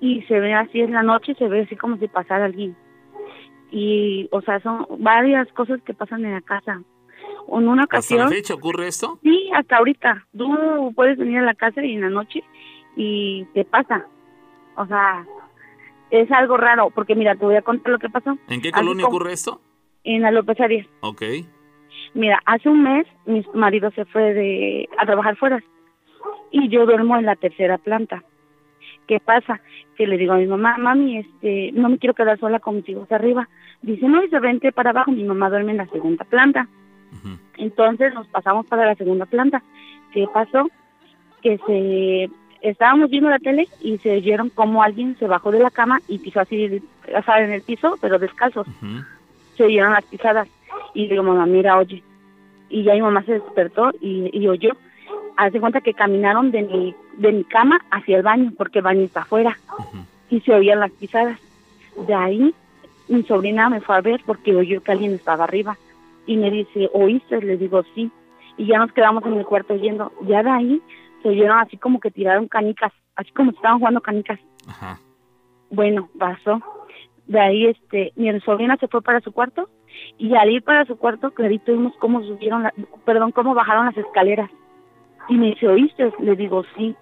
Speaker 11: Y se ve así en la noche, se ve así como si pasara alguien. Y, o sea, son varias cosas que pasan en la casa. En una
Speaker 3: ¿Hasta la
Speaker 11: ocasión,
Speaker 3: fecha ocurre esto?
Speaker 11: sí, hasta ahorita, tú puedes venir a la casa y en la noche y te pasa. O sea, es algo raro, porque mira, te voy a contar lo que pasó
Speaker 3: ¿En qué colonia
Speaker 11: como-
Speaker 3: ocurre esto?
Speaker 11: En la López Arias.
Speaker 3: Ok.
Speaker 11: Mira, hace un mes mi marido se fue de a trabajar fuera y yo duermo en la tercera planta. ¿Qué pasa? Que le digo a mi mamá, mami, este, no me quiero quedar sola con mis hijos arriba. Dice, no, y se vente para abajo. Mi mamá duerme en la segunda planta. Entonces nos pasamos para la segunda planta. ¿Qué pasó? Que se estábamos viendo la tele y se oyeron como alguien se bajó de la cama y pisó así, o sea, en el piso, pero descalzos. Se oyeron las pisadas. Y digo, mamá, mira, oye. Y ya mi mamá se despertó y, y oyó. Hace cuenta que caminaron de mi, de mi cama hacia el baño, porque el baño está afuera. Y se oían las pisadas. De ahí, mi sobrina me fue a ver porque oyó que alguien estaba arriba. Y me dice, ¿oíste? Le digo, sí. Y ya nos quedamos en el cuarto oyendo. Ya de ahí se oyeron así como que tiraron canicas, así como estaban jugando canicas.
Speaker 3: Ajá.
Speaker 11: Bueno, pasó. De ahí, este, mi sobrina se fue para su cuarto y al ir para su cuarto, clarito vimos cómo subieron, la- perdón, cómo bajaron las escaleras. Y me dice, ¿oíste? Le digo, sí.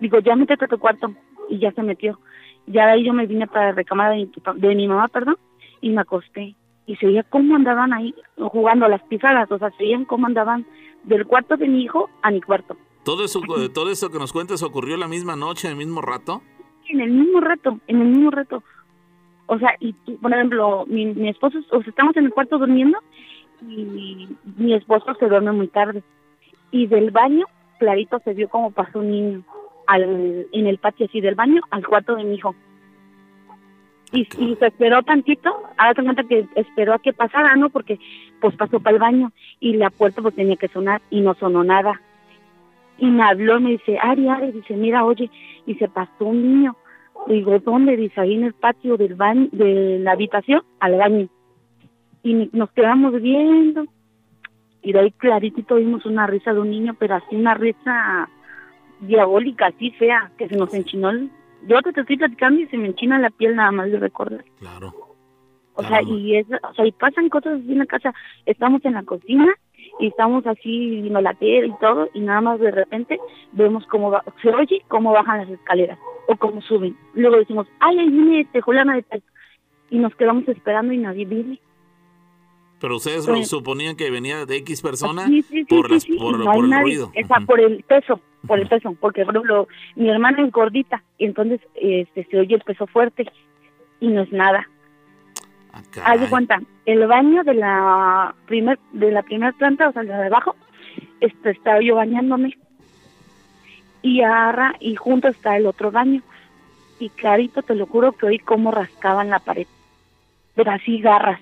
Speaker 11: Digo, ya métete a tu cuarto. Y ya se metió. Ya de ahí yo me vine para la recámara de de mi mamá, perdón, y me acosté. Y se oía cómo andaban ahí jugando a las pisadas, o sea, se oían cómo andaban del cuarto de mi hijo a mi cuarto.
Speaker 3: ¿Todo eso, todo eso que nos cuentas ocurrió la misma noche, el mismo rato?
Speaker 11: en el mismo rato, en el mismo rato. O sea, y tú, por ejemplo, mi, mi esposo, o sea, estamos en el cuarto durmiendo y mi esposo se duerme muy tarde. y del baño, clarito se vio como pasó un niño al, en el patio así del baño al cuarto de mi hijo. Y, se esperó tantito, ahora te cuenta que esperó a que pasara, ¿no? Porque pues pasó para el baño y la puerta pues tenía que sonar y no sonó nada. Y me habló, me dice, Ari, Ari, dice, mira, oye, y se pasó un niño. Digo, ¿dónde? Dice, ahí en el patio del baño, de la habitación al baño. Y nos quedamos viendo. Y de ahí clarito vimos una risa de un niño, pero así una risa diabólica, así fea, que se nos enchinó. el- Yo te, te estoy platicando y se me enchina la piel nada más de recordar.
Speaker 3: Claro.
Speaker 11: O sea, y es, o sea, y pasan cosas así en la casa. Estamos en la cocina y estamos así viendo la tele y todo y nada más de repente vemos cómo va, se oye cómo bajan las escaleras o cómo suben. Luego decimos, ay, ahí viene este Juliana de tal. Y nos quedamos esperando y nadie viene.
Speaker 3: Pero ustedes lo suponían que venía de X persona
Speaker 11: Sí, sí, sí,
Speaker 3: por, las, por,
Speaker 11: no
Speaker 3: el
Speaker 11: nadie.
Speaker 3: ruido.
Speaker 11: O sea, por el peso, por el peso, porque por ejemplo, mi hermana es gordita y entonces este se oye el peso fuerte y no es nada. Haz de cuenta, el baño de la primer de la primera planta, o sea, de abajo, este, estaba yo bañándome y agarra y junto está el otro baño y clarito te lo juro que oí cómo rascaban la pared, pero así garras.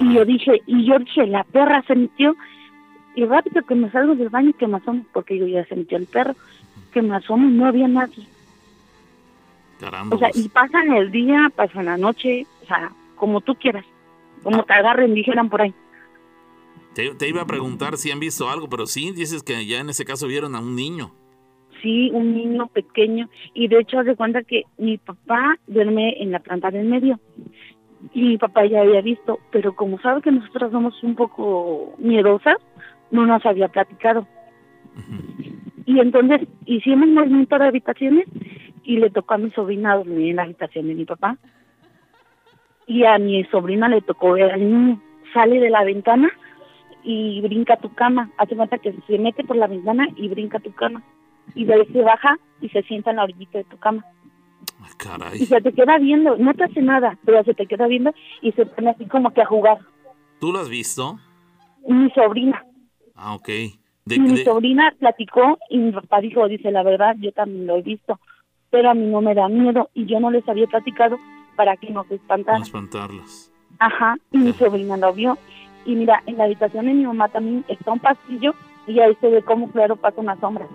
Speaker 11: y yo dije, y yo dije, la perra se metió y rápido que me salgo del baño que me asomo, porque yo ya se metió el perro, que me asomo y no había nadie.
Speaker 3: Caramba.
Speaker 11: O sea, y pasan el día, pasan la noche, o sea, como tú quieras, como te agarren, dijeran por ahí.
Speaker 3: te, te iba a preguntar si han visto algo, pero sí, dices que ya en ese caso vieron a un niño.
Speaker 11: Sí, un niño pequeño, y de hecho, de cuenta que mi papá duerme en la planta del medio, y mi papá ya había visto, pero como sabe que nosotros somos un poco miedosas, no nos había platicado. Y entonces hicimos movimiento de habitaciones y le tocó a mi sobrina dormir en la habitación de mi papá. Y a mi sobrina le tocó ver al niño. Sale de la ventana y brinca a tu cama. Hace cuenta que se mete por la ventana y brinca a tu cama. Y de ahí se baja y se sienta en la orillita de tu cama.
Speaker 3: Caray.
Speaker 11: Y se te queda viendo. No te hace nada, pero se te queda viendo y se pone así como que a jugar.
Speaker 3: ¿Tú lo has visto?
Speaker 11: Mi sobrina.
Speaker 3: Ah, ok. De,
Speaker 11: Y mi
Speaker 3: de-
Speaker 11: sobrina platicó y mi papá dijo, dice, la verdad, yo también lo he visto, pero a mí no me da miedo y yo no les había platicado para que no se
Speaker 3: no espantarlos.
Speaker 11: Ajá, y mi sobrina lo vio. Y mira, en la habitación de mi mamá también está un pasillo y ahí se ve cómo claro pasa una sombra.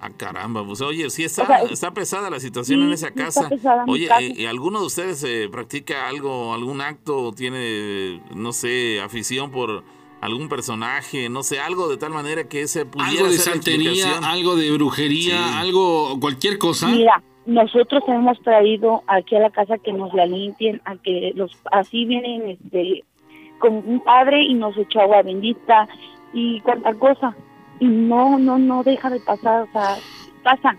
Speaker 3: Ah, caramba, pues oye, sí está,
Speaker 11: O sea, es-
Speaker 3: está pesada la situación
Speaker 11: sí,
Speaker 3: en esa casa. oye,
Speaker 11: casa.
Speaker 3: eh, ¿alguno de ustedes eh, practica algo, algún acto, o tiene, no sé, afición por algún personaje, no sé, algo de tal manera que ese pudiera
Speaker 2: Algo de santería, algo de brujería,
Speaker 3: Sí.
Speaker 2: algo, cualquier cosa.
Speaker 11: Mira, nosotros hemos traído aquí a la casa que nos la limpien, a que los así vienen este con un padre y nos echó agua bendita y cuánta cosa y no no no deja de pasar, o sea, pasa.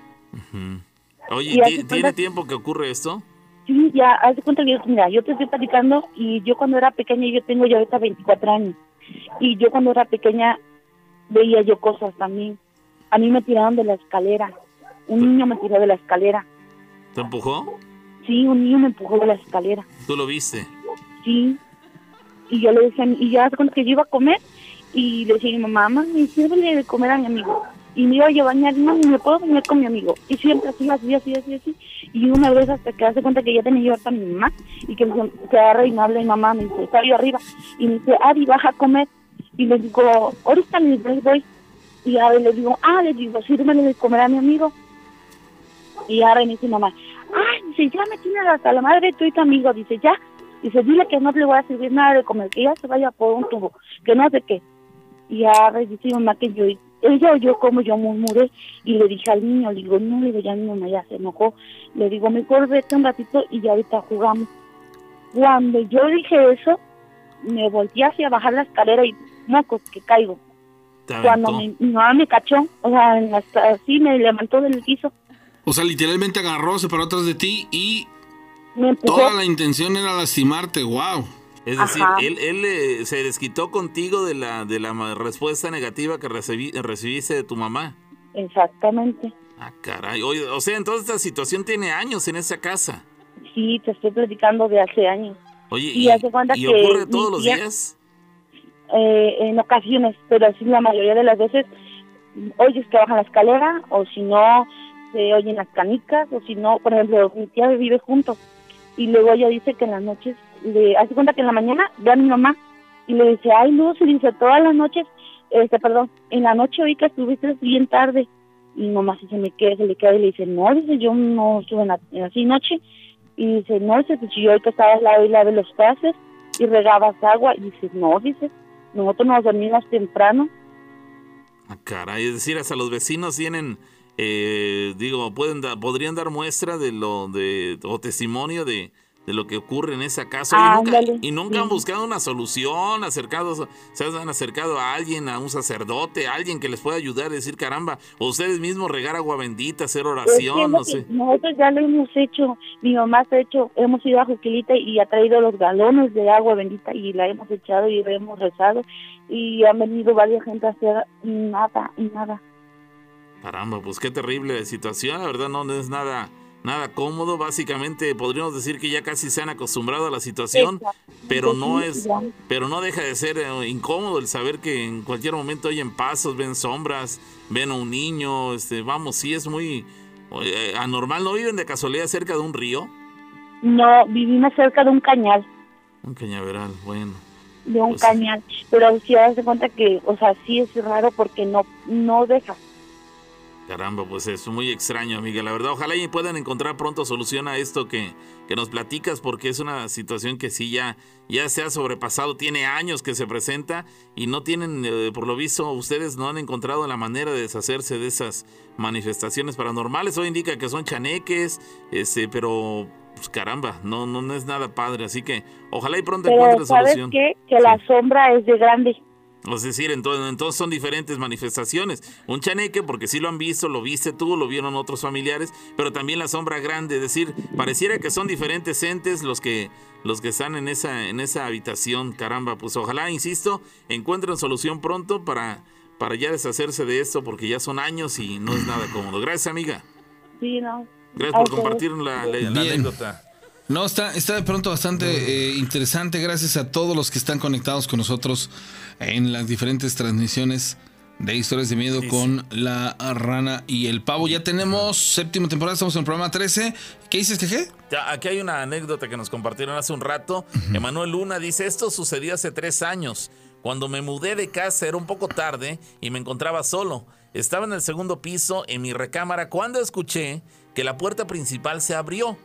Speaker 3: Oye,
Speaker 11: hace
Speaker 3: ¿ti- ¿tiene
Speaker 11: cuenta-
Speaker 3: tiempo que ocurre esto?
Speaker 11: Sí, ya, haz de cuenta que mira, yo te estoy platicando y yo cuando era pequeña, yo tengo ya ahorita 24 años, y yo cuando era pequeña veía yo cosas también. A mí me tiraron de la escalera, un niño me tiró de la escalera,
Speaker 3: ¿Te empujó?
Speaker 11: sí, un niño me empujó de la escalera,
Speaker 3: ¿Tú lo viste?
Speaker 11: sí, y yo le decía, y ya cuenta que yo iba a comer y le decía a mi mamá, mami, sírvele de comer a mi amigo. Y me iba yo a bañar, mami, ¿me puedo bañar con mi amigo? Y siempre así, así, así, así, así. Y una vez hasta que hace cuenta que ya tenía yo ahorita a mi mamá y que me- se agarra y me habla mi mamá, me dice, está yo arriba. Y me dice, Ari, baja a comer. Y le digo, ahorita ahí voy. Y ahora le digo, ah, le digo, sírvele de comer a mi amigo. Y ahora me dice mamá, ay, dice, ya me tiene hasta la madre de tú y tu amigo. Dice, ya. Dice, dile que no le voy a servir nada de comer, que ya se vaya por un tubo, que no sé qué. Y ahora dice mamá que yo, ella oyó como yo murmuré y le dije al niño, le digo, no, le digo, ya mi mamá ya se enojó. Le digo, mejor vete un ratito y ya ahorita jugamos. Cuando yo dije eso, me volteé hacia bajar la escalera y mocos que caigo.
Speaker 3: ¿Te
Speaker 11: Cuando mi, mi mamá me cachó, o sea, así me levantó del piso,
Speaker 2: O sea, literalmente agarró, se paró atrás de ti y toda la intención era lastimarte. Wow.
Speaker 3: Es decir,
Speaker 11: Ajá.
Speaker 3: él, él eh, se desquitó contigo de la, de la respuesta negativa que recibí- recibiste de tu mamá.
Speaker 11: Exactamente.
Speaker 3: Ah, caray. Oye, o sea, entonces esta situación tiene años en esa casa.
Speaker 11: Sí, te estoy platicando de hace años.
Speaker 3: Oye,
Speaker 11: Y
Speaker 3: ¿y,
Speaker 11: hace cuenta
Speaker 3: y
Speaker 11: que
Speaker 3: ocurre todos los
Speaker 11: tía-
Speaker 3: días?
Speaker 11: eh, en ocasiones, pero así la mayoría de las veces oyes que baja la escalera o si no se oyen las canicas o si no, por ejemplo, mi tía vive junto y luego ella dice que en las noches, le hace cuenta que en la mañana ve a mi mamá y le dice, ay Luz, y dice, todas las noches, este, perdón, en la noche hoy que estuviste bien tarde y mamá se me queda, se le queda y le dice, no, dice, yo no estuve en la, así noche y dice, no, dice, pues yo hoy que estaba al lado y lave los trastes y regabas agua y dice, no, dice, nosotros nos dormimos temprano
Speaker 3: Ah, caray, es decir, hasta los vecinos tienen, eh, digo, pueden da- podrían dar muestra de lo de o testimonio de, de lo que ocurre en esa casa y nunca, y nunca han buscado una solución, acercados, se han acercado a alguien, a un sacerdote, a alguien que les pueda ayudar, decir caramba, o ustedes mismos regar agua bendita, hacer oración, no sé.
Speaker 11: Nosotros ya lo hemos hecho, mi mamá se ha hecho, hemos ido a Juquilita y ha traído los galones de agua bendita y la hemos echado y la hemos rezado y han venido varias gente a hacer nada, y nada.
Speaker 3: Caramba, pues qué terrible situación, la verdad no es nada nada cómodo, básicamente podríamos decir que ya casi se han acostumbrado a la situación, pero no es pero no deja de ser eh, incómodo el saber que en cualquier momento oyen pasos, ven sombras, ven a un niño, este, vamos, sí es muy eh, anormal, ¿no viven de casualidad cerca de un río?
Speaker 11: No, vivimos cerca de un cañal,
Speaker 3: Un cañaveral, bueno.
Speaker 11: de un
Speaker 3: Pues-
Speaker 11: cañal, pero si das de cuenta que, o sea, sí es raro porque no, no deja.
Speaker 3: Caramba, pues es muy extraño, amiga. La verdad, ojalá y puedan encontrar pronto solución a esto que, que nos platicas, porque es una situación que sí ya, ya se ha sobrepasado, tiene años que se presenta y no tienen, eh, por lo visto, ustedes no han encontrado la manera de deshacerse de esas manifestaciones paranormales. Hoy indica que son chaneques, este, pero pues, caramba, no, no, no es nada padre. Así que ojalá y pronto
Speaker 11: Pero
Speaker 3: encuentren
Speaker 11: ¿sabes
Speaker 3: solución.
Speaker 11: qué? Que la sombra es de grande.
Speaker 3: Es decir, entonces, entonces son diferentes manifestaciones. Un chaneque, porque sí lo han visto, lo viste tú, lo vieron otros familiares, pero también la sombra grande, es decir, pareciera que son diferentes entes los que los que están en esa en esa habitación. Caramba, pues ojalá, insisto, encuentren solución pronto para para ya deshacerse de esto, porque ya son años y no es nada cómodo. Gracias, amiga.
Speaker 11: Sí, no.
Speaker 3: Gracias por compartir la, la- la anécdota.
Speaker 2: No, está, está de pronto bastante eh, interesante. Gracias a todos los que están conectados con nosotros en las diferentes transmisiones de historias de miedo con la rana y el pavo. Ya tenemos séptima temporada, estamos en el programa 13. ¿Qué dices, Jeje?
Speaker 3: Ya, aquí hay una anécdota que nos compartieron hace un rato. Emanuel Luna dice, esto sucedió hace tres años. Cuando me mudé de casa era un poco tarde y me encontraba solo. Estaba en el segundo piso, en mi recámara, cuando escuché que la puerta principal se abrió.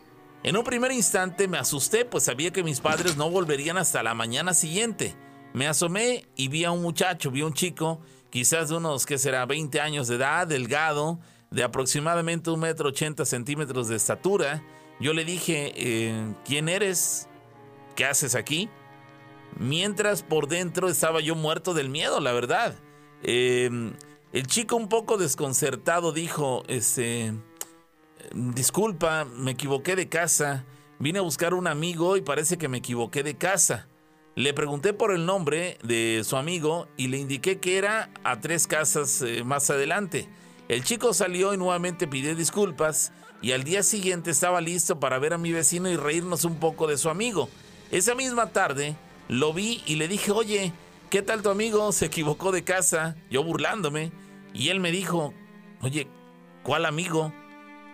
Speaker 3: En un primer instante me asusté, pues sabía que mis padres no volverían hasta la mañana siguiente. Me asomé y vi a un muchacho, vi a un chico, quizás de unos, ¿qué será?, 20 años de edad, delgado, de aproximadamente un metro ochenta centímetros de estatura. Yo le dije, eh, ¿quién eres? ¿Qué haces aquí? Mientras por dentro estaba yo muerto del miedo, la verdad. Eh, el chico un poco desconcertado dijo, este, disculpa, me equivoqué de casa. Vine a buscar un amigo y parece que me equivoqué de casa. Le pregunté por el nombre de su amigo y le indiqué que era a tres casas eh, más adelante. El chico salió y nuevamente pidió disculpas y al día siguiente estaba listo para ver a mi vecino y reírnos un poco de su amigo. Esa misma tarde lo vi y le dije, oye, ¿qué tal tu amigo? Se equivocó de casa, yo burlándome. Y él me dijo, oye, ¿cuál amigo?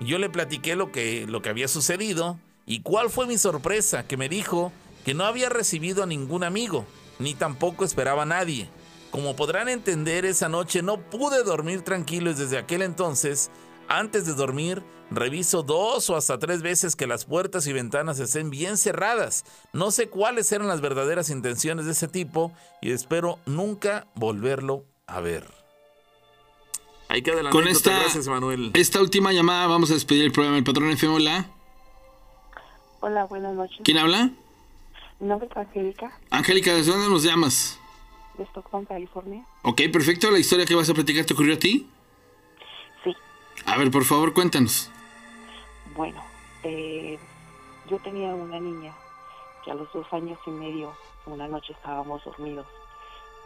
Speaker 3: Yo le platiqué lo que, lo que había sucedido y cuál fue mi sorpresa, que me dijo que no había recibido a ningún amigo, ni tampoco esperaba a nadie. Como podrán entender, esa noche no pude dormir tranquilo y desde aquel entonces, antes de dormir, reviso dos o hasta tres veces que las puertas y ventanas estén bien cerradas. No sé cuáles eran las verdaderas intenciones de ese tipo y espero nunca volverlo a ver. Ahí queda la
Speaker 2: Con esta,
Speaker 3: Gracias, Manuel.
Speaker 2: esta última llamada vamos a despedir el programa El Patrón FM. Hola.
Speaker 12: Hola, buenas noches.
Speaker 2: ¿Quién habla?
Speaker 12: Mi nombre es Angélica,
Speaker 2: Angélica, ¿desde dónde nos llamas?
Speaker 12: de Stockton, California.
Speaker 2: Ok, perfecto. ¿La historia que vas a platicar te ocurrió a ti?
Speaker 12: Sí.
Speaker 2: A ver, por favor, cuéntanos.
Speaker 12: Bueno, eh, yo tenía una niña que a los dos años y medio, una noche estábamos dormidos,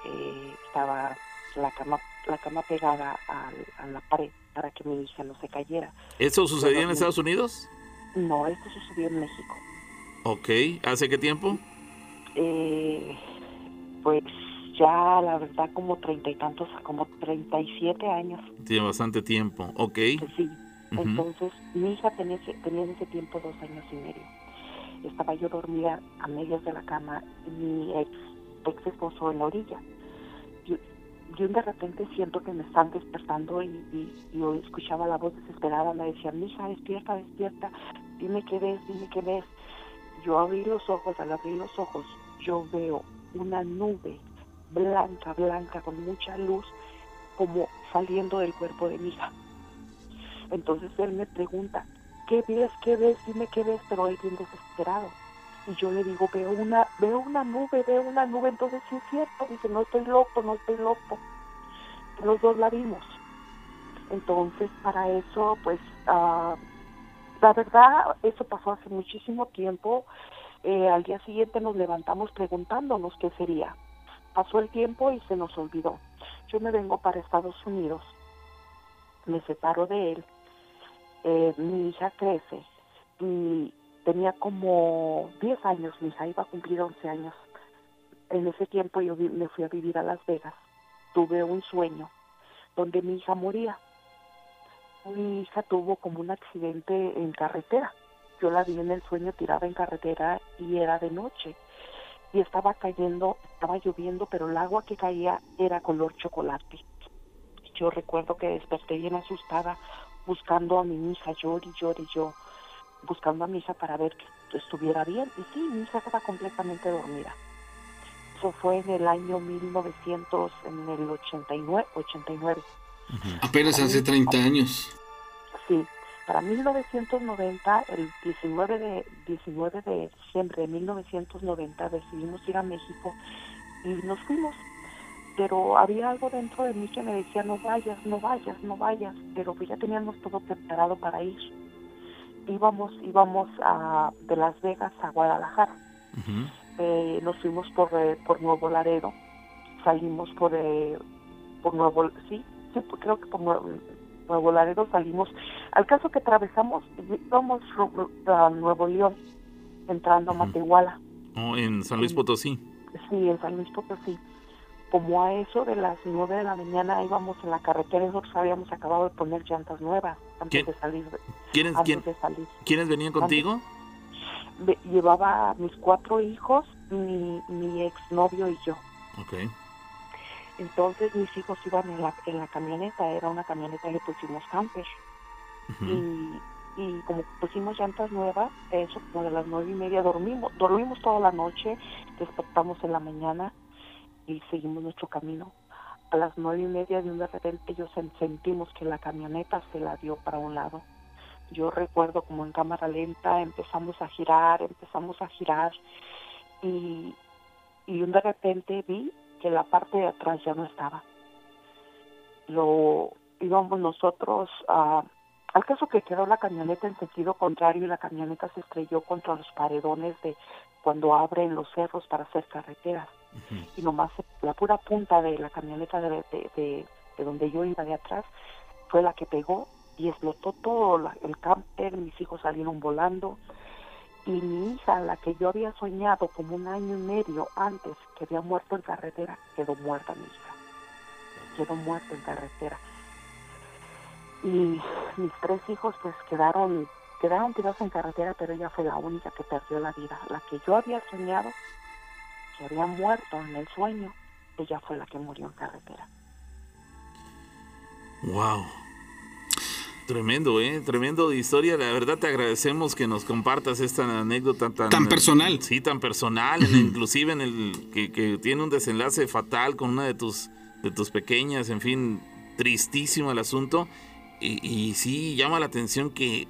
Speaker 12: eh, estaba la cama, la cama pegada al- a, la pared para que mi hija no se cayera.
Speaker 3: ¿Eso sucedió en Estados Unidos?
Speaker 12: No, esto sucedió en México.
Speaker 3: Ok. ¿Hace qué tiempo?
Speaker 12: Eh, pues ya la verdad como treinta y tantos, como treinta y siete años.
Speaker 3: Tiene bastante tiempo, ok.
Speaker 12: Sí. Entonces, mi hija tenía, tenía en ese tiempo dos años y medio. Estaba yo dormida a medias de la cama y mi ex, ex esposo en la orilla. Yo, de repente siento que me están despertando y, y- y yo escuchaba la voz desesperada, me decía, mija, despierta, despierta, dime qué ves, dime qué ves. Yo abrí los ojos, al abrir los ojos, yo veo una nube blanca, blanca, con mucha luz, como saliendo del cuerpo de mi hija. Entonces él me pregunta, ¿qué ves? ¿Qué ves? Dime qué ves, pero él bien desesperado. Y yo le digo, veo una, veo una nube, veo una nube, entonces sí es cierto, dice, no estoy loco, no estoy loco. Los dos la vimos. Entonces, para eso, pues, ah, la verdad, eso pasó hace muchísimo tiempo. Eh, al día siguiente nos levantamos preguntándonos qué sería. Pasó el tiempo y se nos olvidó. Yo me vengo para Estados Unidos, me separo de él, eh, mi hija crece y tenía como 10 años, mi hija iba a cumplir 11 años. En ese tiempo yo me fui a vivir a Las Vegas. Tuve un sueño donde mi hija moría. Mi hija tuvo como un accidente en carretera. Yo la vi en el sueño tirada en carretera y era de noche. Y estaba cayendo, estaba lloviendo, pero el agua que caía era color chocolate. Yo recuerdo que desperté bien asustada buscando a mi hija, llori, llori, yo, buscando a mi hija para ver que estuviera bien. Y sí, mi hija estaba completamente dormida. Eso fue en el año 1900, en el 89. 89.
Speaker 2: Apenas hace 30 años.
Speaker 12: Sí, para 1990, el 19 de, 19 de diciembre de 1990 decidimos ir a México y nos fuimos. Pero había algo dentro de mí que me decía, no vayas, no vayas, no vayas. Pero pues ya teníamos todo preparado para ir. Íbamos, íbamos a, de Las Vegas a Guadalajara. Eh, nos fuimos por, eh, por Nuevo Laredo. Salimos por, eh, por Nuevo... Sí, sí, creo que por Nuevo, Nuevo Laredo salimos. Al caso que atravesamos, íbamos a Nuevo León, entrando a Matehuala.
Speaker 3: Oh, en San Luis Potosí.
Speaker 12: Sí, en San Luis Potosí. Como a eso de las nueve de la mañana íbamos en la carretera y nosotros habíamos acabado de poner llantas nuevas antes
Speaker 3: ¿Quién-
Speaker 12: de salir.
Speaker 3: ¿Quiénes,
Speaker 12: antes
Speaker 3: quién-
Speaker 12: de salir.
Speaker 3: ¿Quiénes venían contigo?
Speaker 12: Llevaba a mis cuatro hijos, mi, mi exnovio y yo.
Speaker 3: Ok.
Speaker 12: Entonces mis hijos iban en la, en la camioneta, era una camioneta que pusimos camper. y, y como pusimos llantas nuevas, eso como de las nueve y media dormimos, dormimos toda la noche, despertamos en la mañana y seguimos nuestro camino. A las nueve y media de un de repente yo sen- sentimos que la camioneta se la dio para un lado. Yo recuerdo como en cámara lenta empezamos a girar, empezamos a girar y, y de repente vi que la parte de atrás ya no estaba. Lo íbamos nosotros a al caso que quedó la camioneta en sentido contrario y la camioneta se estrelló contra los paredones de cuando abren los cerros para hacer carreteras. Y nomás la pura punta de la camioneta de, de- de- de donde yo iba de atrás fue la que pegó y explotó todo el camper, mis hijos salieron volando. Y mi hija, la que yo había soñado como un año y medio antes que había muerto en carretera, quedó muerta mi hija. Quedó muerta en carretera. Y mis tres hijos pues quedaron quedaron tirados en carretera pero ella fue la única que perdió la vida. La que yo había soñado que había muerto en el sueño ella fue la que murió en carretera
Speaker 3: Wow. Tremendo, ¿eh? Tremendo de historia. La verdad te agradecemos que nos compartas esta anécdota tan...
Speaker 2: Tan personal.
Speaker 3: Sí, tan personal. en- inclusive en el que, que tiene un desenlace fatal con una de tus, de tus pequeñas. En fin, tristísimo el asunto. Y, y sí, llama la atención que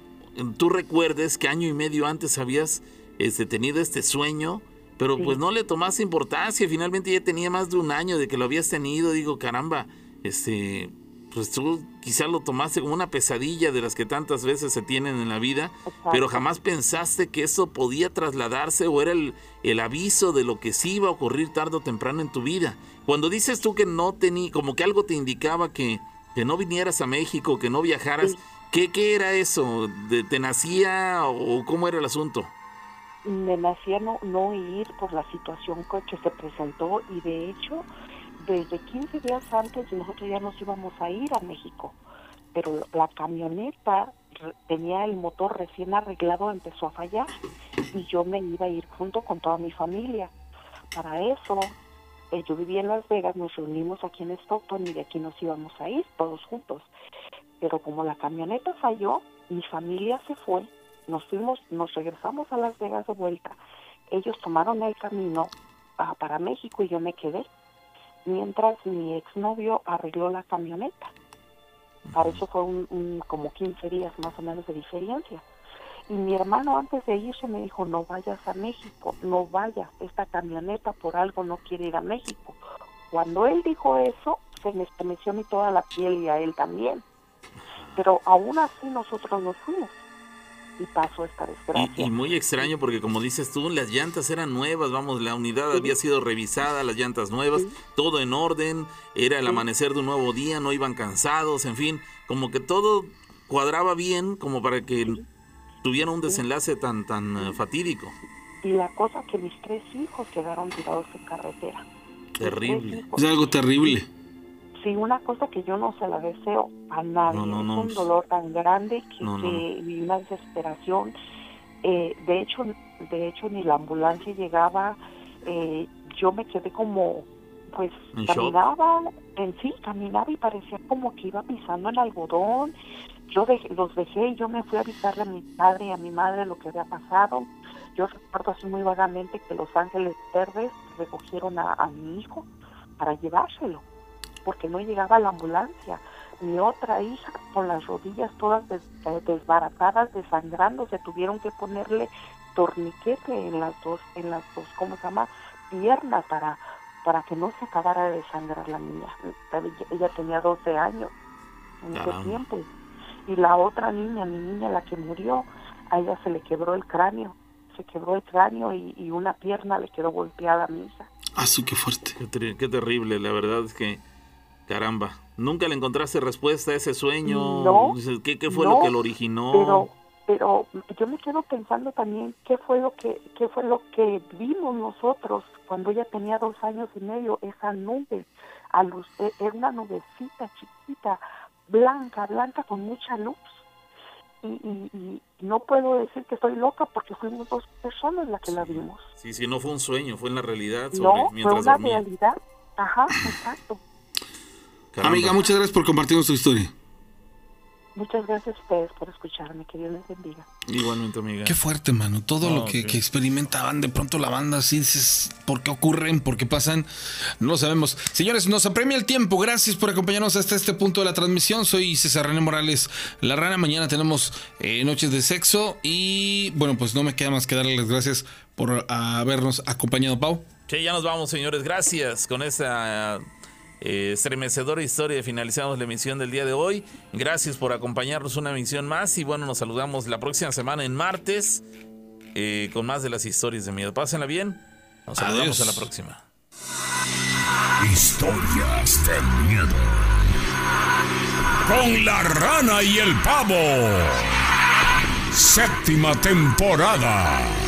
Speaker 3: tú recuerdes que año y medio antes habías este, tenido este sueño, pero pues no le tomaste importancia. Finalmente ya tenía más de un año de que lo habías tenido. Digo, caramba, este, pues tú quizás lo tomaste como una pesadilla de las que tantas veces se tienen en la vida, pero jamás pensaste que eso podía trasladarse o era el, el aviso de lo que sí iba a ocurrir tarde o temprano en tu vida. Cuando dices tú que no tenía, como que algo te indicaba que, que no vinieras a México, que no viajaras, ¿qué, qué era eso? ¿De- ¿Te nacía o cómo era el asunto?
Speaker 12: Me nacía no, no ir por la situación que se presentó y de hecho desde 15 días antes nosotros ya nos íbamos a ir a México, pero la camioneta tenía el motor recién arreglado, empezó a fallar y yo me iba a ir junto con toda mi familia. Para eso, eh, yo vivía en Las Vegas, nos reunimos aquí en Stockton y de aquí nos íbamos a ir todos juntos. Pero como la camioneta falló, mi familia se fue, nos fuimos, nos regresamos a Las Vegas de vuelta. Ellos tomaron el camino para México y yo me quedé mientras mi exnovio arregló la camioneta. Para eso fue un, un- como 15 días más o menos de diferencia. Y mi hermano antes de irse me dijo, no vayas a México, no vayas, esta camioneta por algo no quiere ir a México. Cuando él dijo eso, se me estremeció a mí toda la piel y a él también. Pero aún así nosotros nos fuimos y pasó esta desgracia.
Speaker 3: Y, y muy extraño porque como dices tú, las llantas eran nuevas, vamos, la unidad había sido revisada, las llantas nuevas, todo en orden, era el amanecer de un nuevo día, no iban cansados, en fin, como que todo cuadraba bien como para que tuviera un desenlace tan tan eh, fatídico.
Speaker 12: Y la cosa que mis tres hijos quedaron tirados en carretera.
Speaker 3: Terrible.
Speaker 2: Es algo terrible.
Speaker 12: Sí, una cosa que yo no se la deseo a nadie.
Speaker 3: No, no, no.
Speaker 12: Es un dolor tan grande que, que- y una desesperación. Eh, de hecho, de hecho ni la ambulancia llegaba. Eh, yo me quedé como, pues,
Speaker 3: ¿En shock?
Speaker 12: caminaba, en sí, caminaba y parecía como que iba pisando en algodón. Yo dej- los dejé y yo me fui a avisarle a mi padre y a mi madre lo que había pasado. Yo recuerdo así muy vagamente que Los Ángeles Verdes recogieron a, a mi hijo para llevárselo porque no llegaba la ambulancia. Mi otra hija, con las rodillas todas des- eh, desbaratadas, desangrando, se tuvieron que ponerle torniquete en las dos, en las dos, ¿cómo se llama? Piernas para, para que no se acabara de desangrar la niña. Ella- Ella tenía 12 años en ese tiempo. Y la otra niña, mi niña, la que murió, a ella se le quebró el cráneo. Se quebró el cráneo y, y una pierna le quedó golpeada a mi hija.
Speaker 2: Ah, su qué fuerte.
Speaker 3: Qué, ter- qué terrible, la verdad es que, caramba, nunca le encontraste respuesta a ese sueño.
Speaker 12: No,
Speaker 3: ¿Qué, qué fue
Speaker 12: no,
Speaker 3: lo que lo originó?
Speaker 12: pero pero yo me quedo pensando también qué fue lo que qué fue lo que vimos nosotros cuando ella tenía dos años y medio esa nube a luz e- era una nubecita chiquita blanca blanca con mucha luz y, y- y no puedo decir que estoy loca porque fuimos dos personas las que la vimos
Speaker 3: Sí, sí, no fue un sueño, fue en la realidad sobre,
Speaker 12: no fue
Speaker 3: mientras
Speaker 12: una
Speaker 3: dormía.
Speaker 12: realidad ajá exacto
Speaker 3: Caramba.
Speaker 2: Amiga, muchas gracias por compartirnos tu historia.
Speaker 12: muchas gracias a ustedes por escucharme que Dios les bendiga
Speaker 3: Igualmente, amiga.
Speaker 2: Qué fuerte, mano. Todo lo que, experimentaban, de pronto la banda, así dices, ¿por qué ocurren? ¿Por qué pasan? No lo sabemos. Señores, nos apremia el tiempo. Gracias por acompañarnos hasta este punto de la transmisión. Soy César René Morales, La Rana. Mañana tenemos eh, Noches de Sexo. Y bueno, pues no me queda más que darles las gracias por habernos acompañado, Pau.
Speaker 3: Que ya nos vamos, señores. Gracias. Con esta eh, estremecedora historia finalizamos la emisión del día de hoy. Gracias por acompañarnos una emisión más. Y bueno, nos saludamos la próxima semana en martes eh, con más de las historias de miedo. Pásenla bien. Nos saludamos
Speaker 2: Adiós.
Speaker 3: a la próxima.
Speaker 1: Historias de miedo. Con la rana y el pavo. Séptima temporada.